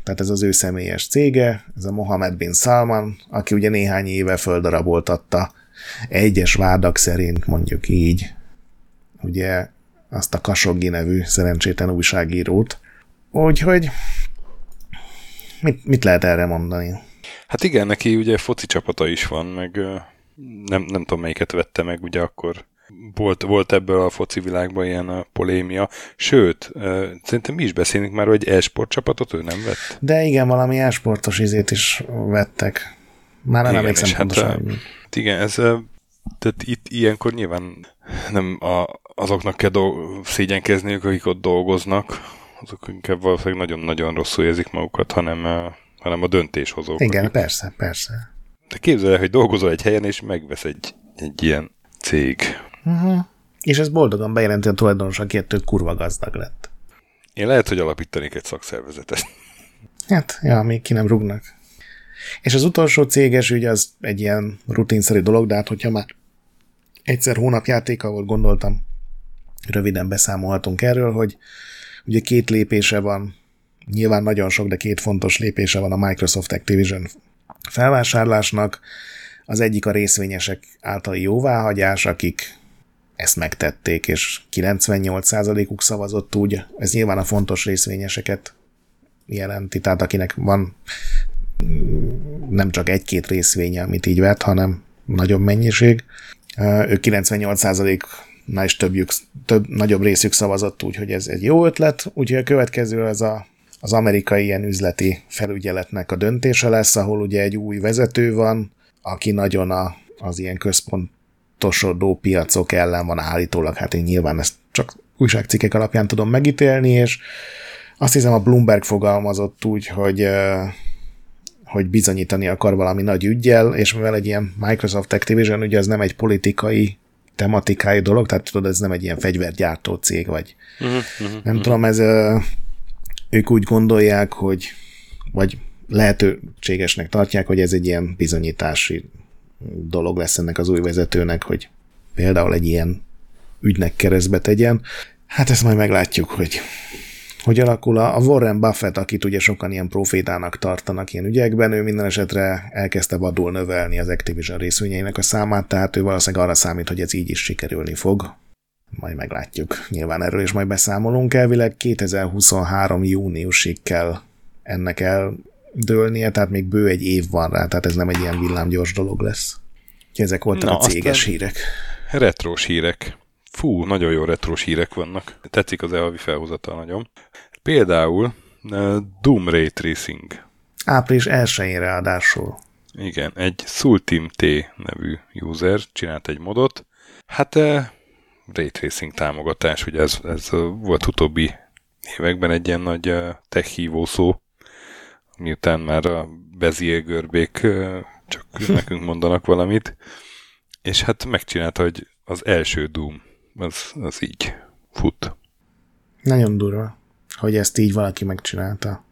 tehát ez az ő személyes cége, ez a Mohamed bin Salman, aki ugye néhány éve földaraboltatta egyes vádak szerint, mondjuk így, ugye azt a Kasoggi nevű szerencsétlen újságírót. Úgyhogy mit, mit lehet erre mondani? Hát igen, neki ugye foci csapata is van, meg nem, nem tudom melyiket vette meg, ugye akkor volt, volt ebből a foci világban ilyen a polémia. Sőt, szerintem mi is beszélünk már, hogy e-sport csapatot ő nem vett. De igen, valami e-sportos izét is vettek. Már nem emlékszem hát, pontosan. Hát, igen, ez tehát itt ilyenkor nyilván nem a, azoknak kell do- szégyenkezniük, akik ott dolgoznak, azok inkább valószínűleg nagyon-nagyon rosszul érzik magukat, hanem, hanem a döntéshozók. Igen, akik... persze, persze. De képzelj el, hogy dolgozol egy helyen, és megvesz egy, egy ilyen cég. Uh-huh. És ez boldogan bejelenti a tulajdonos, aki ettől kurva gazdag lett. Én lehet, hogy alapítanék egy szakszervezetet. Hát, ja, még ki nem rúgnak. És az utolsó céges ügy az egy ilyen rutinszerű dolog, de hát hogyha már egyszer hónapjáték, ahol gondoltam, röviden beszámolhatunk erről, hogy ugye két lépése van, nyilván nagyon sok, de két fontos lépése van a Microsoft Activision felvásárlásnak. Az egyik a részvényesek általi jóváhagyás, akik ezt megtették, és 98%-uk szavazott úgy. Ez nyilván a fontos részvényeseket jelenti, tehát akinek van nem csak egy-két részvénye, amit így vett, hanem nagyobb mennyiség. Ők 98%-nál is többjük, több, nagyobb részük szavazott, úgyhogy ez egy jó ötlet. Úgyhogy a következő az a, az amerikai ilyen üzleti felügyeletnek a döntése lesz, ahol ugye egy új vezető van, aki nagyon a, az ilyen központosodó piacok ellen van állítólag, hát én nyilván ezt csak újságcikkek alapján tudom megítélni, és azt hiszem a Bloomberg fogalmazott úgy, hogy hogy bizonyítani akar valami nagy ügyjel, és mivel egy ilyen Microsoft Activision, ugye az nem egy politikai tematikai dolog, tehát tudod, ez nem egy ilyen fegyvergyártó cég, vagy uh-huh, uh-huh, nem uh-huh. tudom, ez ők úgy gondolják, hogy vagy lehetőségesnek tartják, hogy ez egy ilyen bizonyítási dolog lesz ennek az új vezetőnek, hogy például egy ilyen ügynek keresztbe tegyen. Hát ezt majd meglátjuk, hogy hogy alakul a Warren Buffett, akit ugye sokan ilyen profétának tartanak ilyen ügyekben, ő minden esetre elkezdte vadul növelni az Activision részvényeinek a számát, tehát ő valószínűleg arra számít, hogy ez így is sikerülni fog. Majd meglátjuk. Nyilván erről is majd beszámolunk. Elvileg 2023 júniusig kell ennek eldőlnie, tehát még bő egy év van rá, tehát ez nem egy ilyen villámgyors dolog lesz. Úgyhogy ezek voltak Na, a céges hírek. Retrós hírek. Fú, nagyon jó retrós hírek vannak. Tetszik az elhavi felhozata nagyon. Például uh, Doom Ray Tracing. Április 1-én ráadásul. Igen, egy Sultim T nevű user csinált egy modot. Hát uh, Ray Tracing támogatás, ugye ez, ez volt utóbbi években egy ilyen nagy uh, tech hívó szó, miután már a Bezier görbék csak nekünk mondanak valamit, és hát megcsinálta, hogy az első Doom az, az így fut. Nagyon durva, hogy ezt így valaki megcsinálta.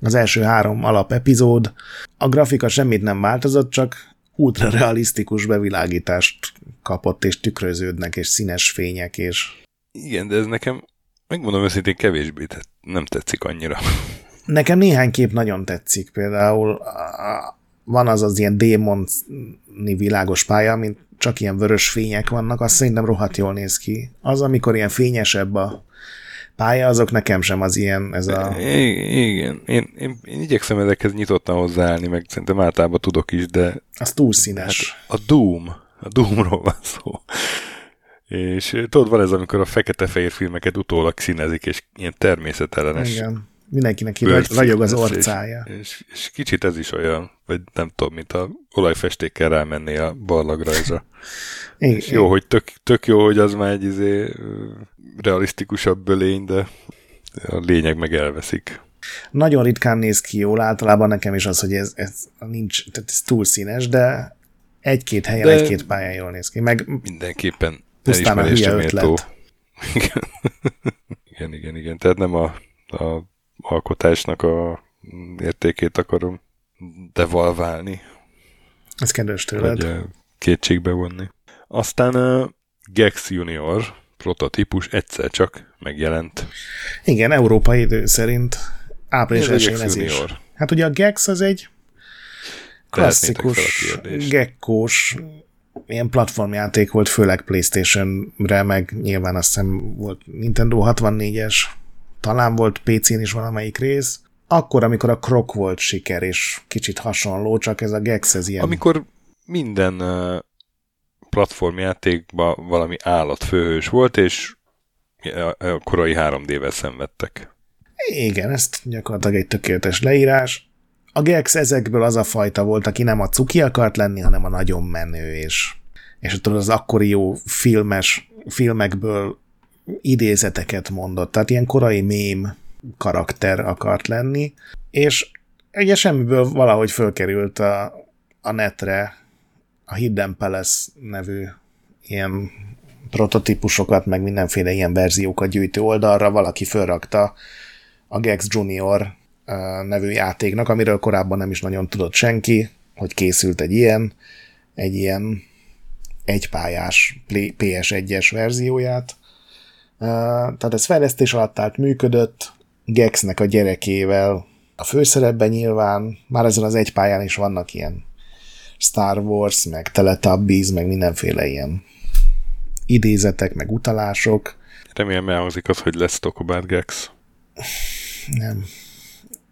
Az első három alap epizód, a grafika semmit nem változott, csak ultra realisztikus bevilágítást kapott, és tükröződnek, és színes fények, és... Igen, de ez nekem, megmondom őszintén, kevésbé te- nem tetszik annyira. Nekem néhány kép nagyon tetszik, például van az az ilyen démoni világos pálya, mint csak ilyen vörös fények vannak, azt szerintem rohadt jól néz ki. Az, amikor ilyen fényesebb a pálya, azok nekem sem az ilyen, ez a... Igen, én, én, én igyekszem ezekhez nyitottan hozzáállni, meg szerintem általában tudok is, de... Az túl színes. Hát a Doom, a Doomról van szó. És tudod, van ez, amikor a fekete-fehér filmeket utólag színezik, és ilyen természetellenes. Igen. Mindenkinek ragy, ragyog az orcája. És, és, és kicsit ez is olyan, vagy nem tudom, mint a olajfestékkel rámenni a barlagrajzra. Igen, és jó, hogy tök, tök jó, hogy az már egy izé, realisztikusabb bölény, de a lényeg meg elveszik. Nagyon ritkán néz ki jól, általában nekem is az, hogy ez, ez nincs, tehát ez túl színes, de egy-két helyen, de egy-két pályán jól néz ki. Meg mindenképpen pusztán a hülye ötlet. Igen. igen, igen, igen. Tehát nem a, a alkotásnak a értékét akarom devalválni. Ez kedves tőled. Vagy kétségbe vonni. Aztán a Gex Junior prototípus egyszer csak megjelent. Igen, európai idő szerint április esén ez is. Hát ugye a Gex az egy klasszikus gekkós ilyen platformjáték volt, főleg Playstation-re, meg nyilván azt hiszem volt Nintendo 64-es, talán volt PC-n is valamelyik rész. Akkor, amikor a Krok volt siker, és kicsit hasonló, csak ez a Gex ez ilyen... Amikor minden platformjátékban valami állatfőhős volt, és a korai 3D-vel szenvedtek. Igen, ezt gyakorlatilag egy tökéletes leírás. A Gex ezekből az a fajta volt, aki nem a cuki akart lenni, hanem a nagyon menő, és, és tudod, az akkori jó filmes, filmekből idézeteket mondott, tehát ilyen korai mém karakter akart lenni, és ugye semmiből valahogy fölkerült a, a netre a Hidden Palace nevű ilyen prototípusokat, meg mindenféle ilyen verziókat gyűjtő oldalra valaki fölrakta a Gex Junior nevű játéknak, amiről korábban nem is nagyon tudott senki, hogy készült egy ilyen, egy ilyen egypályás PS1-es verzióját. Tehát ez fejlesztés alatt állt, működött, Gexnek a gyerekével a főszerepben nyilván, már ezen az egy pályán is vannak ilyen Star Wars, meg Teletubbies, meg mindenféle ilyen idézetek, meg utalások. Remélem elhangzik az, hogy lesz Talk About Gex. Nem.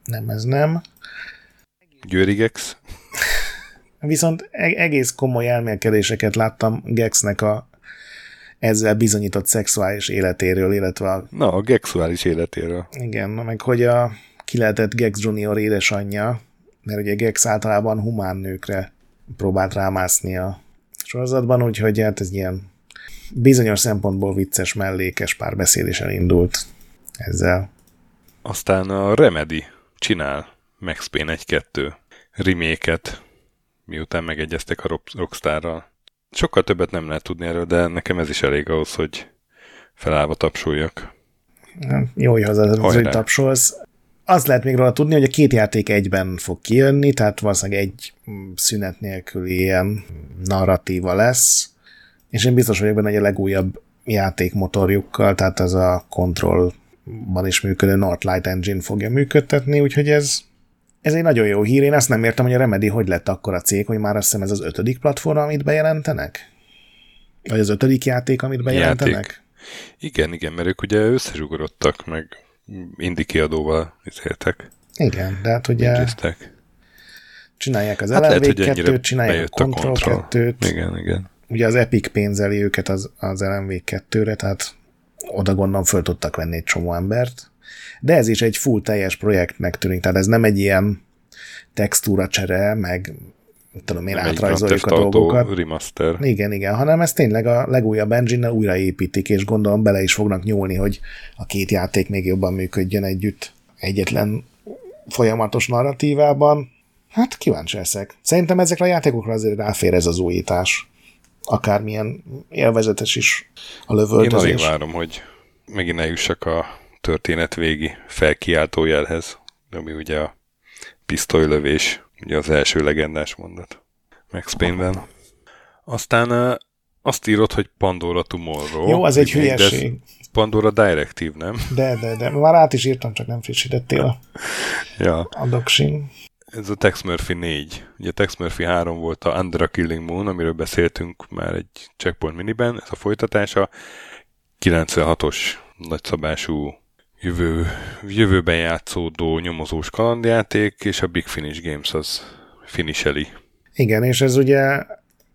Nem, ez nem. Győri Gex? Viszont e- egész komoly elmélkedéseket láttam Gexnek a ezzel bizonyított szexuális életéről, illetve a... Na, a gexuális életéről. Igen, meg hogy a ki lehetett Gex Junior édesanyja, mert ugye Gex általában humán nőkre próbált rámászni a sorozatban, úgyhogy hát ez ilyen bizonyos szempontból vicces, mellékes párbeszéd is elindult ezzel. Aztán a Remedy csinál Max Payne 1-2 reméket, miután megegyeztek a Rockstarral. Sokkal többet nem lehet tudni erről, de nekem ez is elég ahhoz, hogy felállva tapsoljak. Jó, hogy haza, hogy tapsolsz. Az lehet még róla tudni, hogy a két játék egyben fog kijönni, tehát valószínűleg egy szünet nélküli ilyen narratíva lesz, és én biztos vagyok benne, hogy a legújabb játékmotorjukkal, tehát ez a Control-ban is működő Northlight Engine fogja működtetni, úgyhogy ez ez egy nagyon jó hír. Én azt nem értem, hogy a Remedy hogy lett akkor a cég, hogy már azt hiszem ez az ötödik platform, amit bejelentenek? Vagy az ötödik játék, amit bejelentenek? Játék. Igen, igen, mert ők ugye összezsugorodtak, meg indi kiadóval izéltek. Igen, de hát ugye Mindiztek. csinálják az hát LLV 2-t, csinálják a Control, Control 2-t. Igen, igen. Ugye az Epic pénzeli őket az, az LMV 2-re, tehát oda gondolom föl tudtak venni egy csomó embert de ez is egy full teljes projektnek tűnik, tehát ez nem egy ilyen textúra csere, meg tudom én, nem átrajzoljuk a dolgokat. Remaster. Igen, igen, hanem ez tényleg a legújabb engine újraépítik, és gondolom bele is fognak nyúlni, hogy a két játék még jobban működjön együtt egyetlen folyamatos narratívában. Hát kíváncsi leszek. Szerintem ezekre a játékokra azért ráfér ez az újítás. Akármilyen élvezetes is a lövöldözés. Én alig várom, hogy megint eljussak a történet végi felkiáltó jelhez, ami ugye a pisztolylövés, ugye az első legendás mondat Max Payne-ben. Aztán azt írod, hogy Pandora Tomorrow. Jó, az egy hülyeség. Pandora Directive, nem? De, de, de. Már át is írtam, csak nem frissítettél a, ja. a doksin. Ez a Tex Murphy 4. Ugye Tex Murphy 3 volt a Under a Killing Moon, amiről beszéltünk már egy Checkpoint miniben, ez a folytatása. 96-os nagyszabású jövő, jövőben játszódó nyomozós kalandjáték, és a Big Finish Games az finisheli. Igen, és ez ugye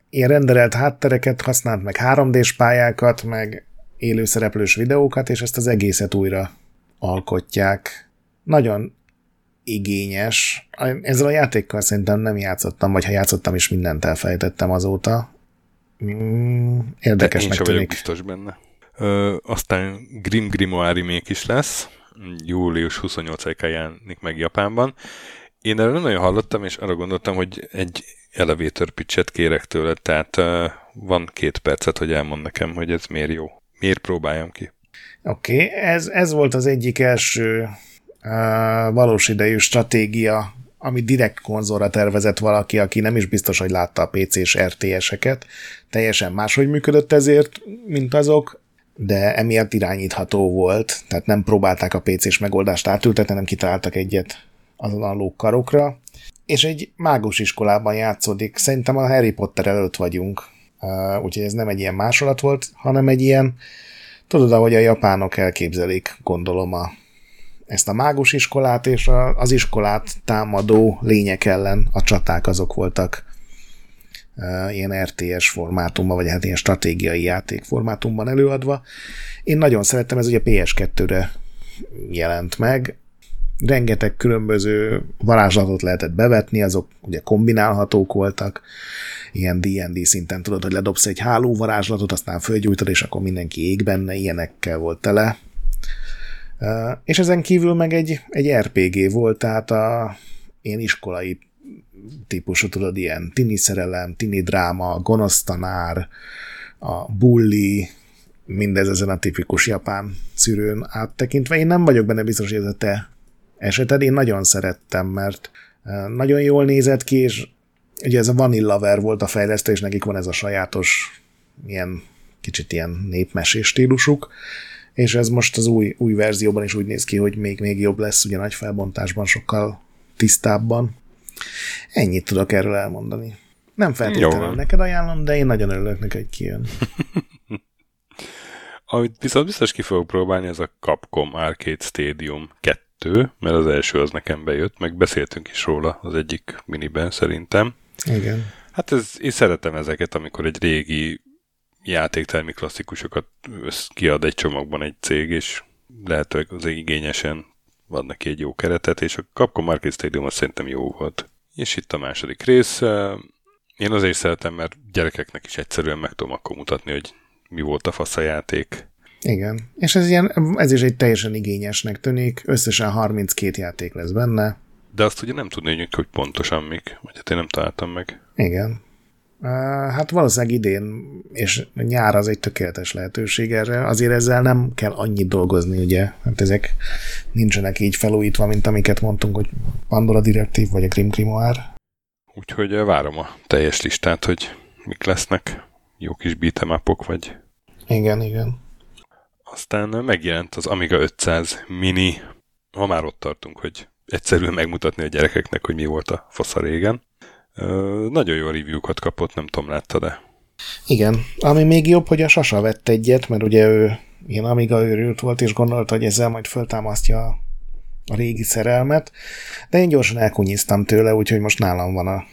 ilyen renderelt háttereket használt, meg 3D-s pályákat, meg élőszereplős videókat, és ezt az egészet újra alkotják. nagyon igényes. Ezzel a játékkal szerintem nem játszottam, vagy ha játszottam is, mindent elfelejtettem azóta. Mm, érdekesnek tűnik. biztos benne. Aztán Grim Grimoire remake is lesz, július 28-án jelenik meg Japánban. Én erről nagyon hallottam, és arra gondoltam, hogy egy elevator pitchet kérek tőle, tehát van két percet, hogy elmond nekem, hogy ez miért jó. Miért próbáljam ki? Oké, okay. ez, ez volt az egyik első uh, valós idejű stratégia, ami direkt konzolra tervezett valaki, aki nem is biztos, hogy látta a PC-s RTS-eket. Teljesen máshogy működött ezért, mint azok, de emiatt irányítható volt, tehát nem próbálták a PC-s megoldást átültetni, hanem kitaláltak egyet azon a lókarokra. És egy mágus iskolában játszódik. Szerintem a Harry Potter előtt vagyunk, úgyhogy ez nem egy ilyen másolat volt, hanem egy ilyen, tudod, ahogy a japánok elképzelik, gondolom a, ezt a mágus iskolát, és a, az iskolát támadó lények ellen a csaták azok voltak ilyen RTS formátumban, vagy hát ilyen stratégiai játék formátumban előadva. Én nagyon szerettem, ez ugye PS2-re jelent meg, rengeteg különböző varázslatot lehetett bevetni, azok ugye kombinálhatók voltak, ilyen D&D szinten tudod, hogy ledobsz egy háló varázslatot, aztán fölgyújtod, és akkor mindenki ég benne, ilyenekkel volt tele. És ezen kívül meg egy, egy RPG volt, tehát a ilyen iskolai típusú, tudod, ilyen tini szerelem, tini dráma, gonosztanár, a bully, mindez ezen a tipikus japán szűrőn áttekintve. Én nem vagyok benne biztos, hogy ez a te eseted. Én nagyon szerettem, mert nagyon jól nézett ki, és ugye ez a Vanillaver volt a fejlesztő, és nekik van ez a sajátos ilyen kicsit ilyen népmesés stílusuk, és ez most az új, új verzióban is úgy néz ki, hogy még, még jobb lesz, ugye nagy felbontásban sokkal tisztábban. Ennyit tudok erről elmondani. Nem feltétlenül neked ajánlom, de én nagyon örülök neki, hogy kijön. Amit viszont biztos ki fogok próbálni, ez a Capcom Arcade Stadium 2, mert az első az nekem bejött, meg beszéltünk is róla az egyik miniben szerintem. Igen. Hát ez, én szeretem ezeket, amikor egy régi játéktermi klasszikusokat kiad egy csomagban egy cég, és lehetőleg az igényesen van neki egy jó keretet, és a Capcom Arcade Stadium az szerintem jó volt. És itt a második rész. Én azért szeretem, mert gyerekeknek is egyszerűen meg tudom akkor mutatni, hogy mi volt a fasz a játék. Igen, és ez, ilyen, ez is egy teljesen igényesnek tűnik, összesen 32 játék lesz benne. De azt ugye nem tudni, hogy pontosan mik, vagy hát én nem találtam meg. Igen. Hát valószínűleg idén, és nyár az egy tökéletes lehetőség erre, azért ezzel nem kell annyit dolgozni, ugye, hát ezek nincsenek így felújítva, mint amiket mondtunk, hogy Pandora Directive vagy a Grim Grimoire. Úgyhogy várom a teljes listát, hogy mik lesznek, jó kis beat'em vagy... Igen, igen. Aztán megjelent az Amiga 500 Mini, ha már ott tartunk, hogy egyszerűen megmutatni a gyerekeknek, hogy mi volt a fasza régen. Nagyon jó review-kat kapott, nem tudom, látta-e? Igen, ami még jobb, hogy a Sasa vett egyet, mert ugye ő ilyen Amiga őrült volt, és gondolta, hogy ezzel majd föltámasztja a régi szerelmet, de én gyorsan elkunyiztam tőle, úgyhogy most nálam van a,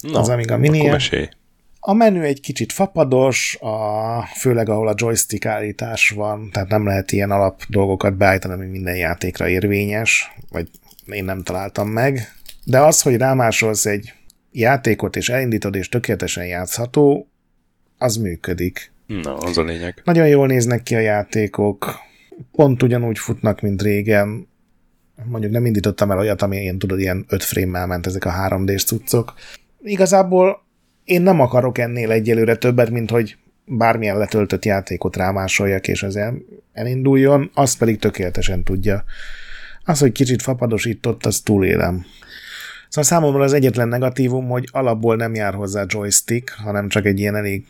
Na, az Amiga Mini. A menü egy kicsit fapados, a, főleg ahol a joystick állítás van, tehát nem lehet ilyen alap dolgokat beállítani, ami minden játékra érvényes, vagy én nem találtam meg. De az, hogy rámásolsz egy játékot, és elindítod, és tökéletesen játszható, az működik. Na, az a lényeg. Nagyon jól néznek ki a játékok, pont ugyanúgy futnak, mint régen. Mondjuk nem indítottam el olyat, ami ilyen, tudod, ilyen 5 frame ment ezek a 3D-s cuccok. Igazából én nem akarok ennél egyelőre többet, mint hogy bármilyen letöltött játékot rámásoljak, és az el, elinduljon, azt pedig tökéletesen tudja. Az, hogy kicsit fapadosított, az túlélem. Szóval számomra az egyetlen negatívum, hogy alapból nem jár hozzá joystick, hanem csak egy ilyen elég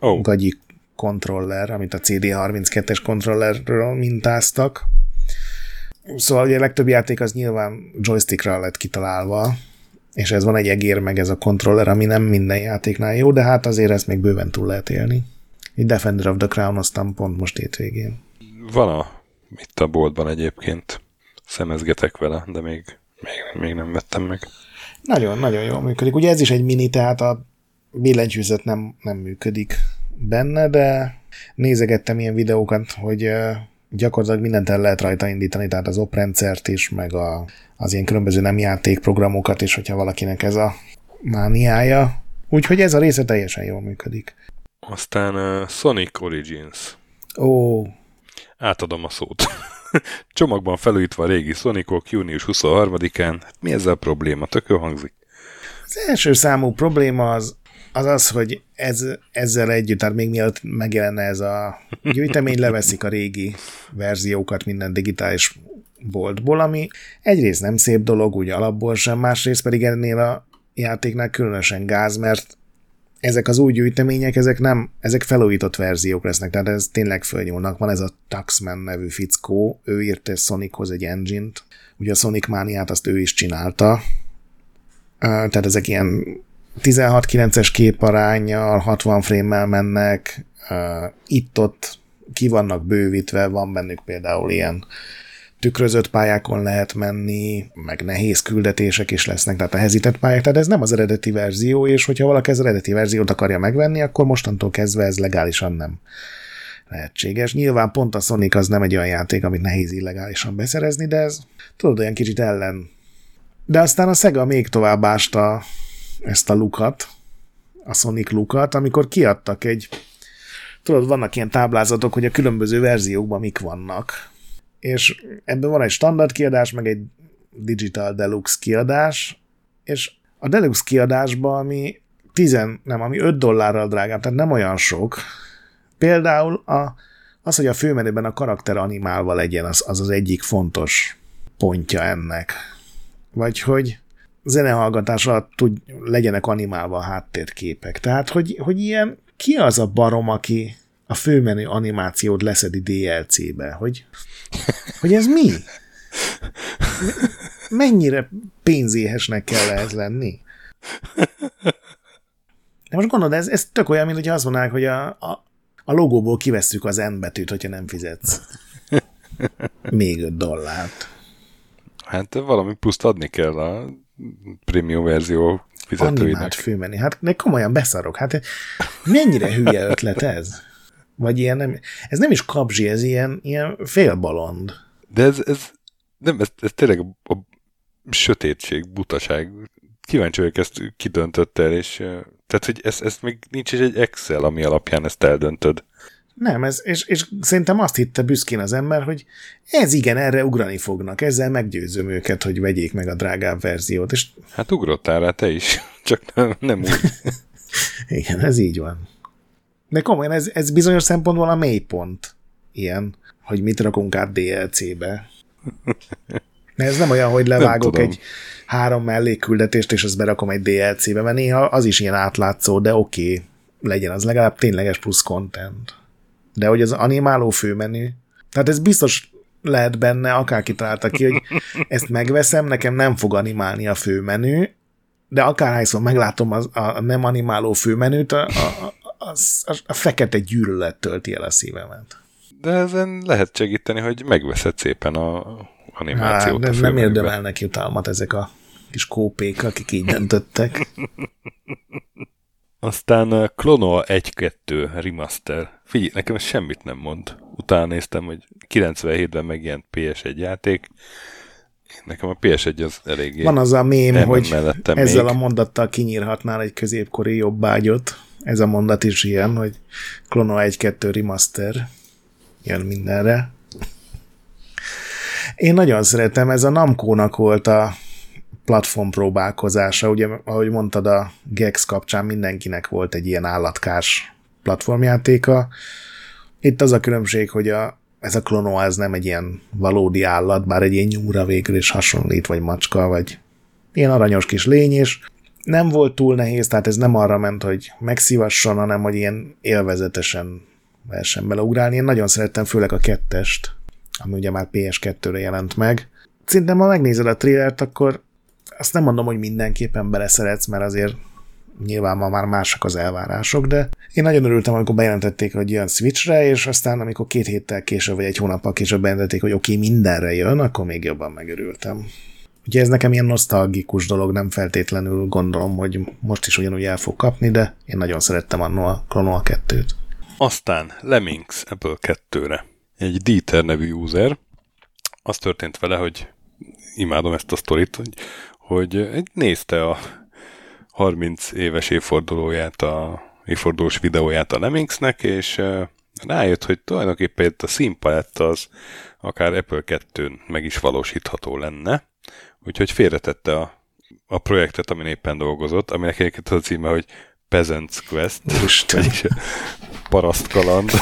oh. gagyi kontroller, amit a CD32-es kontrollerről mintáztak. Szóval ugye a legtöbb játék az nyilván joystickra lett kitalálva, és ez van egy egér, meg ez a kontroller, ami nem minden játéknál jó, de hát azért ezt még bőven túl lehet élni. Egy Defender of the Crown aztán pont most hétvégén. Van a, itt a boltban egyébként. Szemezgetek vele, de még, még, még nem vettem meg. Nagyon, nagyon jól működik. Ugye ez is egy mini, tehát a billentyűzet nem, nem működik benne, de nézegettem ilyen videókat, hogy gyakorlatilag mindent el lehet rajta indítani, tehát az oprendszert is, meg a, az ilyen különböző nem játékprogramokat is, hogyha valakinek ez a mániája. Úgyhogy ez a része teljesen jól működik. Aztán uh, Sonic Origins. Ó. Átadom a szót. Csomagban felújítva a régi Sonicok június 23-án. Hát mi ezzel a probléma? Tökő hangzik. Az első számú probléma az az, az hogy ez, ezzel együtt, tehát még mielőtt megjelenne ez a gyűjtemény, leveszik a régi verziókat minden digitális boltból, ami egyrészt nem szép dolog, úgy alapból sem, másrészt pedig ennél a játéknál különösen gáz, mert ezek az új gyűjtemények, ezek nem, ezek felújított verziók lesznek, tehát ez tényleg fölnyúlnak. Van ez a Taxman nevű fickó, ő írta Sonichoz egy engine-t, ugye a Sonic mániát azt ő is csinálta, tehát ezek ilyen 16-9-es képarányjal, 60 frame mennek, itt-ott ki vannak bővítve, van bennük például ilyen tükrözött pályákon lehet menni, meg nehéz küldetések is lesznek, tehát a hezített pályák, tehát ez nem az eredeti verzió, és hogyha valaki az eredeti verziót akarja megvenni, akkor mostantól kezdve ez legálisan nem lehetséges. Nyilván pont a Sonic az nem egy olyan játék, amit nehéz illegálisan beszerezni, de ez tudod, olyan kicsit ellen. De aztán a Sega még tovább ásta ezt a lukat, a Sonic lukat, amikor kiadtak egy, tudod, vannak ilyen táblázatok, hogy a különböző verziókban mik vannak, és ebben van egy standard kiadás, meg egy digital deluxe kiadás, és a deluxe kiadásban, ami 10, nem, ami 5 dollárral drágább, tehát nem olyan sok. Például a, az, hogy a főmenüben a karakter animálva legyen, az, az az egyik fontos pontja ennek. Vagy hogy zenehallgatás alatt tud, legyenek animálva a háttérképek. Tehát, hogy, hogy ilyen, ki az a barom, aki a főmenü animációt leszedi DLC-be, hogy, hogy ez mi? Mennyire pénzéhesnek kell ez lenni? De most gondolod, ez, ez tök olyan, mint hogy azt mondanák, hogy a, a, a logóból kivesszük az N betűt, hogyha nem fizetsz. Még 5 dollárt. Hát valami pluszt adni kell a premium verzió fizetőinek. Animált főmenü. Hát ne komolyan beszarok. Hát mennyire hülye ötlet ez? Vagy ilyen nem, ez nem is kapzsi, ez ilyen, ilyen félbalond. De ez, ez nem, ez, ez tényleg a, a sötétség, butaság. Kíváncsi vagyok, ezt kidöntött el, és tehát, hogy ez, ez még nincs is egy Excel, ami alapján ezt eldöntöd. Nem, ez, és, és szerintem azt hitte büszkén az ember, hogy ez igen, erre ugrani fognak, ezzel meggyőzöm őket, hogy vegyék meg a drágább verziót. És... Hát ugrottál rá te is, csak nem, nem úgy. igen, ez így van. De komolyan, ez, ez bizonyos szempontból a mélypont. Ilyen, hogy mit rakunk át DLC-be. De ez nem olyan, hogy levágok egy három mellékküldetést, és azt berakom egy DLC-be, mert néha az is ilyen átlátszó, de oké, okay, legyen az legalább tényleges plusz content. De hogy az animáló főmenü, tehát ez biztos lehet benne, akárki találta ki, hogy ezt megveszem, nekem nem fog animálni a főmenü, de akárhányszor meglátom az, a nem animáló főmenüt, a, a, az, a, a fekete gyűlölet tölti el a szívemet. De ezen lehet segíteni, hogy megveszed szépen a animációt. Hát, de a nem érdemelnek jutalmat ezek a kis kópék, akik így döntöttek. Aztán uh, Klonoa 1-2 remaster. Figyelj, nekem ez semmit nem mond. Utána néztem, hogy 97-ben megjelent PS1 játék. Nekem a PS1 az eléggé... Van az a mém, hogy ezzel még. a mondattal kinyírhatnál egy középkori jobbágyot. Ez a mondat is ilyen, hogy Klonoa 1-2 remaster jön mindenre. Én nagyon szeretem, ez a Namco-nak volt a platform próbálkozása. Ugye, ahogy mondtad, a Gex kapcsán mindenkinek volt egy ilyen állatkás platformjátéka. Itt az a különbség, hogy a, ez a Klonoa ez nem egy ilyen valódi állat, bár egy ilyen nyúra végül is hasonlít, vagy macska, vagy ilyen aranyos kis lény, és nem volt túl nehéz, tehát ez nem arra ment, hogy megszívasson, hanem hogy ilyen élvezetesen versen beleugrálni. Én nagyon szerettem főleg a kettest, ami ugye már PS2-re jelent meg. Szerintem, ha megnézed a trailert, akkor azt nem mondom, hogy mindenképpen beleszeretsz, mert azért nyilván ma már mások az elvárások, de én nagyon örültem, amikor bejelentették, hogy jön Switchre, és aztán amikor két héttel később, vagy egy hónappal később bejelentették, hogy oké, okay, mindenre jön, akkor még jobban megörültem. Ugye ez nekem ilyen nosztalgikus dolog, nem feltétlenül gondolom, hogy most is ugyanúgy el fog kapni, de én nagyon szerettem annó a Chrono 2-t. Aztán Lemmings ebből kettőre. egy Dieter nevű user. Az történt vele, hogy imádom ezt a sztorit, hogy, hogy nézte a 30 éves évfordulóját, a évfordulós videóját a Lemmingsnek, és rájött, hogy tulajdonképpen itt a színpalett az akár Apple 2-n meg is valósítható lenne, úgyhogy félretette a, a projektet, amin éppen dolgozott, aminek egyébként az a címe, hogy Peasant's Quest, vagyis paraszt kaland.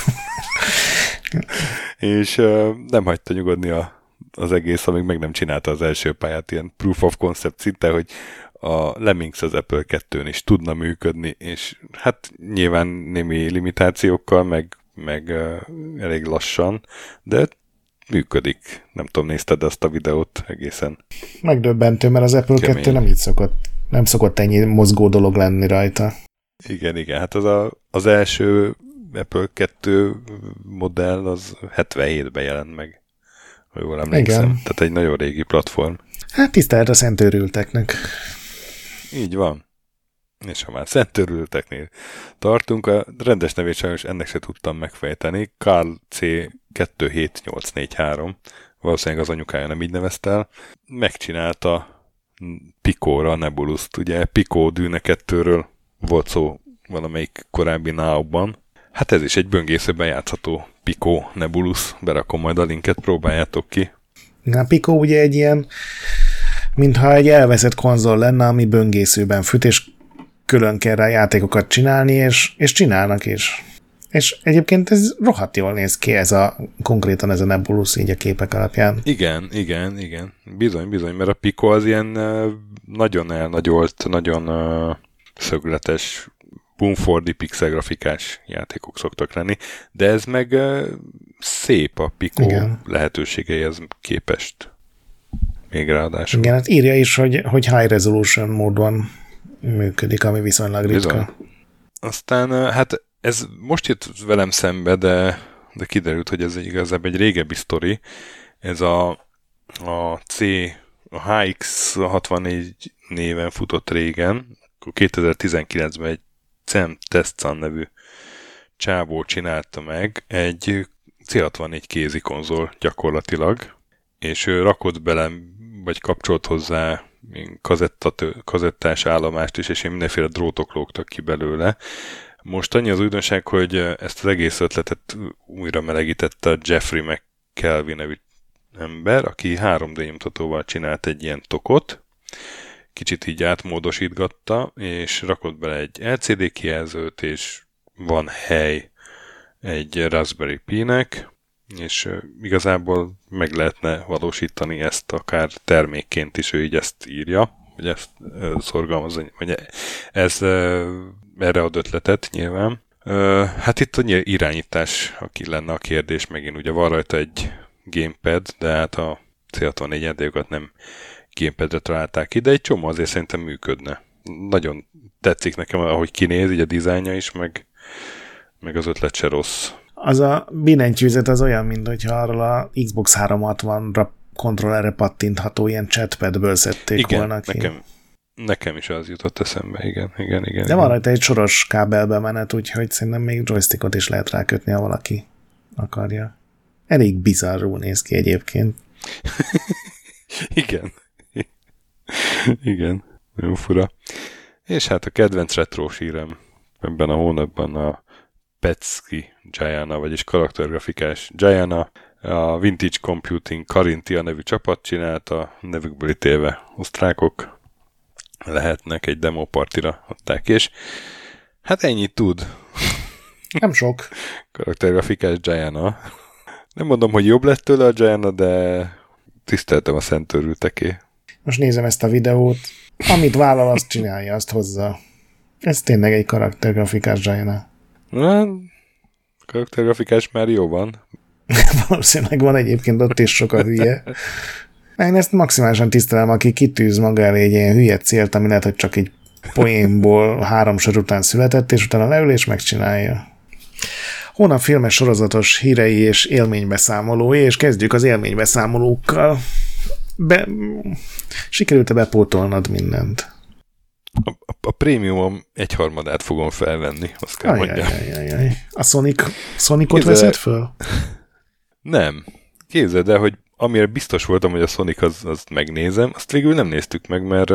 és uh, nem hagyta nyugodni a, az egész, amíg meg nem csinálta az első pályát, ilyen proof of concept szinte, hogy a Lemmings az Apple 2-n is tudna működni, és hát nyilván némi limitációkkal, meg, meg uh, elég lassan, de működik. Nem tudom, nézted ezt a videót egészen? Megdöbbentő, mert az Apple Kemény. 2 nem így szokott, nem szokott ennyi mozgó dolog lenni rajta. Igen, igen. Hát az a, az első Apple 2 modell az 77-ben jelent meg, ha jól emlékszem. Igen. Tehát egy nagyon régi platform. Hát tisztelt a szentőrülteknek. Így van. És ha már szentőrülteknél tartunk, a rendes nevét sajnos ennek se tudtam megfejteni. Carl C. 27843, valószínűleg az anyukája nem így nevezte el, megcsinálta Pikóra a Nebulust. Ugye Pikó Dűne 2-ről volt szó valamelyik korábbi náukban. Hát ez is egy böngészőben játszható Pico Nebulus. Berakom majd a linket, próbáljátok ki. Na, Pico ugye egy ilyen, mintha egy elveszett konzol lenne, ami böngészőben füt, és külön kell rá játékokat csinálni, és, és csinálnak is. És egyébként ez rohadt jól néz ki, ez a, konkrétan ez a Nebulus így a képek alapján. Igen, igen, igen. Bizony, bizony, mert a Pico az ilyen nagyon elnagyolt, nagyon szögletes, Boomfordi pixel grafikás játékok szoktak lenni, de ez meg szép a Pico Igen. lehetőségeihez képest. Még ráadásul. Igen, hát írja is, hogy, hogy high resolution módon működik, ami viszonylag ritka. Bizony. Aztán hát ez most jött velem szembe, de, de kiderült, hogy ez igazából egy régebbi sztori. Ez a, a C, a HX64 néven futott régen, 2019-ben egy Sam Testzan nevű csábó csinálta meg egy C64 kézi konzol gyakorlatilag, és ő rakott bele, vagy kapcsolt hozzá kazettás állomást is, és én mindenféle drótok lógtak ki belőle. Most annyi az újdonság, hogy ezt az egész ötletet újra melegítette a Jeffrey McKelvey nevű ember, aki 3D nyomtatóval csinált egy ilyen tokot, kicsit így átmódosítgatta, és rakott bele egy LCD kijelzőt, és van hely egy Raspberry Pi-nek, és igazából meg lehetne valósítani ezt akár termékként is, ő így ezt írja, vagy ezt szorgalmazza, vagy ez erre ad ötletet nyilván. Hát itt a irányítás, aki lenne a kérdés, megint ugye van rajta egy gamepad, de hát a C64 játékokat nem gamepadre találták ki, de egy csomó azért szerintem működne. Nagyon tetszik nekem, ahogy kinéz, így a dizájnja is, meg, meg az ötlet se rossz. Az a billentyűzet az olyan, mint hogyha arról a Xbox 360-ra kontrollerre pattintható ilyen chatpadből szedték igen, volna ki. Nekem, nekem is az jutott eszembe, igen, igen, igen. De van rajta egy soros kábelbe menet, úgyhogy szerintem még joystickot is lehet rákötni, ha valaki akarja. Elég bizarrul néz ki egyébként. igen. Igen, nagyon fura. És hát a kedvenc retro sírem ebben a hónapban a Petski Giana, vagyis karaktergrafikás Giana, a Vintage Computing Carinthia nevű csapat csinálta, nevükből ítélve osztrákok lehetnek, egy demo partira adták, és hát ennyit tud. Nem sok. Karaktergrafikás Giana. Nem mondom, hogy jobb lett tőle a Giana, de tiszteltem a szentörülteké. Most nézem ezt a videót. Amit vállal, azt csinálja, azt hozza. Ez tényleg egy karaktergrafikás Giana. Na, karaktergrafikás már jó van. Valószínűleg van egyébként ott is sok a hülye. Én ezt maximálisan tisztelem, aki kitűz maga elé egy ilyen hülye célt, ami lehet, hogy csak egy poénból három sor után született, és utána leül és megcsinálja. Hónap filmes sorozatos hírei és élménybeszámolói, és kezdjük az élménybeszámolókkal be, sikerült-e bepótolnad mindent? A, a, a prémiumom egyharmadát fogom felvenni, azt kell mondjam. Ajaj, ajaj. A Sonic, Sonicot Kézzel... veszed föl? Nem. Képzeld el, hogy amire biztos voltam, hogy a Sonic az, azt megnézem, azt végül nem néztük meg, mert,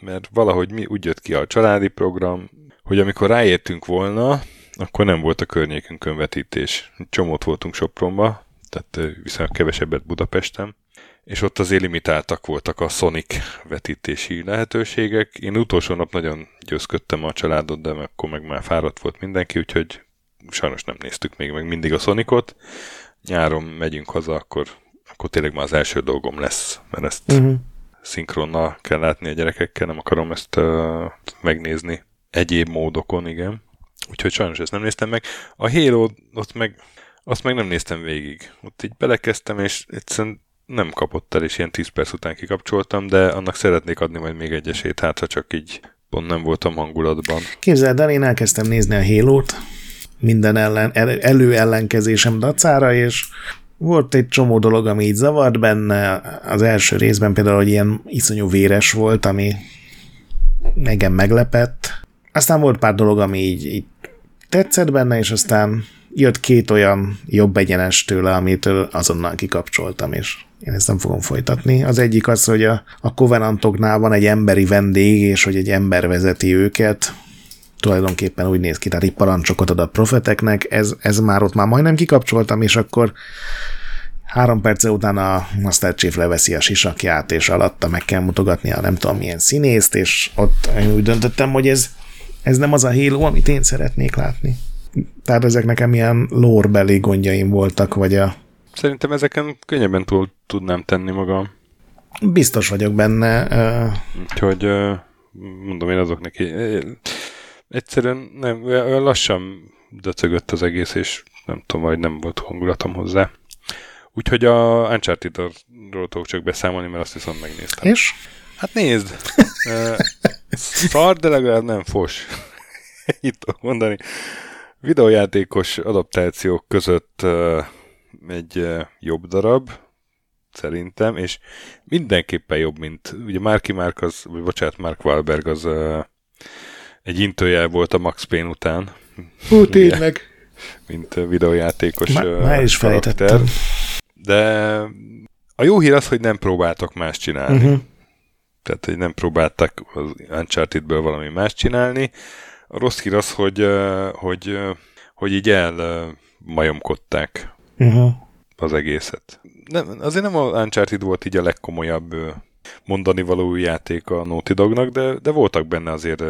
mert valahogy mi úgy jött ki a családi program, hogy amikor ráértünk volna, akkor nem volt a környékünkön vetítés. Csomót voltunk Sopronba, tehát viszonylag kevesebbet Budapesten, és ott azért limitáltak voltak a Sonic vetítési lehetőségek. Én utolsó nap nagyon győzködtem a családot, de akkor meg már fáradt volt mindenki, úgyhogy sajnos nem néztük még meg mindig a Sonicot. Nyáron megyünk haza, akkor, akkor tényleg már az első dolgom lesz, mert ezt uh-huh. szinkronnal kell látni a gyerekekkel, nem akarom ezt uh, megnézni egyéb módokon, igen. Úgyhogy sajnos ezt nem néztem meg. A Halo, ott meg, azt meg nem néztem végig. Ott így belekezdtem, és egyszerűen nem kapott el, és ilyen 10 perc után kikapcsoltam, de annak szeretnék adni majd még egy esélyt, hát ha csak így pont nem voltam hangulatban. Képzeld el, én elkezdtem nézni a halo minden ellen, el, előellenkezésem dacára, és volt egy csomó dolog, ami így zavart benne. Az első részben például, hogy ilyen iszonyú véres volt, ami engem meglepett. Aztán volt pár dolog, ami így, így tetszett benne, és aztán jött két olyan jobb egyenes tőle, amitől azonnal kikapcsoltam, és én ezt nem fogom folytatni. Az egyik az, hogy a, a Covenantoknál van egy emberi vendég, és hogy egy ember vezeti őket, tulajdonképpen úgy néz ki, tehát így parancsokat ad a profeteknek, ez, ez már ott már majdnem kikapcsoltam, és akkor három perc után a Master Chief leveszi a sisakját, és alatta meg kell mutogatni a nem tudom milyen színészt, és ott én úgy döntöttem, hogy ez, ez nem az a Halo, amit én szeretnék látni. Tehát ezek nekem ilyen lórbeli gondjaim voltak, vagy a... Szerintem ezeken könnyebben túl tudnám tenni magam. Biztos vagyok benne. Úgyhogy mondom én azok neki. Egyszerűen nem, lassan döcögött az egész, és nem tudom, vagy nem volt hangulatom hozzá. Úgyhogy a Uncharted-ról tudok csak beszámolni, mert azt viszont megnéztem. És? Hát nézd! Szar, de legalább nem fos. Itt tudok mondani videójátékos adaptációk között egy jobb darab, szerintem, és mindenképpen jobb, mint ugye Marky Mark az, vagy bocsánat, Mark Wahlberg az egy intőjel volt a Max Payne után. Hú, tényleg. Mint videójátékos Má, már is karakter. De a jó hír az, hogy nem próbáltak más csinálni. Uh-huh. Tehát, hogy nem próbáltak az Uncharted-ből valami más csinálni, a rossz hír az, hogy, hogy, hogy így elmajomkodták uh-huh. az egészet. Nem, azért nem a Uncharted volt így a legkomolyabb mondani való játék a Naughty Dognak, de, de voltak benne azért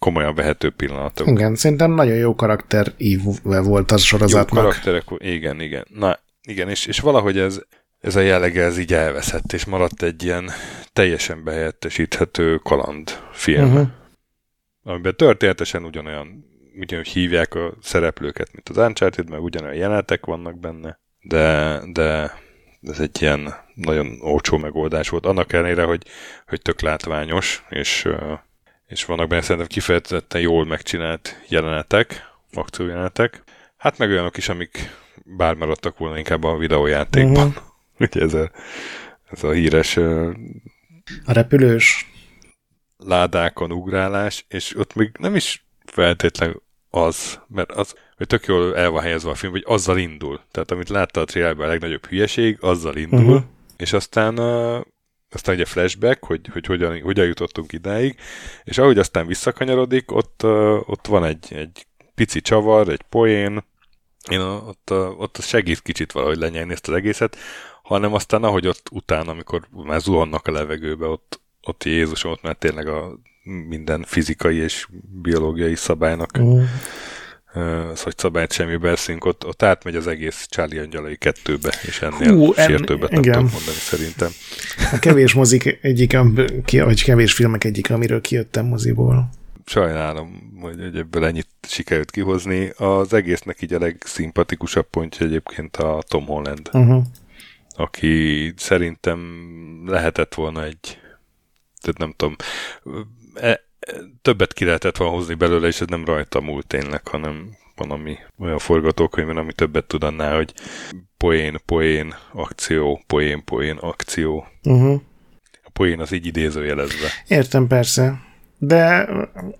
komolyan vehető pillanatok. Igen, szerintem nagyon jó karakter ív volt az sorozatnak. Jó karakterek, igen, igen. Na, igen, és, és valahogy ez, ez a jellege ez így elveszett, és maradt egy ilyen teljesen behelyettesíthető kalandfilm. Uh-huh amiben történetesen ugyanolyan, ugyanúgy hívják a szereplőket, mint az Uncharted, meg ugyanolyan jelenetek vannak benne, de, de ez egy ilyen nagyon olcsó megoldás volt, annak ellenére, hogy, hogy tök látványos, és, és vannak benne szerintem kifejezetten jól megcsinált jelenetek, akciójelenetek, hát meg olyanok is, amik bár maradtak volna inkább a videójátékban. Uh-huh. Ugye ez a, ez a híres... A repülős ládákon ugrálás, és ott még nem is feltétlenül az, mert az, hogy tök jól el van helyezve a film, hogy azzal indul. Tehát amit látta a trailerben a legnagyobb hülyeség, azzal indul, uh-huh. és aztán uh, aztán ugye flashback, hogy, hogy hogyan, hogyan jutottunk idáig, és ahogy aztán visszakanyarodik, ott, ott van egy, egy pici csavar, egy poén, én ott, ott segít kicsit valahogy lenyelni ezt az egészet, hanem aztán ahogy ott utána, amikor már zuhannak a levegőbe, ott, ott Jézusom, ott már tényleg a minden fizikai és biológiai szabálynak mm. Az, hogy szabályt semmi beszélünk, ott, ott átmegy az egész Charlie Angyalai kettőbe, és ennél Hú, sértőbbet en, nem tudom mondani szerintem. A kevés mozik egyik, vagy kevés filmek egyik, amiről kijöttem moziból. Sajnálom, hogy ebből ennyit sikerült kihozni. Az egésznek így a legszimpatikusabb pontja egyébként a Tom Holland, uh-huh. aki szerintem lehetett volna egy tehát nem tudom, e, többet ki lehetett volna hozni belőle, és ez nem rajta múlt tényleg, hanem valami olyan forgatókönyvben, ami többet tud annál, hogy poén, poén, akció, poén, poén, akció. Uh-huh. A poén az így idézőjelezve. Értem, persze. De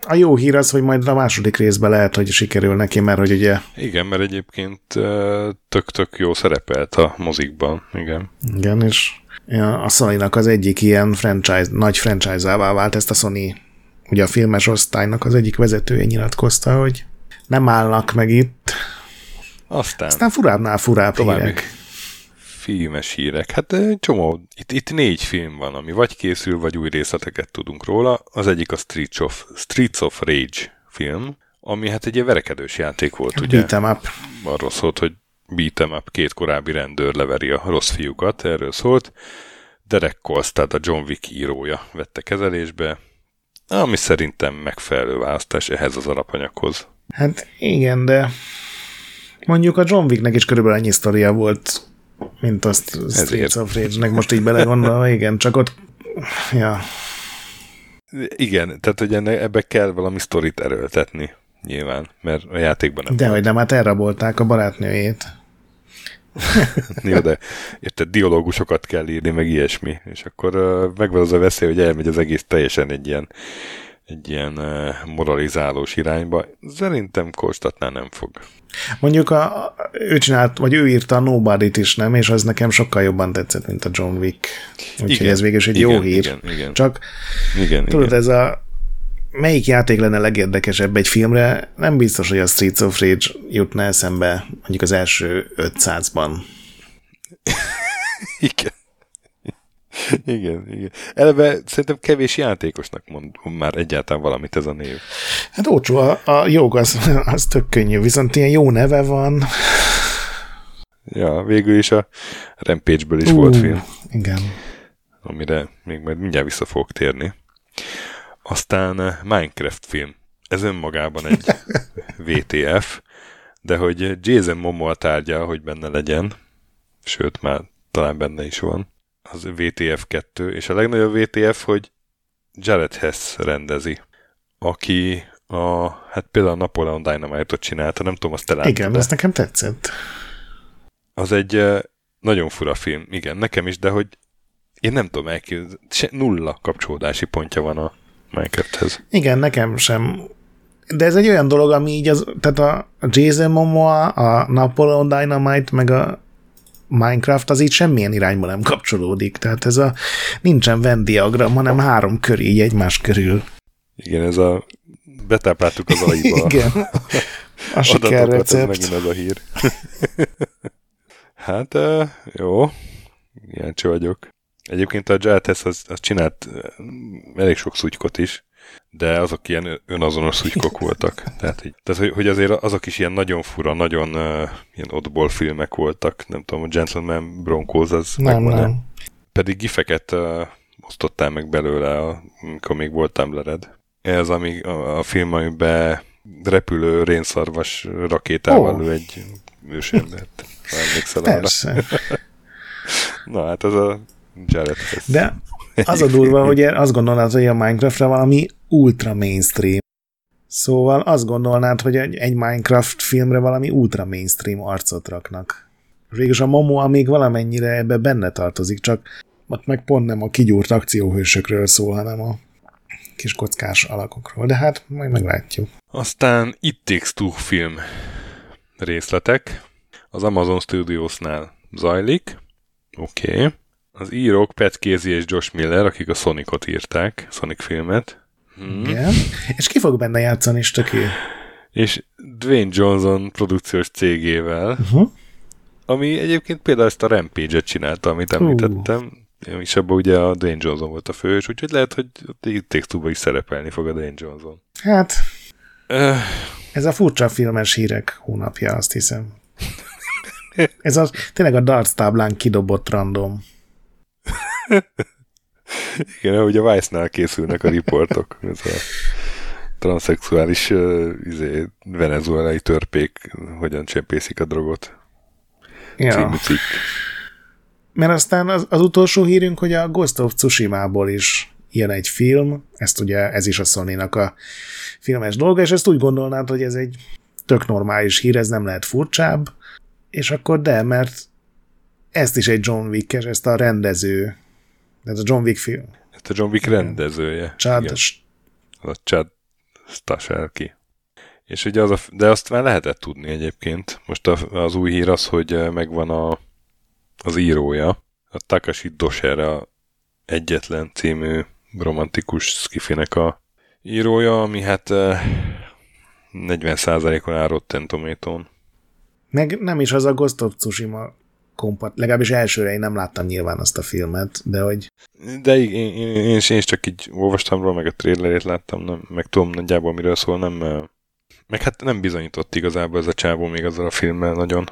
a jó hír az, hogy majd a második részben lehet, hogy sikerül neki, mert hogy ugye... Igen, mert egyébként tök-tök jó szerepelt a mozikban, igen. Igen, és a sony az egyik ilyen franchise, nagy franchise-ává vált, ezt a Sony, ugye a filmes osztálynak az egyik vezetője nyilatkozta, hogy nem állnak meg itt. Aztán, Aztán furábbnál furább további hírek. filmes hírek. Hát csomó, itt, itt négy film van, ami vagy készül, vagy új részleteket tudunk róla. Az egyik a Streets of, Streets of Rage film, ami hát egy verekedős játék volt, ugye? Beat'em up. Arról szólt, hogy beat'em up, két korábbi rendőr leveri a rossz fiúkat, erről szólt. Derek tehát a John Wick írója vette kezelésbe, ami szerintem megfelelő választás ehhez az alapanyaghoz. Hát igen, de mondjuk a John Wicknek is körülbelül ennyi sztoria volt, mint azt Streets of Rage-nek most így belegondolva, igen, csak ott, ja. Igen, tehát hogy enne, ebbe kell valami sztorit erőltetni, nyilván, mert a játékban nem. De hogy nem, hát elrabolták a barátnőjét. Jó, de érted, dialógusokat kell írni, meg ilyesmi, és akkor uh, megvan az a veszély, hogy elmegy az egész teljesen egy ilyen, egy ilyen uh, moralizálós irányba. Szerintem Konstatnál nem fog. Mondjuk a, ő csinált, vagy ő írta a nobody is, nem? És az nekem sokkal jobban tetszett, mint a John Wick. Úgyhogy ez végül egy igen, jó hír. Igen, igen. Csak igen, tudod, igen. ez a melyik játék lenne legérdekesebb egy filmre, nem biztos, hogy a Streets of Rage jutna eszembe mondjuk az első 500-ban. igen. Igen, igen. Eleve szerintem kevés játékosnak mond már egyáltalán valamit ez a név. Hát ócsó, a, a jog az, az tök könnyű, viszont ilyen jó neve van. Ja, végül is a Rampage-ből is uh, volt film. Igen. Amire még majd mindjárt vissza fogok térni. Aztán eh, Minecraft film. Ez önmagában egy VTF, de hogy Jason Momoa tárgya, hogy benne legyen, sőt már talán benne is van, az VTF 2, és a legnagyobb VTF, hogy Jared Hess rendezi, aki a, hát például a Napoleon Dynamite-ot csinálta, nem tudom, azt te láttad Igen, ez nekem tetszett. Az egy eh, nagyon fura film, igen, nekem is, de hogy én nem tudom elképzelni, nulla kapcsolódási pontja van a Minecrafthez. Igen, nekem sem. De ez egy olyan dolog, ami így az, tehát a Jason Momoa, a Napoleon Dynamite, meg a Minecraft az így semmilyen irányba nem kapcsolódik. Tehát ez a nincsen Venn diagram, hanem három kör így egymás körül. Igen, ez a betápláltuk az aiba. Igen. A sikerrecept. Ez megint az a hír. hát, jó. Kíváncsi vagyok. Egyébként a Hess az, az csinált elég sok szutykot is, de azok ilyen önazonos szutykok voltak. Tehát, hogy, tehát, hogy azért azok is ilyen nagyon fura, nagyon uh, ilyen oddball filmek voltak. Nem tudom, a Gentleman Broncos az nem, megvan nem. Pedig gifeket uh, osztottál meg belőle, amikor még voltam lered. Ez ami, a, a film, amiben repülő rénszarvas rakétával oh. egy ősembert. Persze. Na hát az a Jared Hess. De az a durva, hogy azt gondolnád, hogy a Minecraftre valami ultra mainstream. Szóval azt gondolnád, hogy egy Minecraft filmre valami ultra mainstream arcot raknak. Végülis a Momoa még valamennyire ebbe benne tartozik, csak ott meg pont nem a kigyúrt akcióhősökről szól, hanem a kis kockás alakokról, de hát majd meglátjuk. Aztán It Takes Two film részletek. Az Amazon Studiosnál zajlik. Oké. Okay. Az írók Pat Casey és Josh Miller, akik a Sonicot írták, Sonic filmet. Hmm. Igen. És ki fog benne játszani, is töké? És Dwayne Johnson produkciós cégével, uh-huh. ami egyébként például ezt a Rampage-et csinálta, amit említettem, uh. és abban ugye a Dwayne Johnson volt a fős, úgyhogy lehet, hogy itt is szerepelni fog a Dwayne Johnson. Hát, uh. ez a furcsa filmes hírek hónapja, azt hiszem. ez az, tényleg a darts táblán kidobott random. Igen, ahogy a Vice-nál készülnek a riportok. Ez a transzexuális uh, izé, venezuelai törpék hogyan csempészik a drogot. Ja. Mert aztán az, az utolsó hírünk, hogy a Ghost of Tsushima-ból is ilyen egy film, ezt ugye ez is a sony a filmes dolga, és ezt úgy gondolnád, hogy ez egy tök normális hír, ez nem lehet furcsább, és akkor de, mert ezt is egy John wick ezt a rendező, ez a John Wick film. Ez a John Wick rendezője. Chad, a Chad Stahelski. És ugye az a, de azt már lehetett tudni egyébként. Most a, az új hír az, hogy megvan a, az írója, a Takashi Doshera egyetlen című romantikus skifinek a írója, ami hát 40%-on áll Rotten Meg nem is az a Ghost of Tsushima kompat, legalábbis elsőre én nem láttam nyilván azt a filmet, de hogy... De én, én, én, én is csak így olvastam róla, meg a trailerét láttam, nem, meg tudom nagyjából miről szól, nem... Meg hát nem bizonyított igazából ez a csávó még azzal a filmmel nagyon.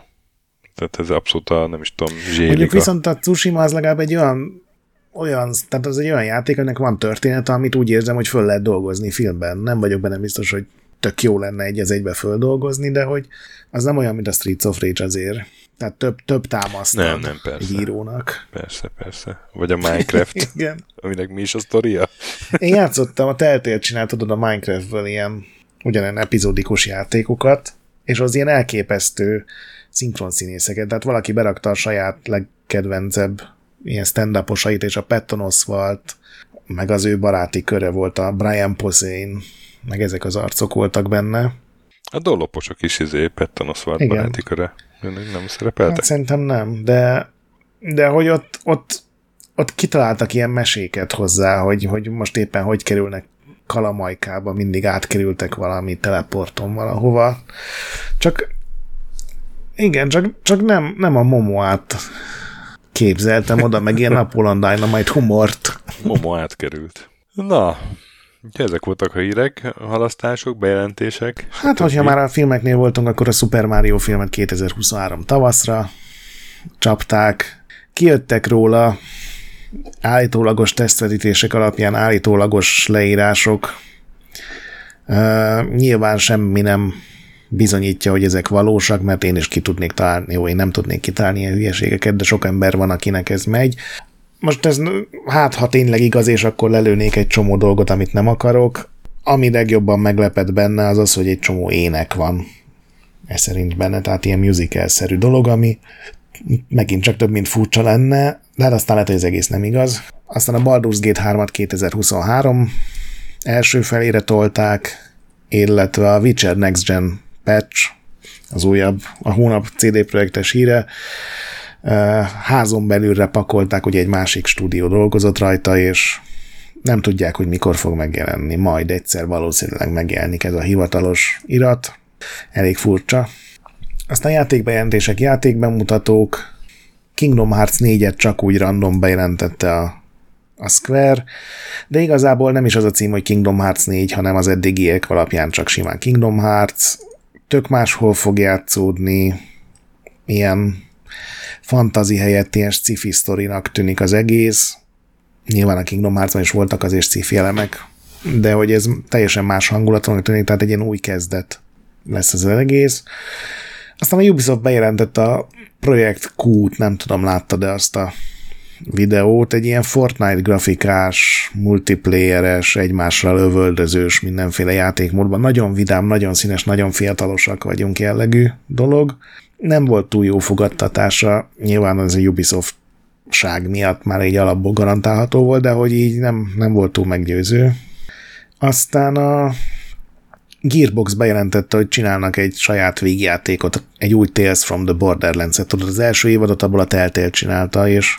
Tehát ez abszolút a, nem is tudom, zsélik. Mondjuk viszont a Tsushima az legalább egy olyan olyan, tehát az egy olyan játék, aminek van története, amit úgy érzem, hogy föl lehet dolgozni filmben. Nem vagyok benne biztos, hogy tök jó lenne egy az egybe földolgozni, de hogy az nem olyan, mint a Streets of Rage azért. Tehát több, több támaszt nem, nem, persze. egy írónak. Persze, persze. Vagy a Minecraft, Igen. aminek mi is a sztoria. Én játszottam, a Telltale csinált tudod a Minecraftből ilyen ugyanilyen epizódikus játékokat, és az ilyen elképesztő szinkronszínészeket, tehát valaki berakta a saját legkedvencebb ilyen stand és a Patton Oswalt, meg az ő baráti köre volt a Brian Posehn, meg ezek az arcok voltak benne. A dolloposok is izé Igen. baráti köre. Nem szerepeltek? Hát szerintem nem, de, de hogy ott, ott, ott kitaláltak ilyen meséket hozzá, hogy, hogy most éppen hogy kerülnek kalamajkába, mindig átkerültek valami teleporton valahova. Csak igen, csak, csak nem, nem a Momoát képzeltem oda, meg ilyen Apollon Dynamite humort. Momo átkerült. Na, Úgyhogy ezek voltak a hírek, halasztások, bejelentések. Hát, hogyha már a filmeknél voltunk, akkor a Super Mario filmet 2023 tavaszra csapták, kijöttek róla, állítólagos tesztvetítések alapján állítólagos leírások. Uh, nyilván semmi nem bizonyítja, hogy ezek valósak, mert én is ki tudnék találni, jó, én nem tudnék kitalálni ilyen hülyeségeket, de sok ember van, akinek ez megy. Most ez, hát ha tényleg igaz, és akkor lelőnék egy csomó dolgot, amit nem akarok. Ami legjobban meglepett benne, az az, hogy egy csomó ének van ez szerint benne, tehát ilyen musical-szerű dolog, ami megint csak több, mint furcsa lenne, de hát aztán lehet, hogy ez egész nem igaz. Aztán a Baldur's Gate 3-at 2023 első felére tolták, illetve a Witcher Next Gen patch, az újabb, a hónap CD projektes híre, házon belülre pakolták, hogy egy másik stúdió dolgozott rajta, és nem tudják, hogy mikor fog megjelenni. Majd egyszer valószínűleg megjelenik ez a hivatalos irat. Elég furcsa. Aztán játékbejelentések, játékbemutatók. Kingdom Hearts 4-et csak úgy random bejelentette a, a Square, de igazából nem is az a cím, hogy Kingdom Hearts 4, hanem az eddigiek alapján csak simán Kingdom Hearts. Tök máshol fog játszódni, ilyen fantazi helyett ilyen sci-fi sztorinak tűnik az egész. Nyilván a Kingdom hearts is voltak azért sci-fi elemek, de hogy ez teljesen más hangulaton tűnik, tehát egy ilyen új kezdet lesz az egész. Aztán a Ubisoft bejelentett a projekt Q-t, nem tudom, látta de azt a videót, egy ilyen Fortnite grafikás, multiplayeres, egymásra lövöldözős, mindenféle játékmódban. Nagyon vidám, nagyon színes, nagyon fiatalosak vagyunk jellegű dolog nem volt túl jó fogadtatása, nyilván az a Ubisoft ság miatt már egy alapból garantálható volt, de hogy így nem, nem volt túl meggyőző. Aztán a Gearbox bejelentette, hogy csinálnak egy saját végjátékot, egy új Tales from the Borderlands-et. Tudod, az első évadot abból a Telltale csinálta, és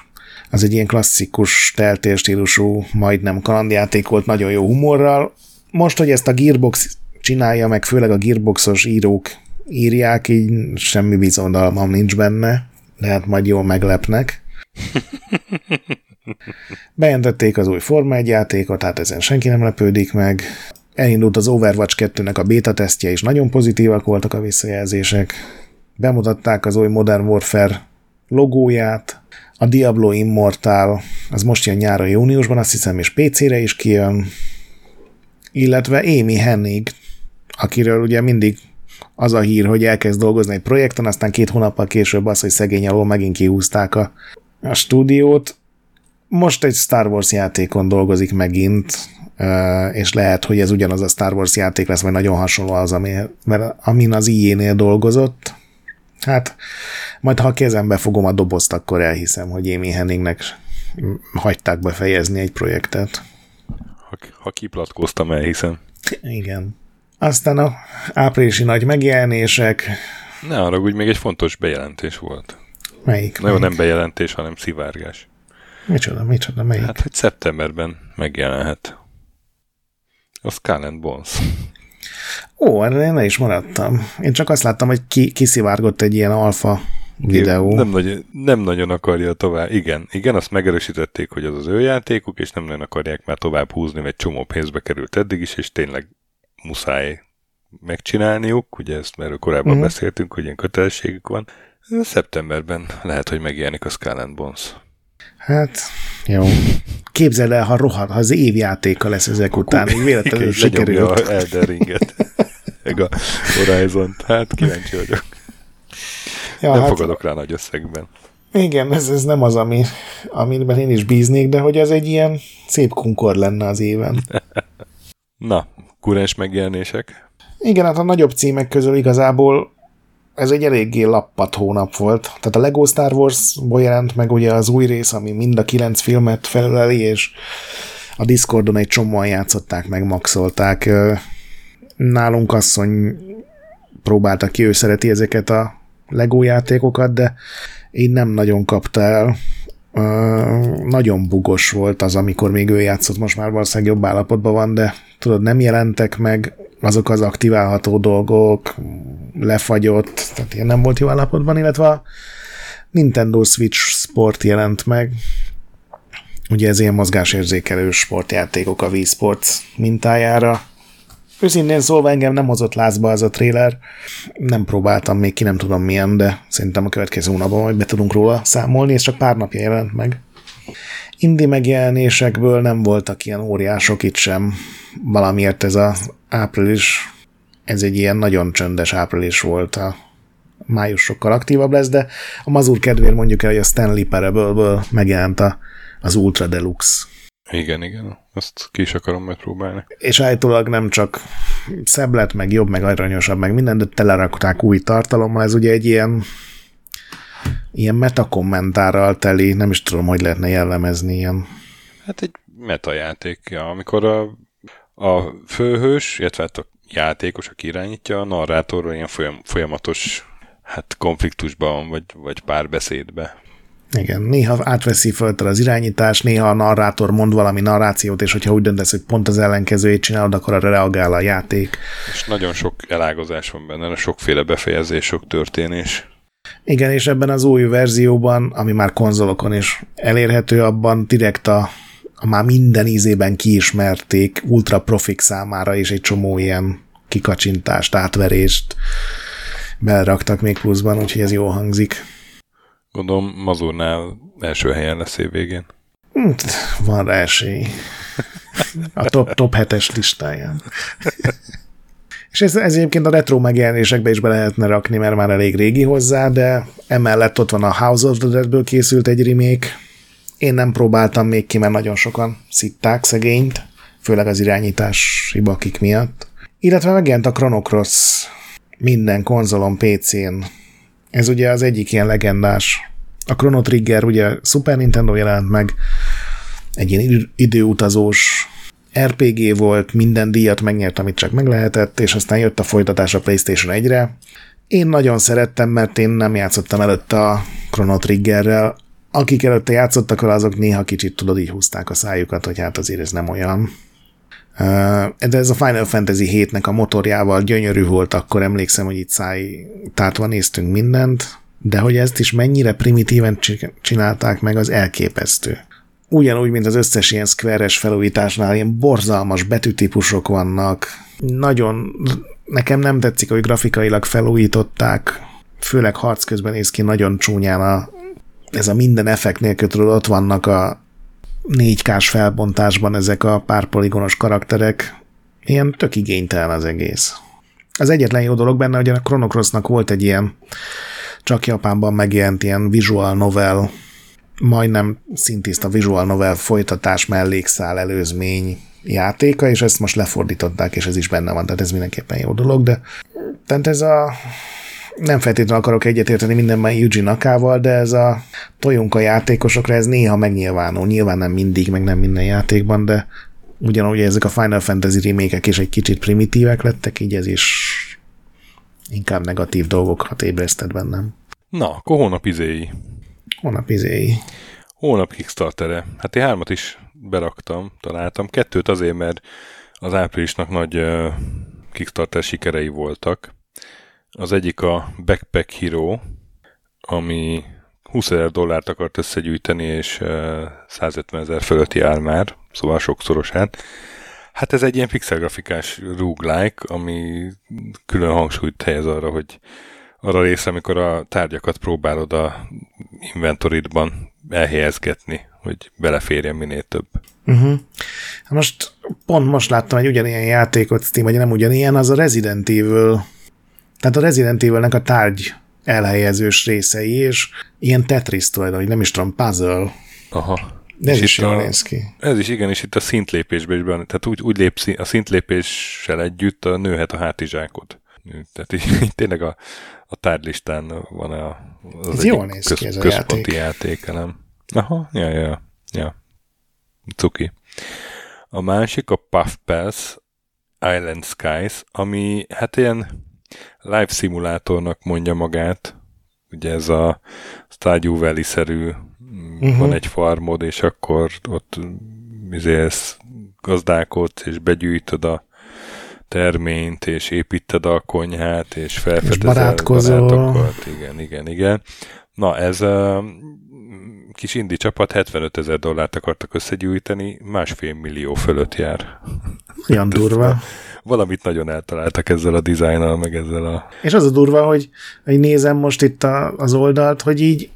az egy ilyen klasszikus Telltale stílusú, majdnem kalandjáték volt, nagyon jó humorral. Most, hogy ezt a Gearbox csinálja, meg főleg a Gearboxos írók írják, így semmi bizonyalmam nincs benne, lehet majd jól meglepnek. Bejelentették az új Forma 1 játékot, tehát ezen senki nem lepődik meg. Elindult az Overwatch 2-nek a beta tesztje, és nagyon pozitívak voltak a visszajelzések. Bemutatták az új Modern Warfare logóját, a Diablo Immortal, az most jön nyáron júniusban, azt hiszem, és PC-re is kijön, illetve Amy Hennig, akiről ugye mindig az a hír, hogy elkezd dolgozni egy projekten, aztán két hónappal később az, hogy szegény alól megint kihúzták a, a stúdiót. Most egy Star Wars játékon dolgozik megint, és lehet, hogy ez ugyanaz a Star Wars játék lesz, vagy nagyon hasonló az, ami, mert amin az IE-nél dolgozott. Hát, majd ha a kezembe fogom a dobozt, akkor elhiszem, hogy Amy Henningnek hagyták befejezni egy projektet. ha, ha kiplatkoztam el, hiszen. Igen. Aztán a áprilisi nagy megjelenések. Ne arra, hogy még egy fontos bejelentés volt. Melyik? Na melyik? nem bejelentés, hanem szivárgás. Micsoda, micsoda, melyik? Hát, hogy szeptemberben megjelenhet. A Skull and Bones. Ó, erre én le is maradtam. Én csak azt láttam, hogy ki, kiszivárgott egy ilyen alfa videó. Nem, nagy, nem nagyon akarja tovább. Igen, igen, azt megerősítették, hogy az az ő játékuk, és nem nagyon akarják már tovább húzni, mert csomó pénzbe került eddig is, és tényleg muszáj megcsinálniuk. Ugye ezt erről korábban uh-huh. beszéltünk, hogy ilyen kötelességük van. Szeptemberben lehet, hogy megjelenik a Skull and Bones. Hát, jó. Képzeld el, ha rohad, ha az évjátéka lesz ezek után, így véletlenül sikerült. a Elden Ringet. meg a horizon Hát kíváncsi vagyok. Ja, nem hát, fogadok rá nagy összegben. igen, ez, ez nem az, ami, amiben én is bíznék, de hogy ez egy ilyen szép kunkor lenne az éven. Na, kurens megjelenések. Igen, hát a nagyobb címek közül igazából ez egy eléggé lappat hónap volt. Tehát a Lego Star Wars-ból jelent meg ugye az új rész, ami mind a kilenc filmet felöleli, és a Discordon egy csomóan játszották, meg maxolták. Nálunk asszony próbálta ki, ő szereti ezeket a Lego játékokat, de így nem nagyon kapta el. Nagyon bugos volt az, amikor még ő játszott, most már valószínűleg jobb állapotban van, de tudod, nem jelentek meg azok az aktiválható dolgok, lefagyott, tehát ilyen nem volt jó állapotban, illetve a Nintendo Switch Sport jelent meg, ugye ez ilyen mozgásérzékelő sportjátékok a Wii Sports mintájára. Őszintén szólva engem nem hozott lázba az a trailer, nem próbáltam még ki, nem tudom milyen, de szerintem a következő hónapban majd be tudunk róla számolni, és csak pár napja jelent meg. Indi megjelenésekből nem voltak ilyen óriások itt sem. Valamiért ez a április, ez egy ilyen nagyon csöndes április volt. A május sokkal aktívabb lesz, de a mazur kedvéért mondjuk el, hogy a Stanley Parable-ből megjelent a, az Ultra Deluxe. Igen, igen. Azt ki is akarom megpróbálni. És állítólag nem csak szebb lett, meg jobb, meg aranyosabb, meg minden, de telerakták új tartalommal. Ez ugye egy ilyen ilyen metakommentárral teli, nem is tudom, hogy lehetne jellemezni, ilyen Hát egy metajáték, ja, amikor a, a főhős, illetve hát a játékos, aki irányítja, a narrátorról ilyen folyam, folyamatos hát konfliktusban vagy, vagy párbeszédbe. Igen, néha átveszi földtől az irányítás, néha a narrátor mond valami narrációt, és hogyha úgy döntesz, hogy pont az ellenkezőjét csinálod, akkor arra reagál a játék. És nagyon sok elágazás van benne, sokféle befejezés, sok történés. Igen, és ebben az új verzióban, ami már konzolokon is elérhető, abban direkt a, a már minden ízében kiismerték ultra profik számára is egy csomó ilyen kikacsintást, átverést beleraktak még pluszban, úgyhogy ez jól hangzik. Gondolom Mazurnál első helyen lesz év végén. Hm, Van rá esély. A top, top 7-es listáján. És ez, ez egyébként a retro megjelenésekbe is be lehetne rakni, mert már elég régi hozzá, de emellett ott van a House of the Deadből készült egy remake. Én nem próbáltam még ki, mert nagyon sokan szitták szegényt, főleg az irányítási bakik miatt. Illetve megjelent a Chrono Cross minden konzolon, PC-n. Ez ugye az egyik ilyen legendás. A Chrono Trigger ugye Super Nintendo jelent meg, egy ilyen idő- időutazós RPG volt, minden díjat megnyert, amit csak meg lehetett, és aztán jött a folytatás a PlayStation 1-re. Én nagyon szerettem, mert én nem játszottam előtte a Chrono Triggerrel. Akik előtte játszottak vele, azok néha kicsit tudod, így húzták a szájukat, hogy hát azért ez nem olyan. De ez a Final Fantasy 7-nek a motorjával gyönyörű volt, akkor emlékszem, hogy itt száj tátva néztünk mindent, de hogy ezt is mennyire primitíven csi- csinálták meg, az elképesztő ugyanúgy, mint az összes ilyen square-es felújításnál, ilyen borzalmas betűtípusok vannak. Nagyon, nekem nem tetszik, hogy grafikailag felújították, főleg harc közben néz ki nagyon csúnyán a, ez a minden effekt nélkül tudod, ott vannak a 4K-s felbontásban ezek a párpoligonos karakterek. Ilyen tök igénytelen az egész. Az egyetlen jó dolog benne, hogy a Chrono Crossnak volt egy ilyen csak Japánban megjelent ilyen visual novel majdnem szintiszta visual novel folytatás mellékszál előzmény játéka, és ezt most lefordították, és ez is benne van, tehát ez mindenképpen jó dolog, de tehát ez a nem feltétlenül akarok egyetérteni mindenben Yuji Nakával, de ez a tojunk a játékosokra, ez néha megnyilvánul. Nyilván nem mindig, meg nem minden játékban, de ugyanúgy ezek a Final Fantasy remékek is egy kicsit primitívek lettek, így ez is inkább negatív dolgokat ébresztett bennem. Na, akkor hónap izéi. Hónap izéi. Hónap Kickstartere. Hát én hármat is beraktam, találtam. Kettőt azért, mert az áprilisnak nagy uh, Kickstarter sikerei voltak. Az egyik a Backpack Hero, ami 20 ezer dollárt akart összegyűjteni, és uh, 150 ezer fölötti áll már, szóval sokszorosát. Hát ez egy ilyen pixelgrafikás roguelike, ami külön hangsúlyt helyez arra, hogy arra részre, amikor a tárgyakat próbálod a inventoridban elhelyezgetni, hogy beleférjen minél több. Uh-huh. Most pont most láttam egy ugyanilyen játékot, Steam, vagy nem ugyanilyen, az a Resident Evil, tehát a Resident Evil-nek a tárgy elhelyezős részei, és ilyen Tetris tulajdonképpen, nem is tudom, puzzle. Aha. De ez is jól néz ki. Ez is igen, és itt a szintlépésben is benne. Tehát úgy, úgy lépsz, a szintlépéssel együtt a nőhet a hátizsákod. Tehát így, így tényleg a, a tárlistán van a, az ez jól néz köz, ki ez a központi játék. játékelem. Aha, ja, ja, ja. Cuki. A másik a Puff Pass Island Skies, ami hát ilyen live szimulátornak mondja magát. Ugye ez a Stardew Valley-szerű uh-huh. van egy farmod, és akkor ott izélsz, gazdálkodsz, és begyűjtöd a terményt, és építed a konyhát, és felfedezel barátokat. Igen, igen, igen. Na, ez kis indi csapat 75 ezer dollárt akartak összegyűjteni, másfél millió fölött jár. Olyan durva. Valamit nagyon eltaláltak ezzel a dizájnnal, meg ezzel a... És az a durva, hogy, hogy nézem most itt a, az oldalt, hogy így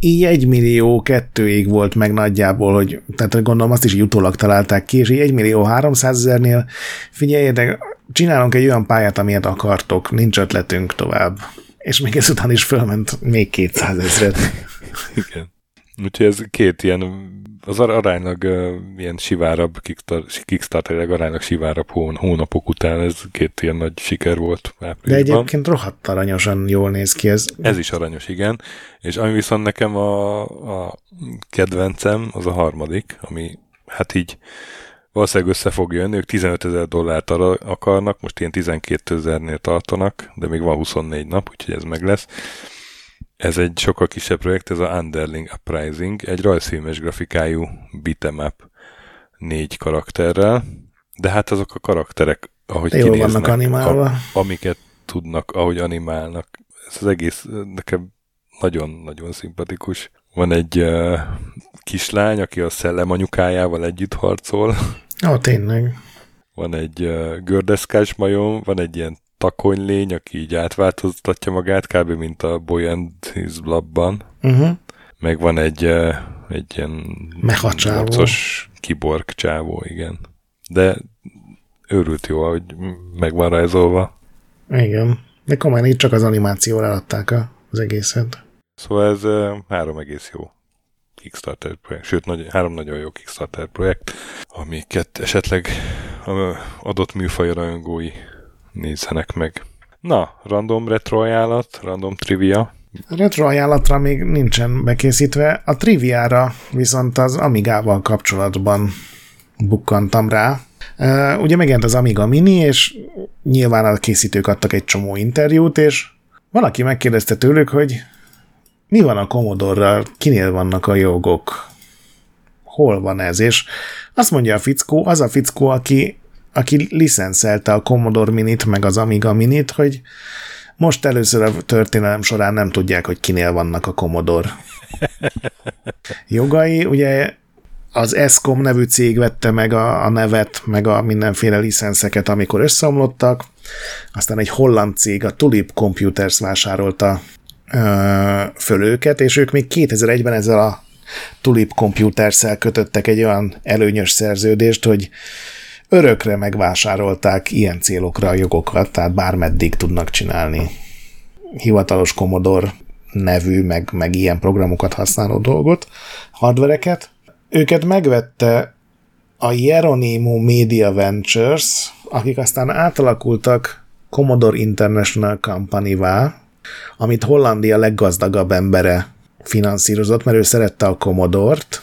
így egy millió kettőig volt meg nagyjából, hogy, tehát gondolom azt is így utólag találták ki, és így egy millió háromszáz ezernél figyeljetek, csinálunk egy olyan pályát, amilyet akartok, nincs ötletünk tovább. És még ezután is fölment még 200 ezeret. Igen. Úgyhogy ez két ilyen, az aránylag uh, ilyen sivárabb, kickstarter aránylag sivárabb hón, hónapok után ez két ilyen nagy siker volt áprilisban. De egyébként rohadt aranyosan jól néz ki ez. Ez is aranyos, igen. És ami viszont nekem a, a kedvencem, az a harmadik, ami hát így valószínűleg össze fog jönni, ők 15 ezer dollárt akarnak, most ilyen 12 ezernél tartanak, de még van 24 nap, úgyhogy ez meg lesz ez egy sokkal kisebb projekt, ez a Underling Uprising, egy rajzfilmes grafikájú beat'em négy karakterrel, de hát azok a karakterek, ahogy Jól kinéznek, vannak animálva. A, amiket tudnak, ahogy animálnak. Ez az egész nekem nagyon-nagyon szimpatikus. Van egy uh, kislány, aki a szellem anyukájával együtt harcol. Ó, tényleg. Van egy uh, gördeszkás majom, van egy ilyen takonylény, aki így átváltoztatja magát, kb. mint a Boy and His Bloodban. Uh-huh. Meg van egy, egy ilyen harcos kiborg csávó, igen. De őrült jó, hogy meg van rajzolva. Igen. De komolyan így csak az animációra adták az egészet. Szóval ez három egész jó Kickstarter projekt, sőt, nagy, három nagyon jó Kickstarter projekt, amiket esetleg adott műfaj rajongói nézzenek meg. Na, random retro ajánlat, random trivia. A retro ajánlatra még nincsen bekészítve, a triviára viszont az Amigával kapcsolatban bukkantam rá. Ugye megjelent az Amiga Mini, és nyilván a készítők adtak egy csomó interjút, és valaki megkérdezte tőlük, hogy mi van a Commodore-ral, kinél vannak a jogok, hol van ez, és azt mondja a fickó, az a fickó, aki aki licenszelte a Commodore Minit, meg az Amiga Minit, hogy most először a történelem során nem tudják, hogy kinél vannak a Commodore jogai. Ugye az Escom nevű cég vette meg a, a nevet, meg a mindenféle licenszeket, amikor összeomlottak. Aztán egy holland cég, a Tulip Computers vásárolta föl őket, és ők még 2001-ben ezzel a Tulip Computers-szel kötöttek egy olyan előnyös szerződést, hogy örökre megvásárolták ilyen célokra a jogokat, tehát bármeddig tudnak csinálni hivatalos Commodore nevű, meg, meg ilyen programokat használó dolgot, hardvereket. Őket megvette a Jeronimo Media Ventures, akik aztán átalakultak Commodore International Company-vá, amit Hollandia leggazdagabb embere finanszírozott, mert ő szerette a Commodore-t,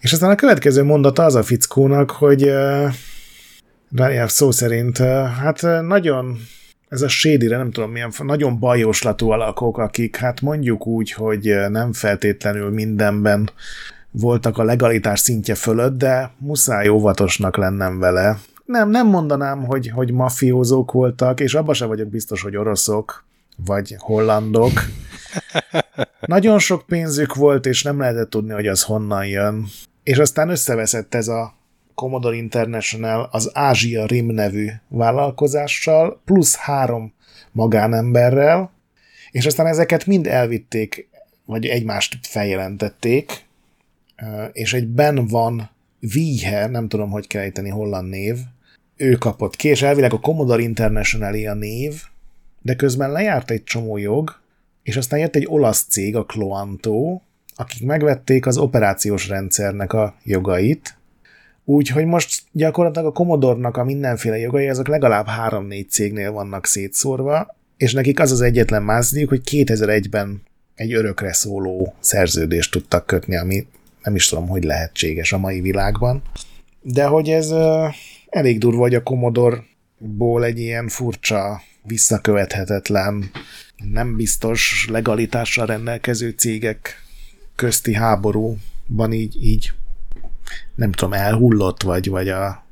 És aztán a következő mondata az a fickónak, hogy uh, szó szerint, hát nagyon ez a sédire, nem tudom milyen, nagyon bajoslatú alakok, akik hát mondjuk úgy, hogy nem feltétlenül mindenben voltak a legalitás szintje fölött, de muszáj óvatosnak lennem vele. Nem, nem mondanám, hogy, hogy mafiózók voltak, és abban sem vagyok biztos, hogy oroszok, vagy hollandok. Nagyon sok pénzük volt, és nem lehetett tudni, hogy az honnan jön. És aztán összeveszett ez a Commodore International az Ázsia Rim nevű vállalkozással, plusz három magánemberrel, és aztán ezeket mind elvitték, vagy egymást feljelentették, és egy Ben van Wiehe, nem tudom, hogy kell ejteni holland név, ő kapott ki, és elvileg a Commodore international a név, de közben lejárt egy csomó jog, és aztán jött egy olasz cég, a Cloanto, akik megvették az operációs rendszernek a jogait, úgyhogy most gyakorlatilag a Commodore-nak a mindenféle jogai, azok legalább 3-4 cégnél vannak szétszórva, és nekik az az egyetlen mázdiuk, hogy 2001-ben egy örökre szóló szerződést tudtak kötni, ami nem is tudom, hogy lehetséges a mai világban. De hogy ez elég durva, hogy a Commodore-ból egy ilyen furcsa, visszakövethetetlen, nem biztos legalitással rendelkező cégek közti háborúban így, így nem tudom, elhullott, vagy, vagy a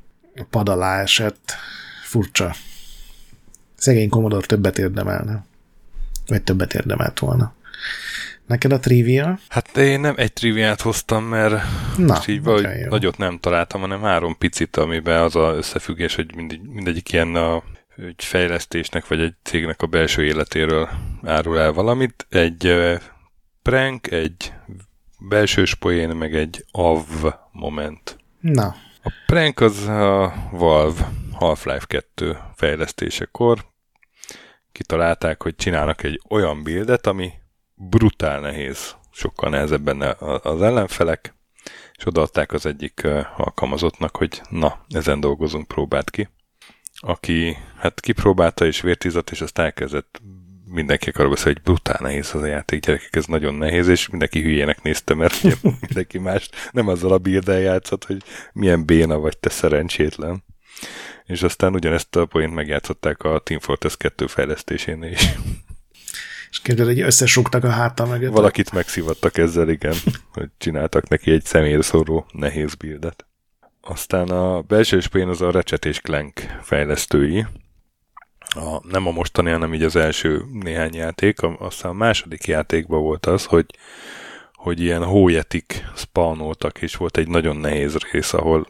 pad alá esett. Furcsa. Szegény Commodore többet érdemelne. Vagy többet érdemelt volna. Neked a trivia? Hát én nem egy triviát hoztam, mert Na, így valahogy nagyot nem találtam, hanem három picit, amiben az a összefüggés, hogy mindegy, mindegyik ilyen a egy fejlesztésnek vagy egy cégnek a belső életéről árul el valamit. Egy prank, egy belsős poén, meg egy av moment. Na. A prank az a Valve Half-Life 2 fejlesztésekor kitalálták, hogy csinálnak egy olyan buildet, ami brutál nehéz, sokkal nehezebb benne az ellenfelek, és odaadták az egyik alkalmazottnak, hogy na, ezen dolgozunk, próbált ki. Aki hát kipróbálta és vértizat, és azt elkezdett mindenki arra beszél, hogy brutál nehéz az a játék, gyerekek, ez nagyon nehéz, és mindenki hülyének nézte, mert mindenki más nem azzal a bírdel játszott, hogy milyen béna vagy te szerencsétlen. És aztán ugyanezt a point megjátszották a Team Fortress 2 fejlesztésénél is. És képzeld, hogy összesugtak a háta mögött. Valakit megszivattak ezzel, igen, hogy csináltak neki egy személyre szóró nehéz bildet. Aztán a belső spén az a Ratchet és Clank fejlesztői, a, nem a mostani, hanem így az első néhány játék, aztán a második játékban volt az, hogy, hogy ilyen hójetik spawnoltak, és volt egy nagyon nehéz rész, ahol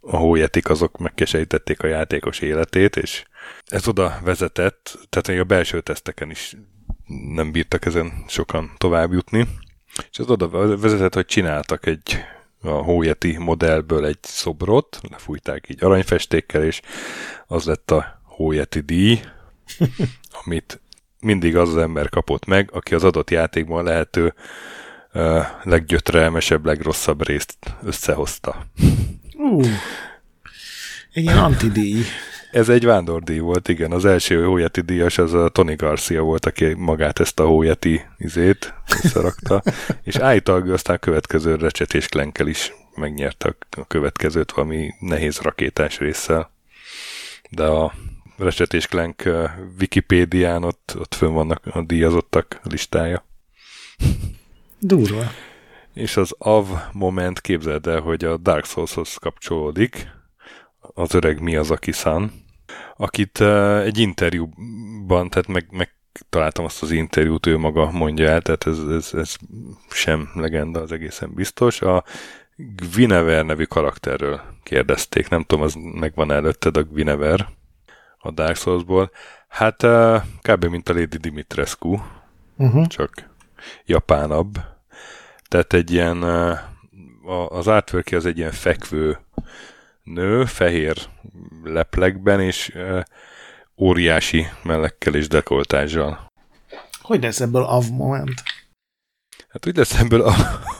a hójetik azok megkesejtették a játékos életét, és ez oda vezetett, tehát még a belső teszteken is nem bírtak ezen sokan tovább jutni, és ez oda vezetett, hogy csináltak egy a hójeti modellből egy szobrot, lefújták így aranyfestékkel, és az lett a hójeti díj, amit mindig az az ember kapott meg, aki az adott játékban lehető uh, leggyötrelmesebb, legrosszabb részt összehozta. Uh, egy ilyen antidíj. Ez egy vándordíj volt, igen. Az első hójeti díjas az a Tony Garcia volt, aki magát ezt a hójeti izét összerakta, és állítólag aztán a következő recsetés klenkel is megnyerte a következőt valami nehéz rakétás résszel. De a Ratchet és Clank Wikipédián ott, ott fönn vannak a díjazottak listája. Durva. És az AV moment képzeld el, hogy a Dark Souls-hoz kapcsolódik, az öreg mi az, aki szán, akit uh, egy interjúban, tehát meg, meg találtam azt az interjút, ő maga mondja el, tehát ez, ez, ez sem legenda, az egészen biztos. A Gvinever nevű karakterről kérdezték, nem tudom, az megvan előtted a Gvinever a Dark Souls-ból. Hát uh, kb. mint a Lady Dimitrescu, uh-huh. csak japánabb. Tehát egy ilyen, uh, az artwork az egy ilyen fekvő nő, fehér leplekben, és óriási mellekkel és dekoltással. Hogy lesz ebből a moment? Hát úgy lesz ebből a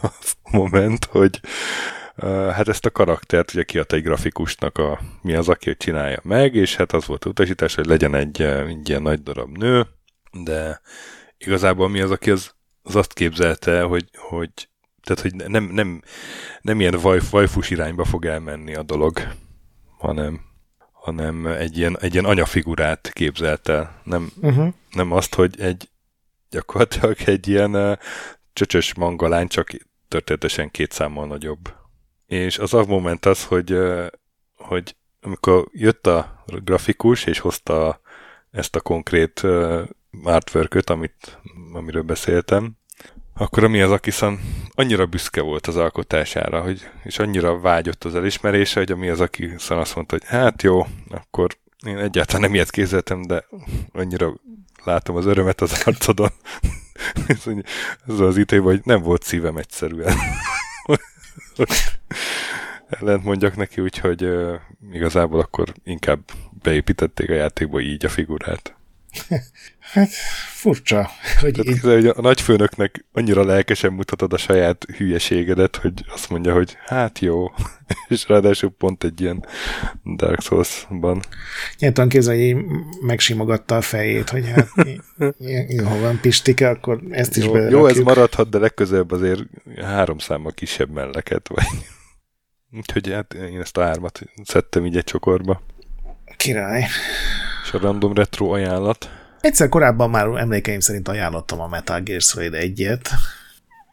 moment, hogy hát ezt a karaktert ugye kiadta egy grafikusnak a, mi az, aki csinálja meg, és hát az volt a utasítás, hogy legyen egy, egy ilyen nagy darab nő, de igazából mi az, aki az, az azt képzelte, hogy, hogy Tehát, hogy nem, nem, nem ilyen vaj, vajfus irányba fog elmenni a dolog, hanem, hanem egy ilyen, egy ilyen anyafigurát képzelt el. Nem, uh-huh. nem azt, hogy egy gyakorlatilag egy ilyen uh, csöcsös mangalány, csak történetesen két számmal nagyobb. És az a moment az, hogy, uh, hogy amikor jött a grafikus, és hozta ezt a konkrét uh, artwork amit, amiről beszéltem, akkor a mi az Akiszan annyira büszke volt az alkotására, hogy, és annyira vágyott az elismerése, hogy a mi az Akiszan azt mondta, hogy hát jó, akkor én egyáltalán nem ilyet kézeltem, de annyira látom az örömet az arcodon. ez az ítél, hogy nem volt szívem egyszerűen. Ellent mondjak neki, úgyhogy uh, igazából akkor inkább beépítették a játékba így a figurát. Hát furcsa. Hogy Tehát így... hogy a nagyfőnöknek annyira lelkesen mutatod a saját hülyeségedet, hogy azt mondja, hogy hát jó, és ráadásul pont egy ilyen Dark Souls-ban. Nyilván kézzel, hogy megsimogatta a fejét, hogy hát ha van pistike, akkor ezt is jó, Jó, ez maradhat, de legközelebb azért három számmal kisebb melleket, vagy Úgyhogy hát én ezt a hármat szedtem így egy csokorba. Király. És a random retro ajánlat. Egyszer korábban már emlékeim szerint ajánlottam a Metal Gear Solid 1-et.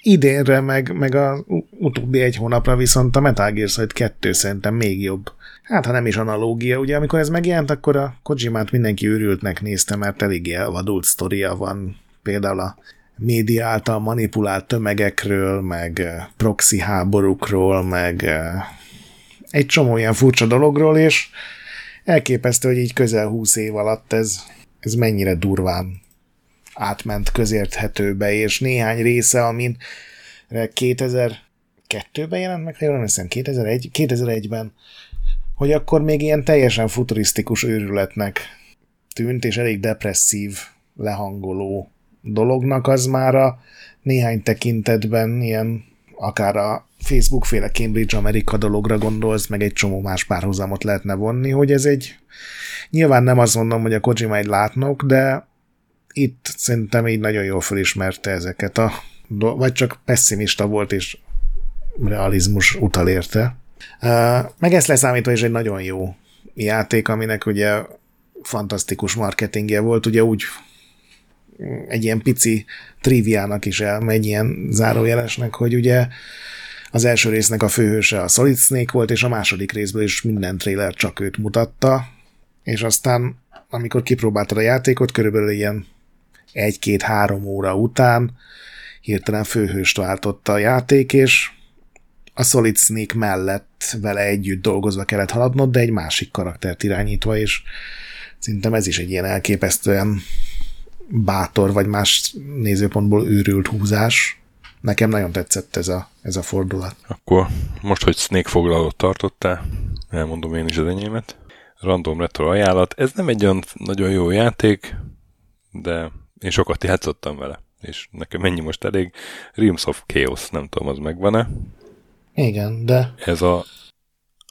Idénre, meg, meg a utóbbi egy hónapra viszont a Metal Gear Solid 2 szerintem még jobb. Hát, ha nem is analógia, ugye amikor ez megjelent, akkor a Kojimát mindenki őrültnek nézte, mert eléggé elvadult sztoria van. Például a média által manipulált tömegekről, meg proxy háborúkról, meg egy csomó ilyen furcsa dologról, és elképesztő, hogy így közel húsz év alatt ez, ez mennyire durván átment közérthetőbe, és néhány része, amin 2002-ben jelent meg, jól emlékszem, 2001, 2001-ben, hogy akkor még ilyen teljesen futurisztikus őrületnek tűnt, és elég depresszív, lehangoló dolognak, az már a néhány tekintetben ilyen akár a Facebook féle Cambridge Amerika dologra gondolsz, meg egy csomó más párhuzamot lehetne vonni, hogy ez egy nyilván nem azt mondom, hogy a Kojima egy látnok, de itt szerintem így nagyon jól felismerte ezeket a vagy csak pessimista volt, és realizmus utal érte. Meg ezt leszámítva is egy nagyon jó játék, aminek ugye fantasztikus marketingje volt, ugye úgy egy ilyen pici triviának is elmegy, ilyen zárójelesnek, hogy ugye az első résznek a főhőse a Solid Snake volt, és a második részből is minden trailer csak őt mutatta, és aztán amikor kipróbáltad a játékot, körülbelül ilyen egy-két-három óra után hirtelen főhőst váltotta a játék, és a Solid Snake mellett vele együtt dolgozva kellett haladnod, de egy másik karaktert irányítva, és szerintem ez is egy ilyen elképesztően bátor, vagy más nézőpontból őrült húzás. Nekem nagyon tetszett ez a, ez a fordulat. Akkor most, hogy Snake foglalót tartottál, elmondom én is az enyémet. Random Retro ajánlat. Ez nem egy olyan nagyon jó játék, de én sokat játszottam vele, és nekem mennyi most elég. Realms of Chaos, nem tudom, az megvan-e? Igen, de... Ez a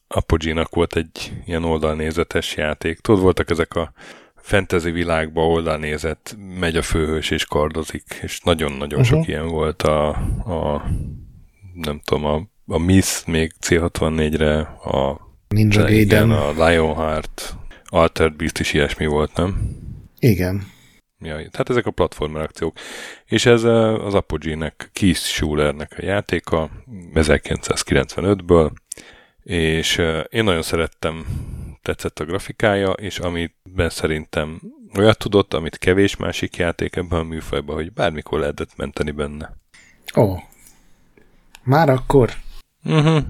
Apogee-nak volt egy ilyen oldalnézetes játék. Tudod, voltak ezek a fantasy világba oldalnézett, megy a főhős és kardozik, és nagyon-nagyon uh-huh. sok ilyen volt a, a nem tudom, a, a Miss még C64-re, a Ninja Gaiden, a Lionheart, Altered Beast is ilyesmi volt, nem? Igen. Ja, tehát ezek a platformer akciók. És ez az Apogee-nek, Keith Schulernek a játéka, 1995-ből, és én nagyon szerettem tetszett a grafikája, és amiben szerintem olyat tudott, amit kevés másik játék ebben a műfajban, hogy bármikor lehetett menteni benne. Ó. Oh. Már akkor? Uh-huh.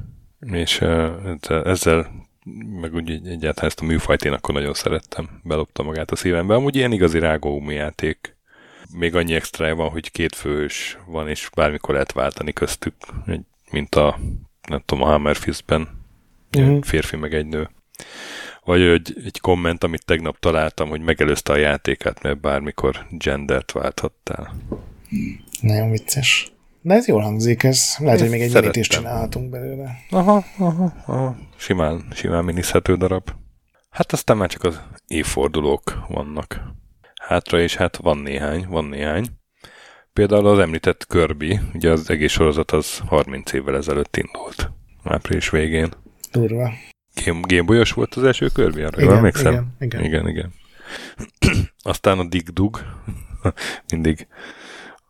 És uh, ezzel meg úgy egyáltalán ezt a műfajt én akkor nagyon szerettem. Belopta magát a szívembe. Amúgy ilyen igazi rágóumi játék. Még annyi extra van, hogy két fős van, és bármikor lehet váltani köztük, mint a nem tudom, a Hammerfistben. Uh-huh. Férfi meg egy nő. Vagy egy, egy komment, amit tegnap találtam, hogy megelőzte a játékát, mert bármikor gendert válthattál. Nagyon vicces. De ez jól hangzik, ez lehet, hogy még egy minit is csinálhatunk belőle. Aha, aha, aha. Simán, simán minizhető darab. Hát aztán már csak az évfordulók vannak hátra, és hát van néhány, van néhány. Például az említett Kirby, ugye az egész sorozat az 30 évvel ezelőtt indult. Április végén. Durva. Game, Gameboyos volt az első Kirby, arra Igen, emlékszem? igen, igen. igen, igen. Aztán a Dig Dug, mindig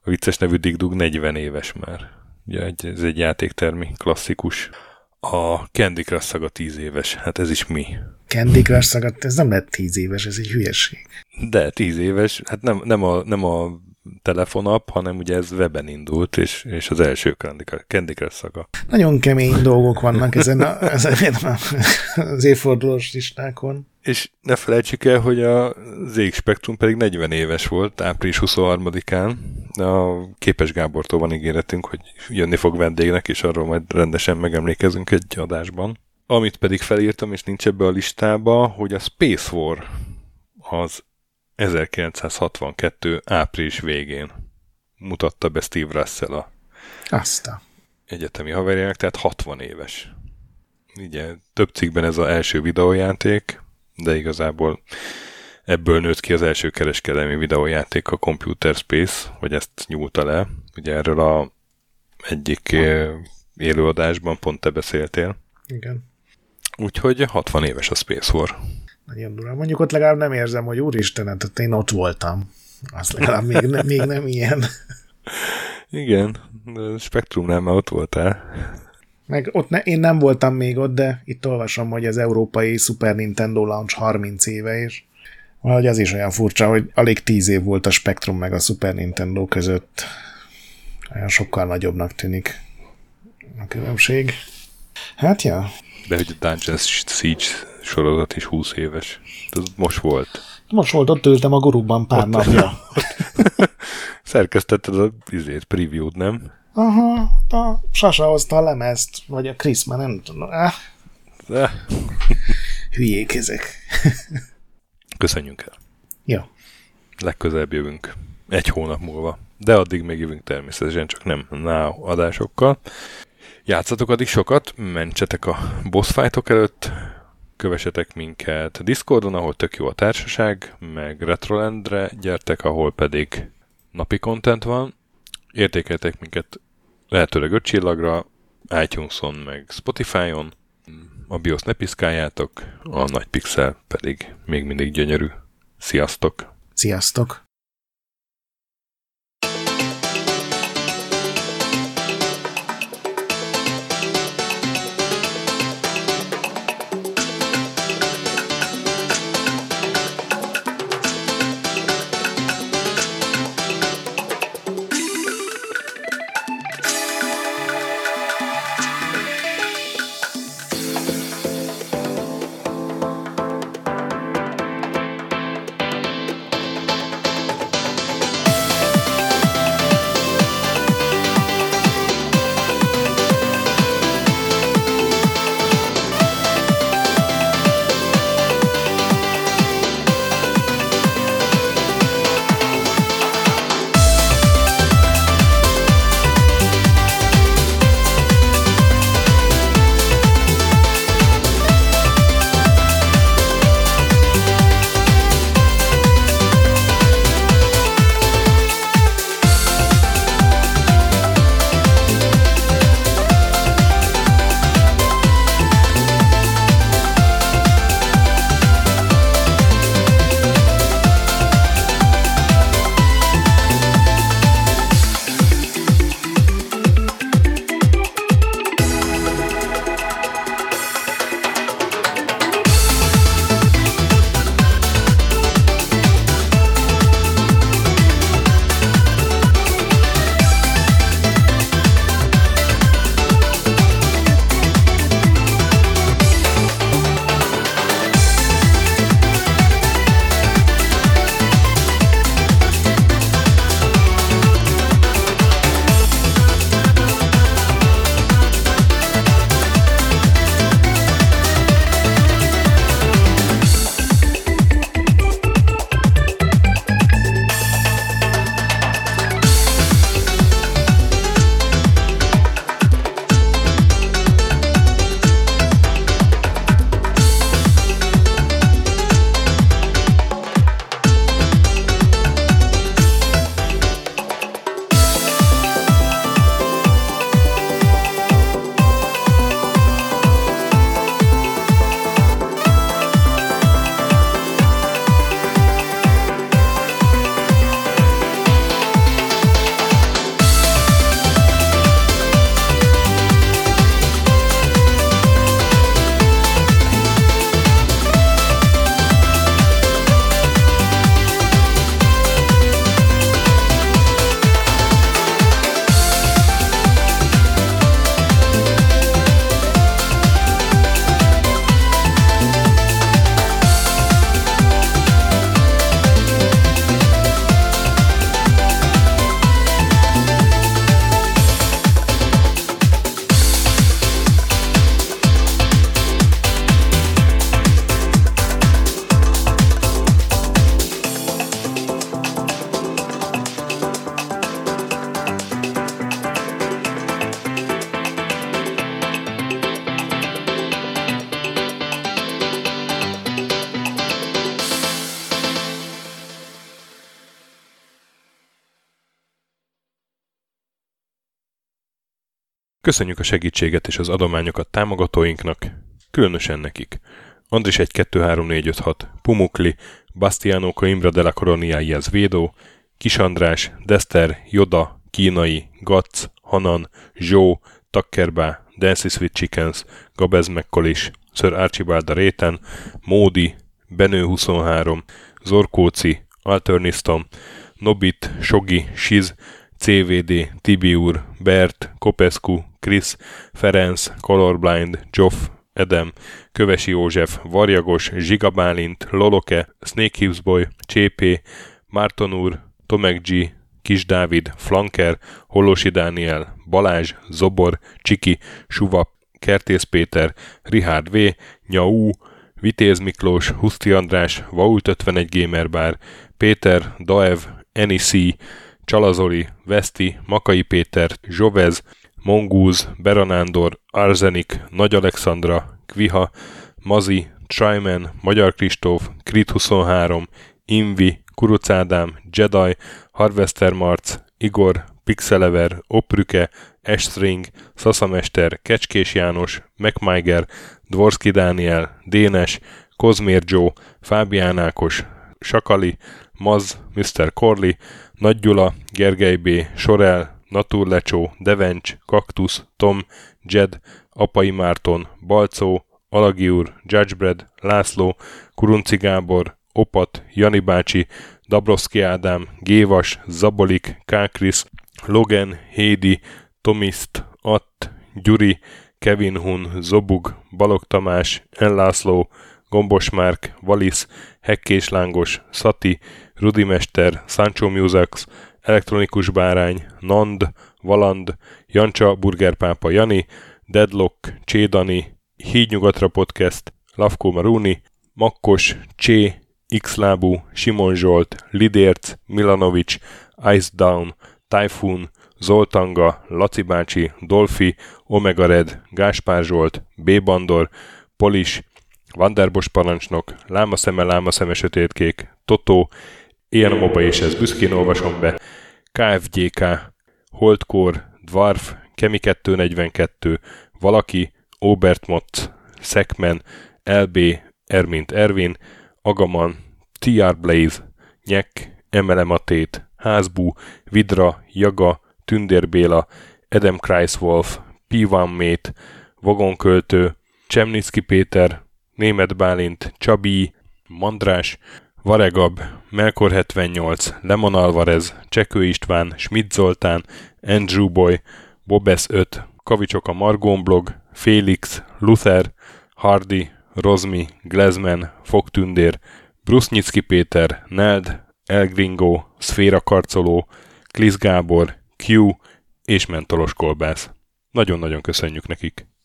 a vicces nevű Dig Dug 40 éves már. Ugye egy, ez egy játéktermi, klasszikus. A Candy Crush szaga 10 éves. Hát ez is mi? Candy Crush szagat, ez nem lett tíz éves, ez egy hülyeség. De 10 éves, hát nem, nem, a, nem a telefonap, hanem ugye ez weben indult, és, és az első Candy Crush, szaga. Nagyon kemény dolgok vannak ezen, a, ezen a, az évfordulós listákon. És ne felejtsük el, hogy a ZX Spectrum pedig 40 éves volt, április 23-án. A Képes Gábortól van ígéretünk, hogy jönni fog vendégnek, és arról majd rendesen megemlékezünk egy adásban. Amit pedig felírtam, és nincs ebbe a listába, hogy a Space War az 1962. április végén mutatta be Steve Russell a Azt a. egyetemi haverjának, tehát 60 éves. Ugye több cikkben ez az első videójáték, de igazából ebből nőtt ki az első kereskedelmi videójáték a Computer Space, vagy ezt nyúlta le. Ugye erről a egyik eh, élőadásban pont te beszéltél. Igen. Úgyhogy 60 éves a Space War. Nagyon durva. Mondjuk ott legalább nem érzem, hogy úristen, hát én ott voltam. Az legalább még, ne, még nem ilyen. Igen, de Spektrumnál már ott voltál. Meg ott ne, én nem voltam még ott, de itt olvasom, hogy az európai Super Nintendo Launch 30 éve, és valahogy az is olyan furcsa, hogy alig 10 év volt a Spectrum meg a Super Nintendo között. Olyan sokkal nagyobbnak tűnik a különbség. Hát ja, De hogy a Dungeons Siege sorozat is 20 éves. Ez most volt. most volt ott ültem a guruban pár napja. Szerkesztetted a izét, preview-t, nem? Aha, a Sasa hozta a lemezt, vagy a Krisz, már nem tudom. Ah, De hülyék ezek. köszönjünk el. Jó. Legközelebb jövünk. Egy hónap múlva. De addig még jövünk természetesen, csak nem now adásokkal. Játszatok addig sokat, mentsetek a boss fightok előtt, kövessetek minket Discordon, ahol tök jó a társaság, meg Retrolandre gyertek, ahol pedig napi content van. Értékeltek minket lehetőleg 5 csillagra, iTunes-on, meg Spotify-on. A BIOS ne piszkáljátok, a nagy pixel pedig még mindig gyönyörű. Sziasztok! Sziasztok! Köszönjük a segítséget és az adományokat támogatóinknak, különösen nekik. Andris 1 2 3 4 5 6, Pumukli, Bastiano Coimbra de la Coroniaiaz Védó, Kis András, Dester, Joda, Kínai, Gac, Hanan, Zsó, Takkerbá, Dancy Sweet Chickens, Gabez Mekkolis, Sir Archibald a Réten, Módi, Benő 23, Zorkóci, Alternisztom, Nobit, Sogi, Siz, CVD, Tibiur, Bert, Kopescu, Chris, Ferenc, Colorblind, Joff, Edem, Kövesi József, Varjagos, Zsigabálint, Loloke, Snake Hips Boy, Csépé, Márton úr, Tomek G, Kis Dávid, Flanker, Holosi Dániel, Balázs, Zobor, Csiki, Suvap, Kertész Péter, Rihárd V, Nyau, Vitéz Miklós, Huszti András, Vault 51 Gamer Bar, Péter, Daev, Enisi, Csalazoli, Veszti, Makai Péter, Zsovez, Mongúz, Beranándor, Arzenik, Nagy Alexandra, Kviha, Mazi, Tryman, Magyar Kristóf, Krit 23, Invi, Kuruc Ádám, Jedi, Harvester Marc, Igor, Pixelever, Oprüke, Estring, Szaszamester, Kecskés János, MacMiger, Dvorski Dániel, Dénes, Kozmér Joe, Fábián Ákos, Sakali, Maz, Mr. Corley, Nagy Gyula, Gergely B., Sorel, Naturlecsó, Devencs, Kaktusz, Tom, Jed, Apai Márton, Balcó, Alagi úr, Judgebred, László, Kurunci Gábor, Opat, Jani bácsi, Dabrowski Ádám, Gévas, Zabolik, Kákris, Logan, Hédi, Tomiszt, Att, Gyuri, Kevin Hun, Zobug, Balog Tamás, Enlászló, Gombos Márk, Valisz, Hekkés Lángos, Szati, Rudimester, Sancho Musax, Elektronikus Bárány, Nand, Valand, Jancsa, Burgerpápa Jani, Deadlock, Csédani, Hídnyugatra Podcast, Lavko Maruni, Makkos, Csé, Xlábú, Simon Zsolt, Lidérc, Milanovic, Ice Down, Typhoon, Zoltanga, Laci bácsi, Dolfi, Omega Red, Gáspár Zsolt, B. Bandor, Polis, Vanderbos parancsnok, Lámaszeme, Lámaszeme sötétkék, Totó, Ilyen moba és ez büszkén olvasom be, KFGK, Holdkor, Dwarf, Kemi 242, Valaki, Obert Motz, Szekmen, LB, Ermint Ervin, Agaman, TR Blaze, Nyek, Emelematét, Házbú, Vidra, Jaga, Tündér Béla, Edem Kreiswolf, Pivan Mate, Vagonköltő, Csemnicki Péter, Német Bálint, Csabi, Mandrás, Varegab, Melkor 78, Lemon Alvarez, Csekő István, Schmidt Zoltán, Andrew Boy, Bobes 5, Kavicsok a Margón blog, Félix, Luther, Hardy, Rozmi, Glezman, Fogtündér, Brusznyicki Péter, Neld, Elgringo, Szféra Karcoló, Klisz Gábor, Q és Mentolos Kolbász. Nagyon-nagyon köszönjük nekik!